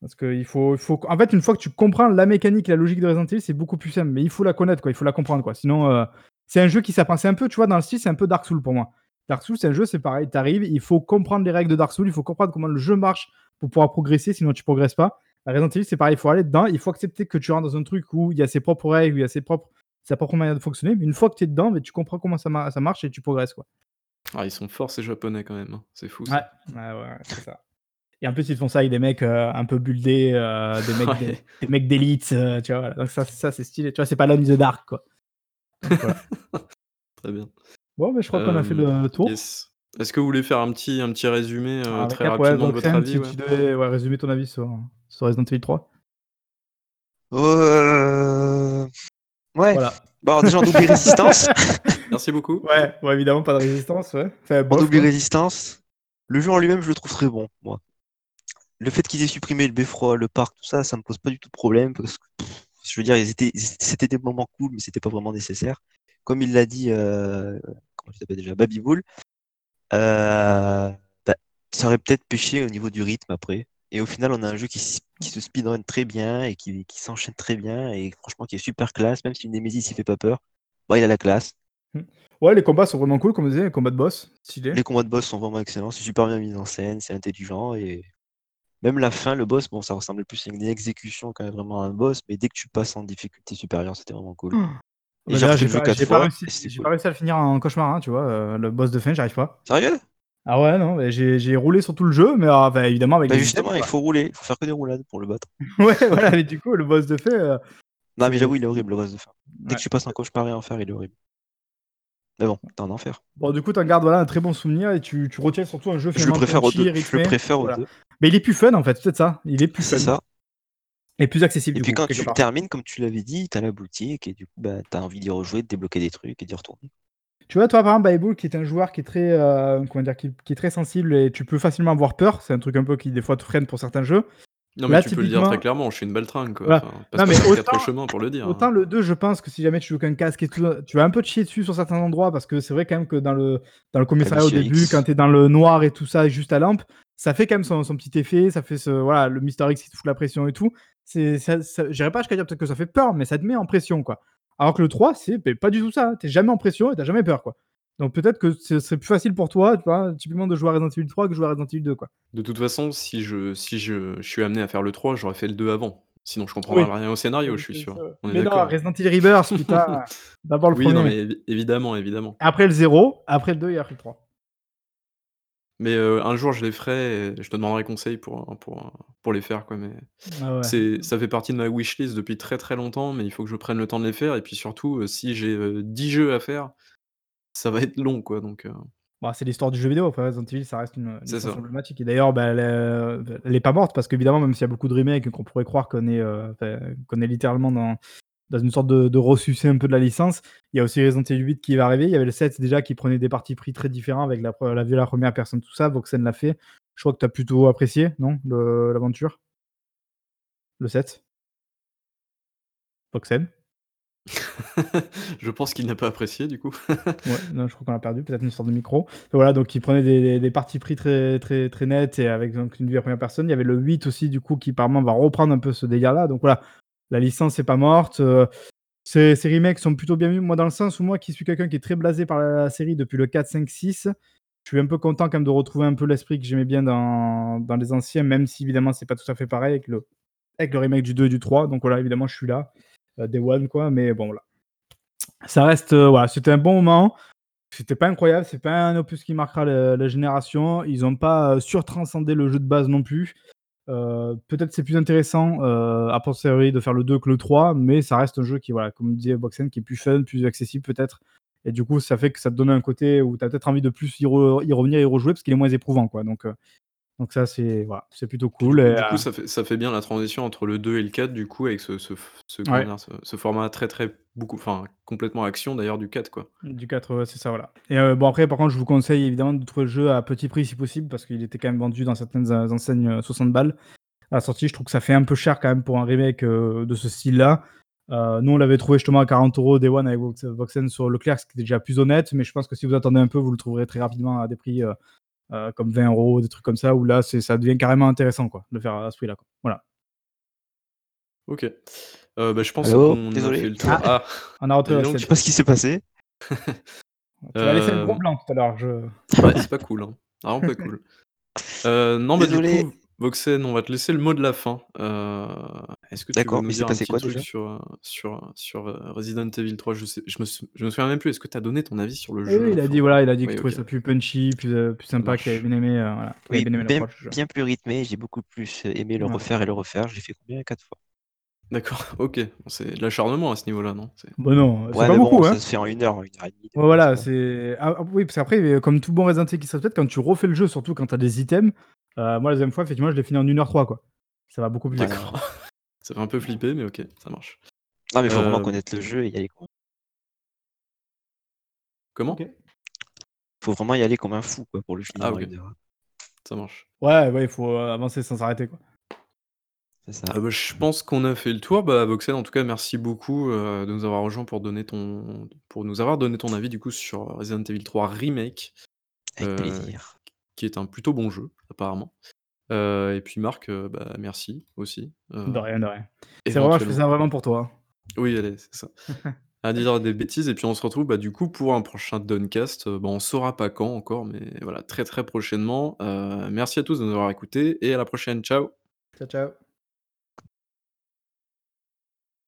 Parce que il faut, il faut. En fait, une fois que tu comprends la mécanique, la logique de Resident Evil, c'est beaucoup plus simple. Mais il faut la connaître, quoi. Il faut la comprendre, quoi. Sinon, euh, c'est un jeu qui s'apprend. C'est un peu, tu vois, dans le style, c'est un peu Dark Souls pour moi. Dark Souls, c'est un jeu, c'est pareil. T'arrives, il faut comprendre les règles de Dark Souls, il faut comprendre comment le jeu marche pour pouvoir progresser, sinon tu progresses pas. La Resident Evil, c'est pareil. Il faut aller dedans. Il faut accepter que tu rentres dans un truc où il y a ses propres règles, où il y a ses propres, sa propre manière de fonctionner. Mais une fois que tu es dedans, mais tu comprends comment ça, ma- ça marche et tu progresses, quoi. ah, ils sont forts ces japonais quand même, hein. c'est fou. Ouais, ça. ouais, ouais, c'est ça. Et en plus, ils font ça avec des mecs euh, un peu buildés, euh, des mecs, Ouais. des, des mecs d'élite, euh, tu vois. voilà. Donc ça, ça c'est stylé. Tu vois, c'est pas l'homme the dark, quoi. Donc, voilà. Très bien. Bon, mais je crois qu'on a fait le tour. yes. Est-ce que vous voulez faire un petit, un petit résumé très rapidement de votre avis ouais? tu devais résumer ton avis sur, sur Resident Evil 3. Euh... Ouais. Voilà. Bon, alors déjà, on oublie résistance. Merci beaucoup. Ouais, ouais, évidemment, pas de résistance. Ouais. Enfin, On bof, oublie quoi. résistance. Le jeu en lui-même, je le trouve très bon, moi. Le fait qu'ils aient supprimé le beffroi, le parc, tout ça, ça me pose pas du tout de problème parce que, pff, je veux dire, c'était des moments cool, mais c'était pas vraiment nécessaire. Comme il l'a dit, euh, comment tu t'appelles déjà, Babybull, euh, bah, ça aurait peut-être pêché au niveau du rythme après. Et au final, on a un jeu qui, se speedrun très bien et qui, qui s'enchaîne très bien et franchement qui est super classe, même si une Nemesis il fait pas peur. Bah, il a la classe. Ouais, les combats sont vraiment cool, comme on disait, les combats de boss. Stylé. Les combats de boss sont vraiment excellents, c'est super bien mis en scène, c'est intelligent et même la fin, le boss, bon, ça ressemblait plus à une exécution quand même vraiment à un boss, mais dès que tu passes en difficulté supérieure, c'était vraiment cool. Et Bah, j'ai pas, cool. pas réussi à le finir en cauchemar, hein, tu vois. euh, le boss de fin, j'arrive pas. Sérieux? Ah ouais, non, mais j'ai j'ai roulé sur tout le jeu, mais ah, bah, évidemment avec Bah les justement, il faut rouler, il faut faire que des roulades pour le battre. Ouais, voilà, mais du coup, le boss de fin. euh, Non, mais j'avoue, il est horrible le boss de fin. Dès Ouais. que tu passes un cauchemar et enfer, il est horrible. Mais bon, t'es en enfer. Bon, du coup, t'en gardes voilà, un très bon souvenir et tu, tu retiens surtout un jeu Je le finalement préfère aux punchy, deux. Je rythmé. le préfère Voilà. deux. Mais il est plus fun en fait, c'est peut-être ça. Il est plus C'est fun. ça. Et plus accessible Et du puis coup, quand quelque tu part. termines, comme tu l'avais dit, t'as la boutique et du coup, bah, t'as envie d'y rejouer, de débloquer des trucs et d'y retourner. Tu vois, toi, par exemple, Bible, qui est un joueur qui est très, euh, comment dire, qui, qui est très sensible et tu peux facilement avoir peur. C'est un truc un peu qui des fois te freine pour certains jeux. Non, mais Là, tu peux le dire typiquement- très clairement, je suis une baltringue. Quoi. Voilà. Enfin, Non, mais pas autant- quatre chemins pour le dire. hein. Autant le 2, je pense que si jamais tu joues qu'un casque et tout, tu vas un peu te chier dessus sur certains endroits parce que c'est vrai quand même que dans le, dans le commissariat au début, X. quand tu es dans le noir et tout ça, juste à lampe, ça fait quand même son, son petit effet. Ça fait ce, voilà, le Mister X qui te fout la pression et tout. C'est, ça, ça, j'irais pas jusqu'à dire peut-être que ça fait peur, mais ça te met en pression, quoi. Alors que le 3, c'est ben, pas du tout ça. T'es jamais en pression et t'as jamais peur, quoi. Donc peut-être que ce serait plus facile pour toi, tu vois, typiquement de jouer à Resident Evil 3 que de jouer à Resident Evil 2, quoi. De toute façon, si je, si je, je suis amené à faire le 3, j'aurais fait le 2 avant. Sinon, je comprendrais Oui. rien au scénario, je suis sûr. On est mais non, d'accord. Resident Evil Rebirth, putain. D'abord le Oui, premier. non, mais évi- évidemment, évidemment. Après le 0, après le 2 et après le 3. Mais euh, un jour, je les ferai et je te demanderai conseil pour, pour, pour les faire. Quoi. Mais Ah ouais. c'est, ça fait partie de ma wishlist depuis très très longtemps, mais il faut que je prenne le temps de les faire. Et puis surtout, euh, si j'ai euh, 10 jeux à faire, ça va être long. Quoi, donc, Bon, c'est l'histoire du jeu vidéo. Après, Resident Evil, ça reste une, une C'est licence ça. emblématique. Et d'ailleurs, bah, elle, est- elle est pas morte parce qu'évidemment, même s'il y a beaucoup de remakes et qu'on pourrait croire qu'on est, euh, enfin, qu'on est littéralement dans, dans une sorte de, de un peu de la licence, il y a aussi Resident Evil 8 qui va arriver. Il y avait le 7 déjà qui prenait des parties pris très différents avec la, la vue à la première personne, tout ça. Voxen l'a fait. Je crois que tu as plutôt apprécié, non, l'aventure? Le 7 Voxen? Je pense qu'il n'a pas apprécié du coup. Ouais, non, je crois qu'on l'a perdu, peut-être une sorte de micro. Et voilà, donc il prenait des, des, des parties pris très, très, très nettes et avec donc, une vue à première personne. Il y avait le 8 aussi, du coup, qui par moment va reprendre un peu ce délire-là. Donc voilà, la licence n'est pas morte. Euh, ces, remakes sont plutôt bien vus, moi, dans le sens où moi, qui suis quelqu'un qui est très blasé par la, série depuis le 4, 5, 6, je suis un peu content quand même de retrouver un peu l'esprit que j'aimais bien dans les anciens, même si évidemment c'est pas tout à fait pareil avec le remake du 2 et du 3. Donc voilà, évidemment, je suis là, heu, day one quoi, mais bon voilà. Ça reste, heu, voilà, c'était un bon moment. C'était pas incroyable, c'est pas un opus qui marquera la génération. Ils ont pas, surtranscendé le jeu de base non plus. Heu, peut-être c'est plus intéressant, heu, a posteriori de faire le 2 que le 3, mais ça reste un jeu qui, voilà, comme disait Boxen, qui est plus fun, plus accessible peut-être. Et du coup, ça fait que ça te donne un côté où tu as peut-être envie de plus y re y revenir, y rejouer parce qu'il est moins éprouvant, quoi, donc heu, donc ça, c'est voilà, c'est plutôt cool et du coup, heu ça fait ça fait bien la transition entre le 2 et le 4 du coup avec ce ce ce comment Ouais. dire? Ce ce format très, très beaucoup enfin, complètement action d'ailleurs du 4 quoi. Du 4, ouais, c'est ça, voilà et heu, bon après par contre, je vous conseille évidemment de trouver le jeu à petit prix si possible parce qu'il était quand même vendu dans certaines en enseignes, heu, 60 balles à la sortie. Je trouve que ça fait un peu cher quand même pour un remake, de ce style-là. Nous, on l'avait trouvé justement à 40 € day one avec Vox Voxen sur Leclerc, ce qui était déjà plus honnête, mais je pense que si vous attendez un peu, vous le trouverez très rapidement à des prix, heu, comme 20 €, des trucs comme ça, où là, c'est ça devient carrément intéressant, quoi, de faire à ce prix-là, quoi. Voilà. OK. Heu, bah, je pense qu'on a Désolé. fait le tour. Ah! Ah! On a donc. Je sais pas ce qui s'est passé. Tu m'as laissé le gros Hem blanc tout à l'heure, je Ouais, c'est pas cool, hein. Vraiment pas cool. Non, bah, du Désolé. coup, Voxen, on va te laisser le mot de la fin. Heu, est-ce que tu veux D'accord, nous mais c'est dire un passé petit quoi truc déjà? sur, sur, sur, heu, Resident Evil 3? Je sais je me sou je me souviens même plus. Est-ce que tu as donné ton avis sur le Oui, jeu oui, il a dit, voilà, il a dit qu'il Oui, trouvait OK. ça plus punchy, plus, plus sympa, qu'il avait marche. bien aimé, voilà, qu'il avait Oui, bien aimé bien l'approche du jeu. bien plus rythmé, j'ai beaucoup plus, aimé le Ouais. refaire et le refaire. Je l'ai fait combien? 4 fois. D'accord, OK. C'est de l'acharnement à ce niveau-là, non? C'est Bah, non, c'est Ouais, pas mais bon, beaucoup, ça hein? se fait en 1 heure, 1 heure et demie, Ouais, voilà, c'est ah ah oui, parce qu'après, heu, comme tout bon Resident Evil qui se répète, quand tu refais le jeu, surtout quand tu as des items, heu, moi, la 2e fois, effectivement, je l'ai fini en 1 heure 3, quoi. Ça va beaucoup plus vite. D'accord. Ça fait un peu flipper, mais OK, ça marche. Non, mais il faut vraiment Hem connaître le jeu et y aller quoi. Comment? OK. Faut vraiment y aller comme un fou, quoi, pour le finir Ah en OK. 1 heure, hein. Ça marche. Ouais, ouais, il faut, heu, avancer sans s'arrêter, quoi. C'est ça. Ah bah, je pense qu'on a fait le tour. Bah, Voxen, en tout cas, merci beaucoup, heu, de nous avoir rejoints pour donner ton pour nous avoir donné ton avis, du coup, sur Resident Evil 3 Remake, Avec heu, plaisir. qui est un plutôt bon jeu, apparemment. Heu et puis Marc, bah, merci aussi, De rien, de rien. C'est vraiment je fais éventuellement ça vraiment pour toi. Oui, allez, c'est ça. À dire des bêtises et puis on se retrouve, bah, du coup, pour un prochain Done-cast, heu, bah, on saura pas quand encore, mais voilà, très, très prochainement. Merci à tous de nous avoir écoutés et à la prochaine. Ciao! Ciao, ciao.